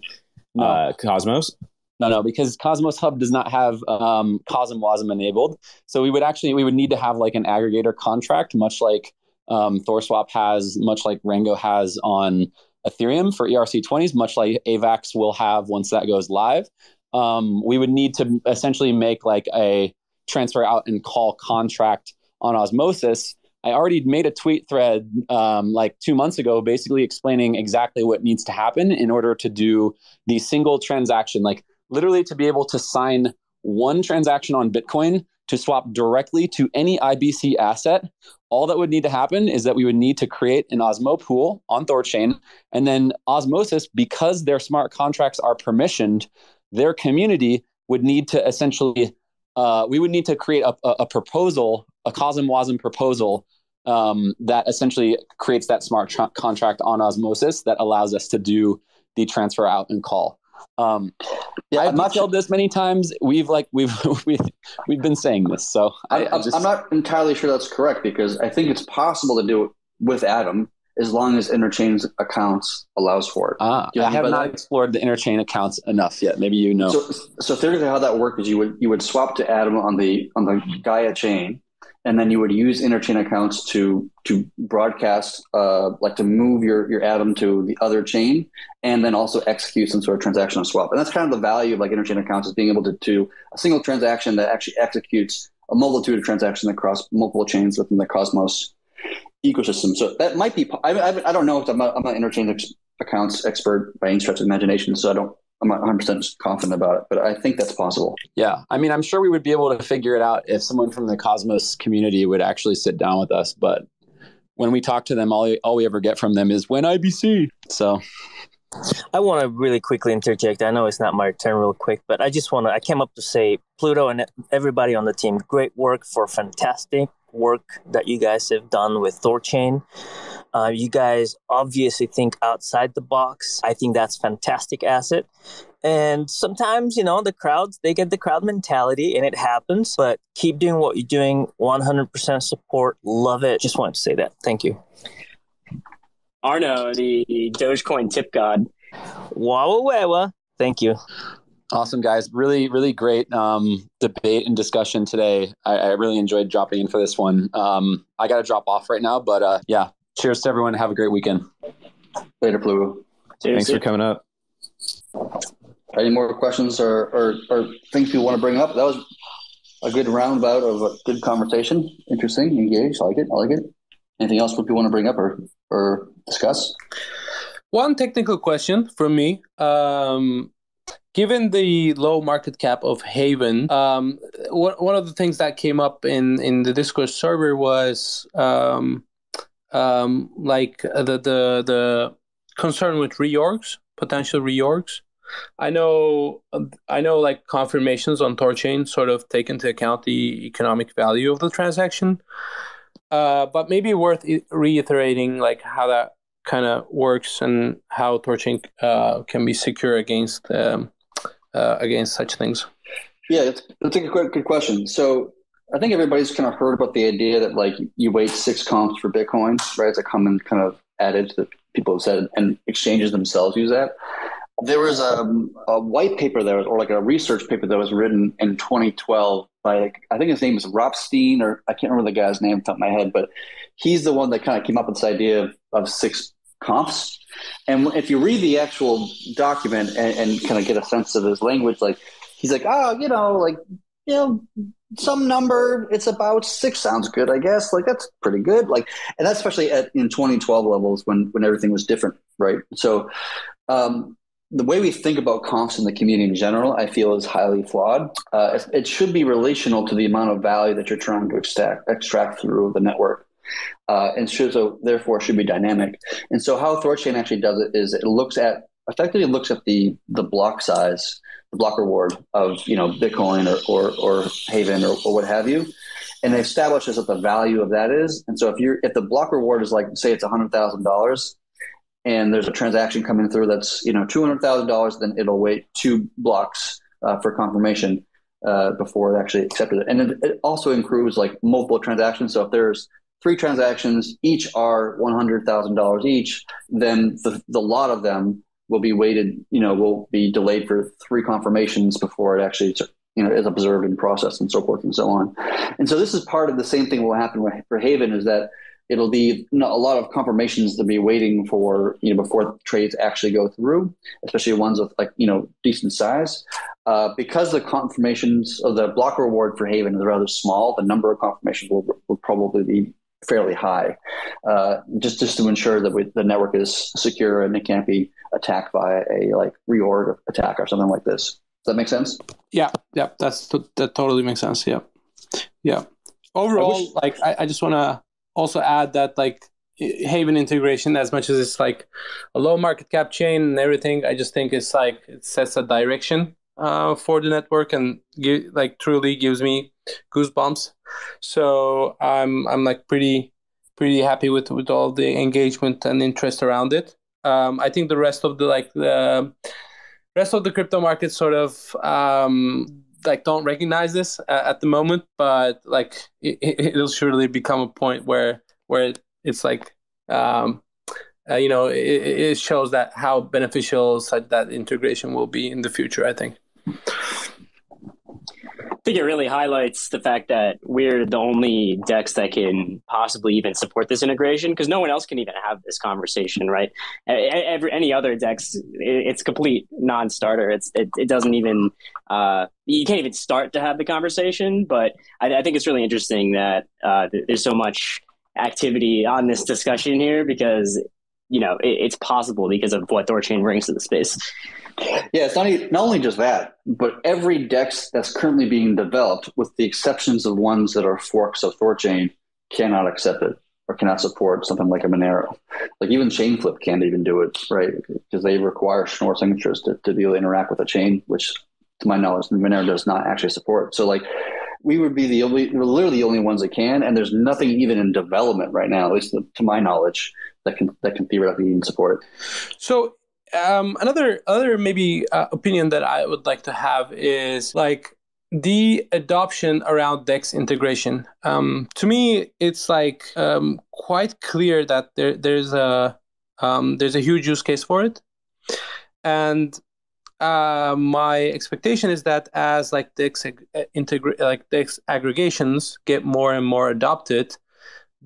S3: no. uh, Cosmos?
S10: No, no, because Cosmos Hub does not have um, CosmWasm enabled. So we would actually we would need to have like an aggregator contract, much like um, ThorSwap has, much like Rango has on Ethereum for ERC20s, much like AVAX will have once that goes live. Um, we would need to essentially make like a transfer out and call contract on Osmosis, I already made a tweet thread um, like two months ago, basically explaining exactly what needs to happen in order to do the single transaction, like literally to be able to sign one transaction on Bitcoin to swap directly to any IBC asset. All that would need to happen is that we would need to create an Osmo pool on Thorchain. And then Osmosis, because their smart contracts are permissioned, their community would need to essentially, uh, we would need to create a, a, proposal, a CosmWasm proposal um, that essentially creates that smart tra- contract on Osmosis that allows us to do the transfer out and call. Um, yeah, I've not detailed this many times. We've like we've we've we've been saying this, so I,
S1: I just, I'm not entirely sure that's correct because I think it's possible to do it with Atom as long as interchain accounts allows for it.
S10: Ah, I have not that? explored the interchain accounts enough yet. Maybe you know.
S1: So, so theoretically, how that works is you would you would swap to Atom on the on the Gaia chain, and then you would use interchain accounts to to broadcast, uh, like to move your your atom to the other chain, and then also execute some sort of transactional swap. And that's kind of the value of like interchain accounts is being able to do a single transaction that actually executes a multitude of transactions across multiple chains within the Cosmos ecosystem. So that might be. I, I, I don't know if I'm not, I'm not interchain accounts expert by any stretch of imagination, so I don't I'm not 100% confident about it, but I think that's possible.
S10: Yeah. I mean, I'm sure we would be able to figure it out if someone from the Cosmos community would actually sit down with us. But when we talk to them, all, all we ever get from them is when IBC. So
S13: I want to really quickly interject. I know it's not my turn, real quick, but I just want to. I came up to say, Pluto and everybody on the team, great work for fantastic work that you guys have done with Thorchain. Uh, you guys obviously think outside the box. I think that's fantastic asset. And sometimes, you know, the crowds, they get the crowd mentality and it happens, but keep doing what you're doing. 100% support. Love it. Just wanted to say that. Thank you.
S2: Arno, the Dogecoin tip god.
S13: Wow, wow, wow. Thank you.
S10: Awesome, guys. Really, really great um, debate and discussion today. I, I, really enjoyed dropping in for this one. Um, I got to drop off right now, but uh, yeah, cheers to everyone. Have a great weekend.
S1: Later, Pluto.
S3: Thanks for coming up.
S1: Any more questions or, or, or things you want to bring up? That was a good roundabout of a good conversation. Interesting, engaged. I like it. I like it. Anything else people want to bring up or, or discuss?
S11: One technical question from me. Um, given the low market cap of Haven, um, one, one of the things that came up in, in the Discord server was um, um, like the, the the concern with reorgs, potential reorgs. I know, I know, like confirmations on Thorchain sort of take into account the economic value of the transaction, uh, but maybe worth reiterating like how that kind of works and how Thorchain uh, can be secure against um, uh, against such things?
S1: Yeah, that's, that's a good, good question. So I think everybody's kind of heard about the idea that like you wait six comps for Bitcoin, right? It's a common kind of adage that people have said, and exchanges themselves use that. There was a, um, a white paper there, or like a research paper that was written in 2012 by, I think his name is Ropstein, or I can't remember the guy's name off top of my head, but he's the one that kind of came up with this idea of, of six comps. And if you read the actual document and, and kind of get a sense of his language, like he's like, oh, you know, like, you know, some number, it's about six sounds good, I guess. Like that's pretty good. Like, and that's especially at in 2012 levels when when everything was different, right? So, um, the way we think about comps in the community in general, I feel, is highly flawed. Uh, it, should be relational to the amount of value that you're trying to extract, extract through the network uh, and should, so therefore should be dynamic. And so how Thorchain actually does it is it looks at effectively looks at the the block size, block reward of you know Bitcoin or or, or Haven or, or what have you, and it establishes what the value of that is. And so if you're if the block reward is like say it's hundred thousand dollars, and there's a transaction coming through that's you know two hundred thousand dollars, then it'll wait two blocks uh, for confirmation. Uh, before it actually accepted it, and it, it also includes like multiple transactions. So if there's three transactions, each are $100,000 each, then the, the lot of them will be weighted, you know, will be delayed for three confirmations before it actually, you know, is observed and processed and so forth and so on. And so this is part of the same thing will happen for Haven is that it'll be a lot of confirmations to be waiting for you know before trades actually go through, especially ones with like you know decent size. Uh, because the confirmations of the block reward for Haven is rather small, the number of confirmations will, will probably be fairly high, uh, just just to ensure that we, the network is secure and it can't be attacked by a like reorg attack or something like this. Does that make sense?
S11: Yeah, yeah, that's that totally makes sense. Yeah, yeah. Overall, I wish- like I, I just want to also add that like Haven integration, as much as it's like a low market cap chain and everything, I just think it's like it sets a direction uh, for the network and give, like truly gives me goosebumps. So I'm I'm like pretty pretty happy with with all the engagement and interest around it. Um, I think the rest of the like the rest of the crypto market sort of um, like don't recognize this uh, at the moment, but like it, will surely become a point where where it's like um, uh, you know it, it, shows that how beneficial such that integration will be in the future. I think.
S2: I think it really highlights the fact that we're the only DEX that can possibly even support this integration because no one else can even have this conversation, right? Every any other DEX, it's complete non-starter. It's it, it doesn't even uh, you can't even start to have the conversation. But I, I think it's really interesting that uh, there's so much activity on this discussion here because you know it, it's possible because of what Thorchain brings to the space.
S1: Yeah, it's not not only just that, but every DEX that's currently being developed, with the exceptions of ones that are forks of Thorchain, cannot accept it or cannot support something like a Monero. Like even Chainflip can't even do it, right? Because they require Schnorr signatures to, to be able to interact with a chain, which to my knowledge, Monero does not actually support. So like we would be the only, we're literally the only ones that can, and there's nothing even in development right now, at least to my knowledge, that can that can theoretically even support it.
S11: So um, another other maybe uh, opinion that I would like to have is like the adoption around Dex integration. Um, to me, it's like um, quite clear that there there's a um, there's a huge use case for it, and uh, my expectation is that as like Dex integra- like Dex aggregations get more and more adopted,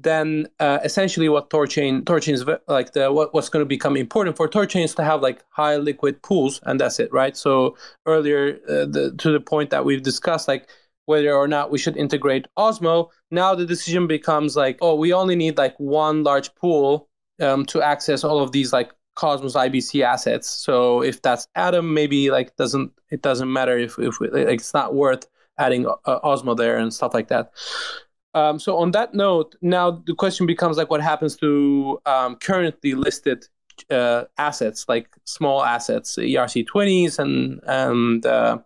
S11: then uh, essentially what Thorchain Thorchain is like the what, what's going to become important for Thorchain is to have like high liquid pools and that's it right? So earlier uh, the, to the point that we've discussed like whether or not we should integrate Osmo now the decision becomes like oh we only need like one large pool um, to access all of these like Cosmos IBC assets. So if that's Atom maybe like doesn't it doesn't matter if if we, like, it's not worth adding uh, Osmo there and stuff like that um, so on that note, now the question becomes like, what happens to um, currently listed uh, assets, like small assets, ERC20s and and uh,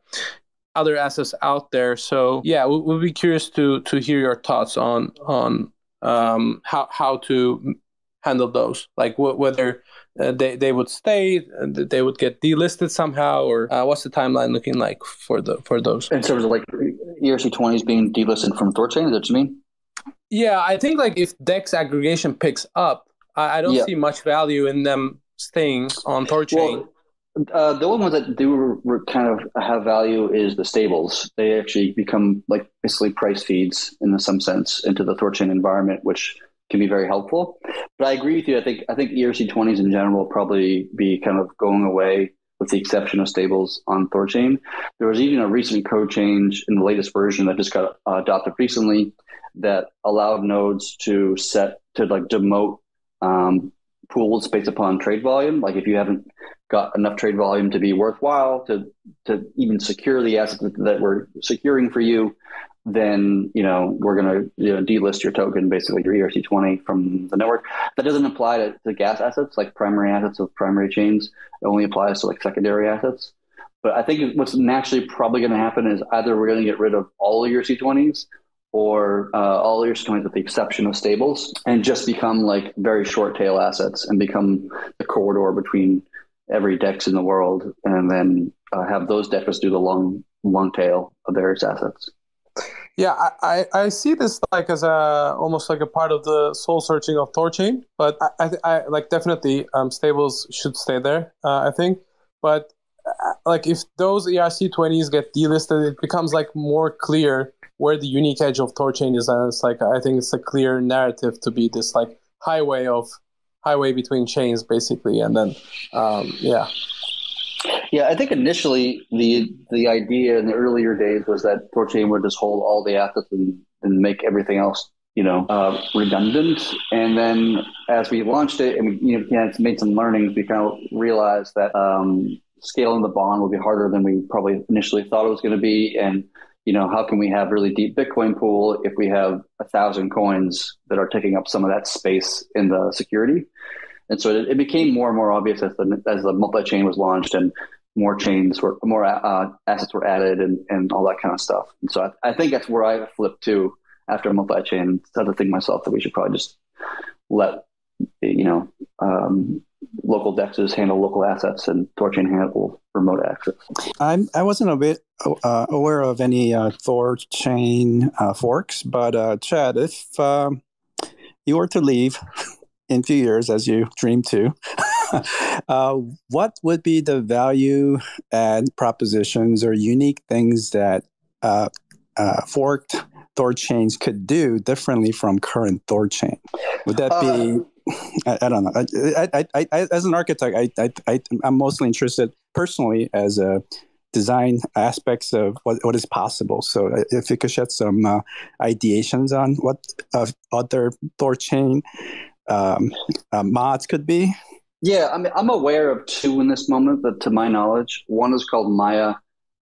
S11: other assets out there? So yeah, we, we'll be curious to to hear your thoughts on on um, how how to handle those, like w- whether uh, they they would stay, they would get delisted somehow, or uh, what's the timeline looking like for the for those?
S1: In terms of like ERC20s being delisted from Thorchain, is that what you mean?
S11: Yeah, I think like if Dex aggregation picks up, I, I don't yeah. see much value in them staying on Thorchain.
S1: Well, uh, the only ones that do kind of have value is the stables. They actually become like basically price feeds in some sense into the Thorchain environment, which can be very helpful. But I agree with you. I think I think ERC20s in general will probably be kind of going away with the exception of stables on Thorchain. There was even a recent code change in the latest version that just got uh, adopted recently that allowed nodes to set to like demote um, pools based upon trade volume. Like if you haven't got enough trade volume to be worthwhile to to even secure the assets that we're securing for you, then you know we're going to you know, delist your token, basically your ERC20 from the network. That doesn't apply to, to gas assets like primary assets of primary chains. It only applies to like secondary assets. But I think what's naturally probably going to happen is either we're going to get rid of all ERC20s or uh, all ERC20s with the exception of stables and just become like very short tail assets and become the corridor between every DEX in the world and then uh, have those DEX do the long long tail of various assets.
S11: Yeah, I, I, see this like as a almost like a part of the soul searching of Thorchain, but I, I, I like definitely um, stables should stay there. Uh, I think, but uh, like if those ERC twenties get delisted, it becomes like more clear where the unique edge of Thorchain is. And it's like I think it's a clear narrative to be this like highway of highway between chains, basically. And then, um, yeah.
S1: Yeah, I think initially the the idea in the earlier days was that Thorchain would just hold all the assets and, and make everything else, you know, uh, redundant. And then as we launched it and we you know, made some learnings, we kind of realized that um, scaling the bond would be harder than we probably initially thought it was going to be. And you know, how can we have really deep Bitcoin pool if we have a thousand coins that are taking up some of that space in the security? And so it, it became more and more obvious as the as the multi chain was launched and more chains were more uh, assets were added and, and all that kind of stuff. And so I, I think that's where I flipped to after multi chain. Started to think myself that we should probably just let you know um, local dexes handle local assets and Thorchain handle remote access.
S12: I'm I wasn't a bit uh, aware of any uh, Thorchain uh, forks, but uh, Chad, if um, you were to leave in two years, as you dream to. uh, what would be the value and propositions or unique things that uh, uh, forked Thorchains could do differently from current Thorchain? Would that be? Uh, I, I, don't know. I, I, I, as an architect, I, I, I, I'm mostly interested personally as a design aspects of what, what is possible. So uh, if you could shed some uh, ideations on what uh, other Thorchain um, uh, mods could be?
S1: Yeah, I mean, I'm aware of two in this moment, but to my knowledge, one is called Maya,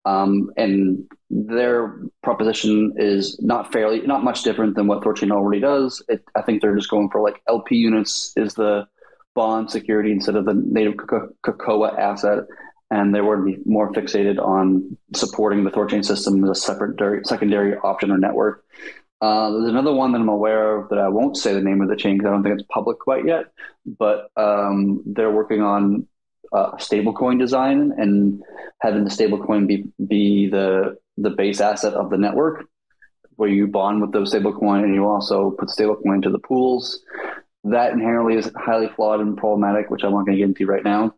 S1: um, and their proposition is not fairly, not much different than what Thorchain already does. It, I think they're just going for like LP units is the bond security instead of the native Cacao asset, and they would be more fixated on supporting the Thorchain system as a separate secondary option or network. Uh, there's another one that I'm aware of that I won't say the name of the chain because I don't think it's public quite yet, but um, they're working on uh, stablecoin design and having the stablecoin be be the the base asset of the network, where you bond with those stablecoin and you also put stablecoin into the pools. That inherently is highly flawed and problematic, which I'm not going to get into right now.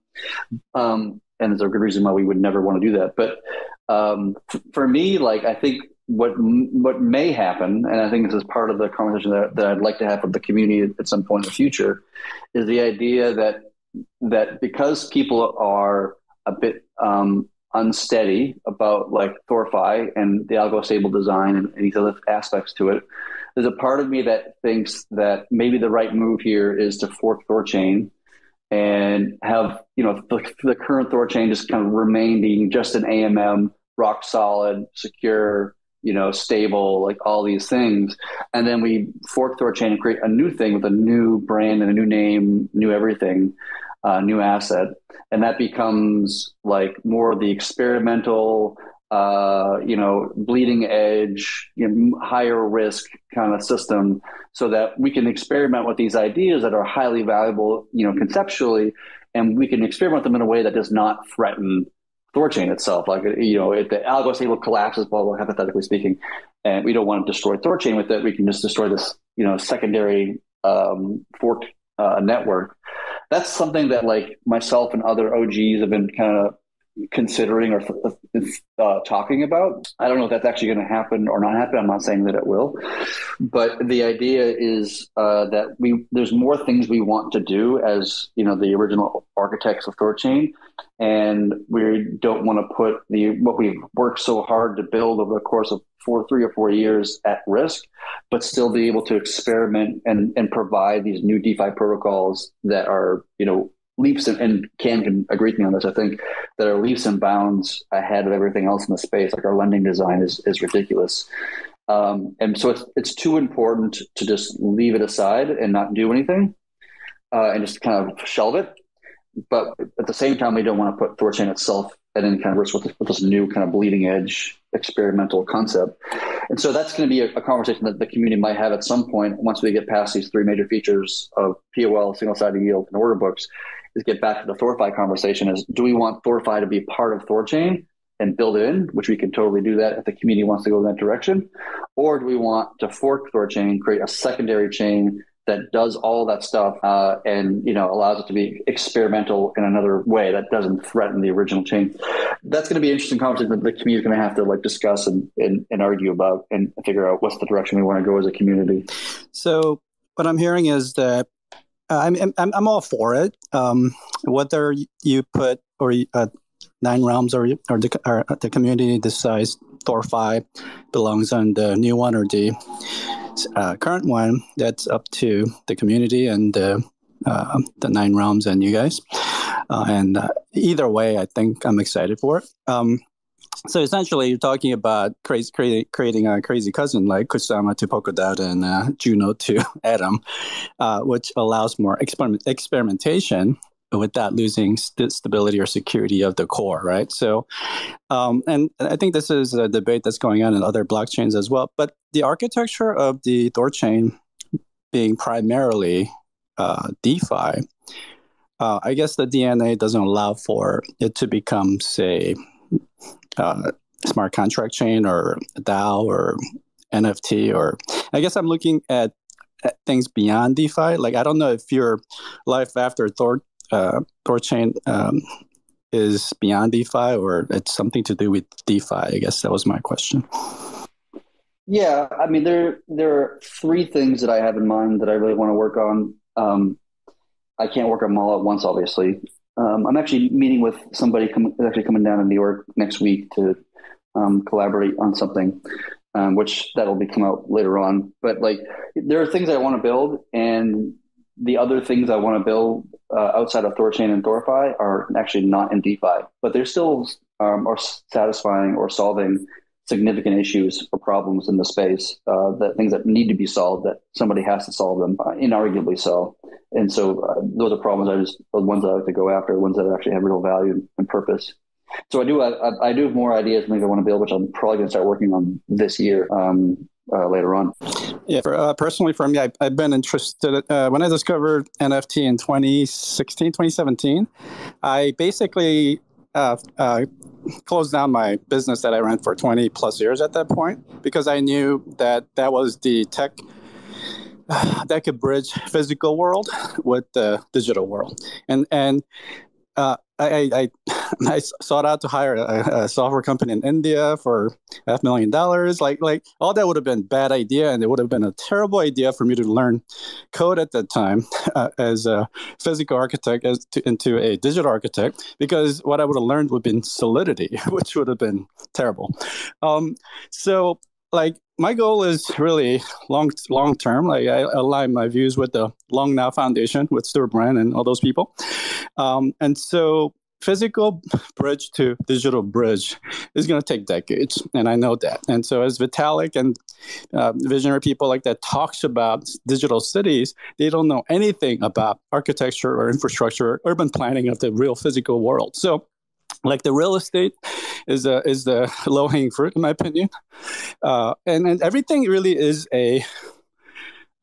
S1: Um, and there's a good reason why we would never want to do that. But um, f- for me, like I think what what may happen, and I think this is part of the conversation that, that I'd like to have with the community at some point in the future, is the idea that that because people are a bit um, unsteady about like ThorFi and the algo stable design and, and these other aspects to it, there's a part of me that thinks that maybe the right move here is to fork Thorchain and have you know the, the current Thorchain just kind of remain being just an AMM, rock solid, secure you know, stable, like all these things. And then we fork chain and create a new thing with a new brand and a new name, new everything, uh, new asset. And that becomes like more of the experimental, uh, you know, bleeding edge, you know, higher risk kind of system so that we can experiment with these ideas that are highly valuable, you know, conceptually, and we can experiment them in a way that does not threaten Thorchain itself. Like, you know, if the algo stable collapses, blah, blah, hypothetically speaking, and we don't want to destroy Thorchain with it, we can just destroy this, you know, secondary um, fork uh, network. That's something that like myself and other OGs have been kind of considering or uh, talking about. I don't know if that's actually going to happen or not happen. I'm not saying that it will, but the idea is uh, that we there's more things we want to do as you know the original architects of Thorchain, and we don't want to put the what we've worked so hard to build over the course of four, three or four years at risk, but still be able to experiment and and provide these new DeFi protocols that are you know leaps and, and Cam can agree with me on this. I think that are leaps and bounds ahead of everything else in the space. Like our lending design is is ridiculous. Um, and so it's it's too important to just leave it aside and not do anything, uh, and just kind of shelve it. But at the same time, we don't want to put Thorchain itself at any kind of risk with this, with this new kind of bleeding edge experimental concept. And so that's going to be a, a, conversation that the community might have at some point once we get past these three major features of POL, single sided yield, and order books is get back to the ThorFi conversation is do we want ThorFi to be part of Thorchain and build it in, which we can totally do that if the community wants to go in that direction? Or do we want to fork Thorchain, create a secondary chain that does all that stuff uh, and you know allows it to be experimental in another way that doesn't threaten the original chain. That's going to be an interesting conversation that the community is going to have to like discuss and, and, and argue about and figure out what's the direction we want to go as a community.
S12: So what I'm hearing is that I'm, I'm I'm all for it. Um, whether you put or uh, nine realms or or the, or the community decides ThorFi belongs on the new one or the uh, current one, that's up to the community and the uh, the nine realms and you guys. Uh, and uh, either way, I think I'm excited for it. Um, so essentially, you're talking about crazy, creating, creating a crazy cousin like Kusama to Polkadot and uh, Juno to Atom, uh, which allows more experiment, experimentation without losing st- stability or security of the core, right? So, um, and I think this is a debate that's going on in other blockchains as well. But the architecture of the Thorchain being primarily uh, DeFi, uh, I guess the DNA doesn't allow for it to become, say, uh, smart contract chain or DAO or NFT or I guess I'm looking at, at, things beyond DeFi. Like I don't know if your life after Thor uh, Thorchain um, is beyond DeFi or it's something to do with DeFi. I guess that was my question.
S1: Yeah, I mean there there are three things that I have in mind that I really want to work on. Um, I can't work on them all at once, obviously. Um, I'm actually meeting with somebody com- actually coming down to New York next week to um, collaborate on something, um, which that'll be come out later on. But like, there are things I want to build, and the other things I want to build uh, outside of Thorchain and ThorFi are actually not in DeFi, but they're still um, are satisfying or solving significant issues or problems in the space. Uh, that things that need to be solved that somebody has to solve them, uh, inarguably so. And so uh, those are problems I just the ones I like to go after, ones that actually have real value and purpose. So I do I, I do have more ideas and things I want to build, which I'm probably going to start working on this year. Um, uh, later on.
S12: Yeah, for, uh, personally for me, I, have been interested uh, when I discovered NFT in 2016, 2017. I basically uh, uh, closed down my business that I ran for 20 plus years at that point because I knew that that was the tech that could bridge physical world with the digital world. And and uh, I, I, I sought out to hire a, a, software company in India for half million dollars. Like like all that would have been bad idea, and it would have been a terrible idea for me to learn code at that time uh, as a physical architect as to, into a digital architect because what I would have learned would have been solidity, which would have been terrible. Um, so like my goal is really long long term. Like I align my views with the Long Now Foundation with Stewart Brand and all those people. Um, and so physical bridge to digital bridge is going to take decades and i know that and so as vitalik and uh, visionary people like that talks about digital cities they don't know anything about architecture or infrastructure or urban planning of the real physical world so like the real estate is the is the low hanging fruit in my opinion, uh, and and everything really is a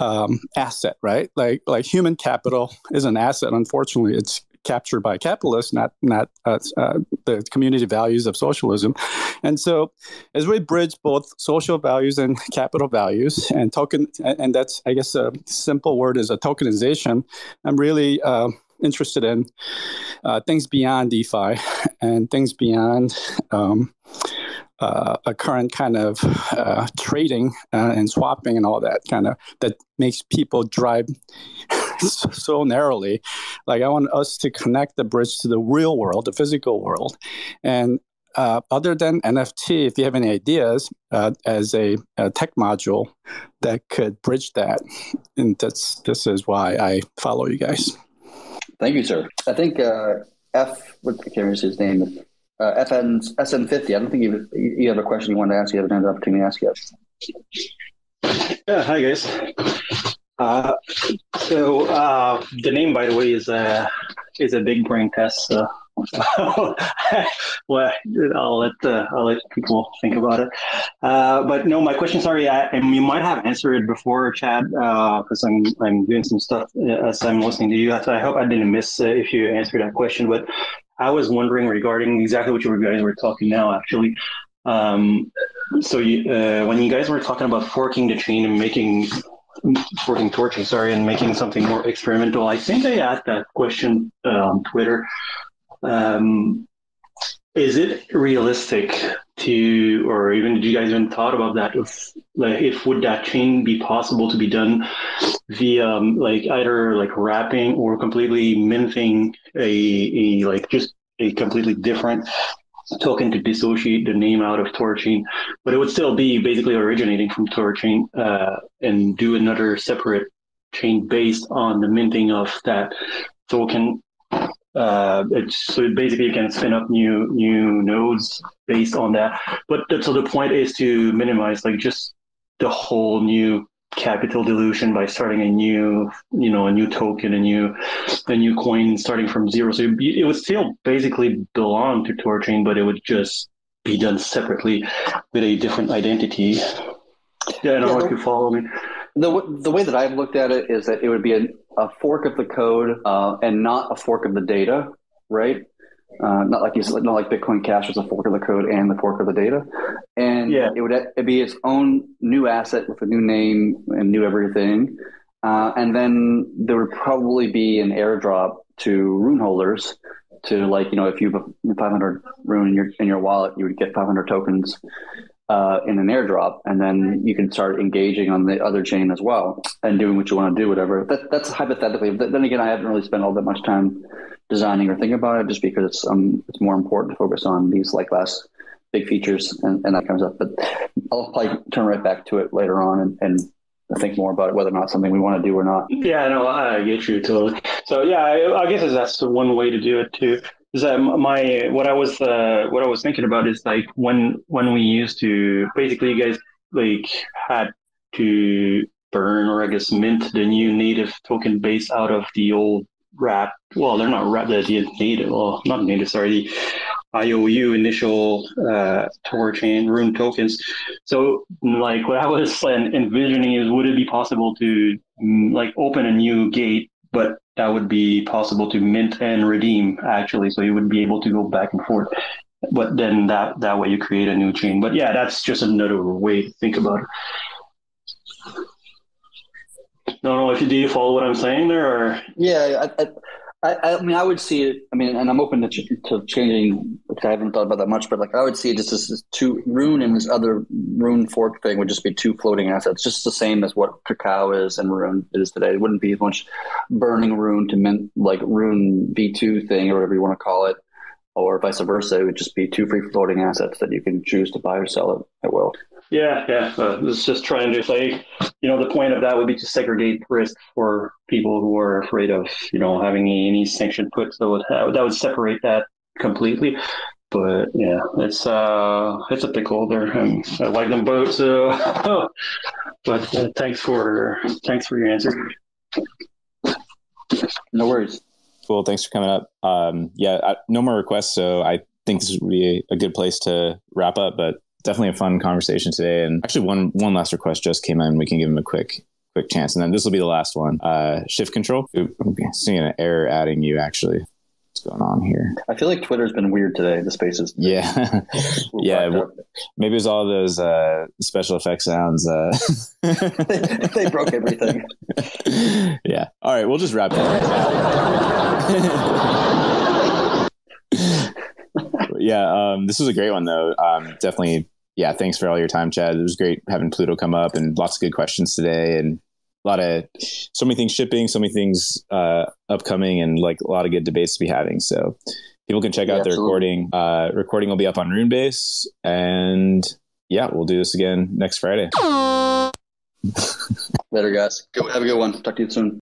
S12: um, asset, right? Like like human capital is an asset. Unfortunately, it's captured by capitalists, not not uh, uh, the community values of socialism. And so, as we bridge both social values and capital values, and token, and that's I guess a simple word is a tokenization. I'm really uh, interested in uh, things beyond DeFi and things beyond um, uh, a current kind of uh, trading uh, and swapping and all that kind of that makes people drive so narrowly. Like I want us to connect the bridge to the real world, the physical world, and uh, other than NFT, if you have any ideas uh, as a, a, tech module that could bridge that, and that's this is why I follow you guys.
S1: Thank you, sir. I think uh, F, what can't remember his name, uh, FN, SM50. I don't think you, you have a question you want to ask. You haven't had the opportunity to ask
S14: yet. Yeah, hi, guys. Uh, so uh, the name, by the way, is a, is a big brain test. So well, I'll let uh, I'll let people think about it. Uh, but no, my question. Sorry, I, and you might have answered it before, Chad, because uh, I'm I'm doing some stuff uh, as I'm listening to you. So I hope I didn't miss uh, if you answered that question. But I was wondering regarding exactly what you guys were talking now, actually. Um, so you, when you guys were talking about forking the chain and making sorting torching, sorry, and making something more experimental. I think I asked that question on Twitter. Um, is it realistic to, or even did you guys even thought about that? If, like, if would that chain be possible to be done via um, like either like wrapping or completely minting a, a like just a completely different token to dissociate the name out of Thorchain, but it would still be basically originating from Thorchain uh, and do another separate chain based on the minting of that token. Uh, it's, so it basically you can spin up new new nodes based on that. But so the point is to minimize like just the whole new capital dilution by starting a new you know a new token a new a new coin starting from zero. So it, would still basically belong to Thorchain but it would just be done separately with a different identity. Yeah i don't know if you follow me.
S1: The, the way that I've looked at it is that it would be a, a fork of the code uh, and not a fork of the data, right? Uh, not like you said, not like Bitcoin Cash was a fork of the code and the fork of the data, and yeah. it would it'd be its own new asset with a new name and new everything, uh, and then there would probably be an airdrop to rune holders to like you know if you have 500 rune in your in your wallet, you would get 500 tokens uh, in an airdrop, and then you can start engaging on the other chain as well and doing what you want to do, whatever. That, that's hypothetically. But then again, I haven't really spent all that much time designing or thinking about it, just because it's um it's more important to focus on these like last big features and, and that kind of stuff. But I'll probably turn right back to it later on and, and think more about whether or not something we want to do or not.
S14: Yeah, no, I get you totally. So yeah, I, I guess that's the one way to do it too. Is that my what I was uh, what I was thinking about is like when when we used to basically you guys like had to burn or I guess mint the new native token base out of the old wrap. Well, they're not wrap the native. Well, not native. Sorry, the IOU initial uh, Thorchain rune tokens. So, like what I was envisioning is, would it be possible to mm, like open a new gate, but that would be possible to mint and redeem actually. So you would be able to go back and forth. But then that that way you create a new chain. But yeah, that's just another way to think about it. No, no. If you do you follow what I'm saying there, or
S1: yeah, I, I, I, I mean, I would see it. I mean, and I'm open to, ch- to changing because I haven't thought about that much. But like, I would see it just as two rune and this other rune fork thing would just be two floating assets, just the same as what Cacao is and rune is today. It wouldn't be as much burning rune to mint like rune V two thing or whatever you want to call it, or vice versa. It would just be two free floating assets that you can choose to buy or sell at will.
S14: Yeah, yeah. Uh, it's just trying to say, you know, the point of that would be to segregate risk for people who are afraid of, you know, having any sanction put. So it, that would separate that completely. But yeah, it's uh, it's a pickle there, and I like them both. So, but uh, thanks for thanks for your answer.
S1: No worries.
S3: Cool. Thanks for coming up. Um, yeah, I, no more requests. So I think this would be a good place to wrap up. But definitely a fun conversation today. And actually, one one last request just came in. We can give him a quick quick chance, and then this will be the last one. Uh, shift control. I'm seeing an error adding you. Actually, what's going on here?
S1: I feel like Twitter's been weird today. The spaces.
S3: Yeah, yeah. Maybe it was all those uh, special effect sounds. Uh...
S1: they, they broke everything.
S3: yeah. All right. We'll just wrap it. Yeah, um, this was a great one though. Um, definitely, yeah. Thanks for all your time, Chad. It was great having Pluto come up and lots of good questions today, and a lot of so many things shipping, so many things uh, upcoming, and like a lot of good debates to be having. So people can check yeah, out the recording. Uh, recording will be up on Runebase, and yeah, we'll do this again next Friday.
S1: Later, guys. Go, have a good one. Talk to you soon.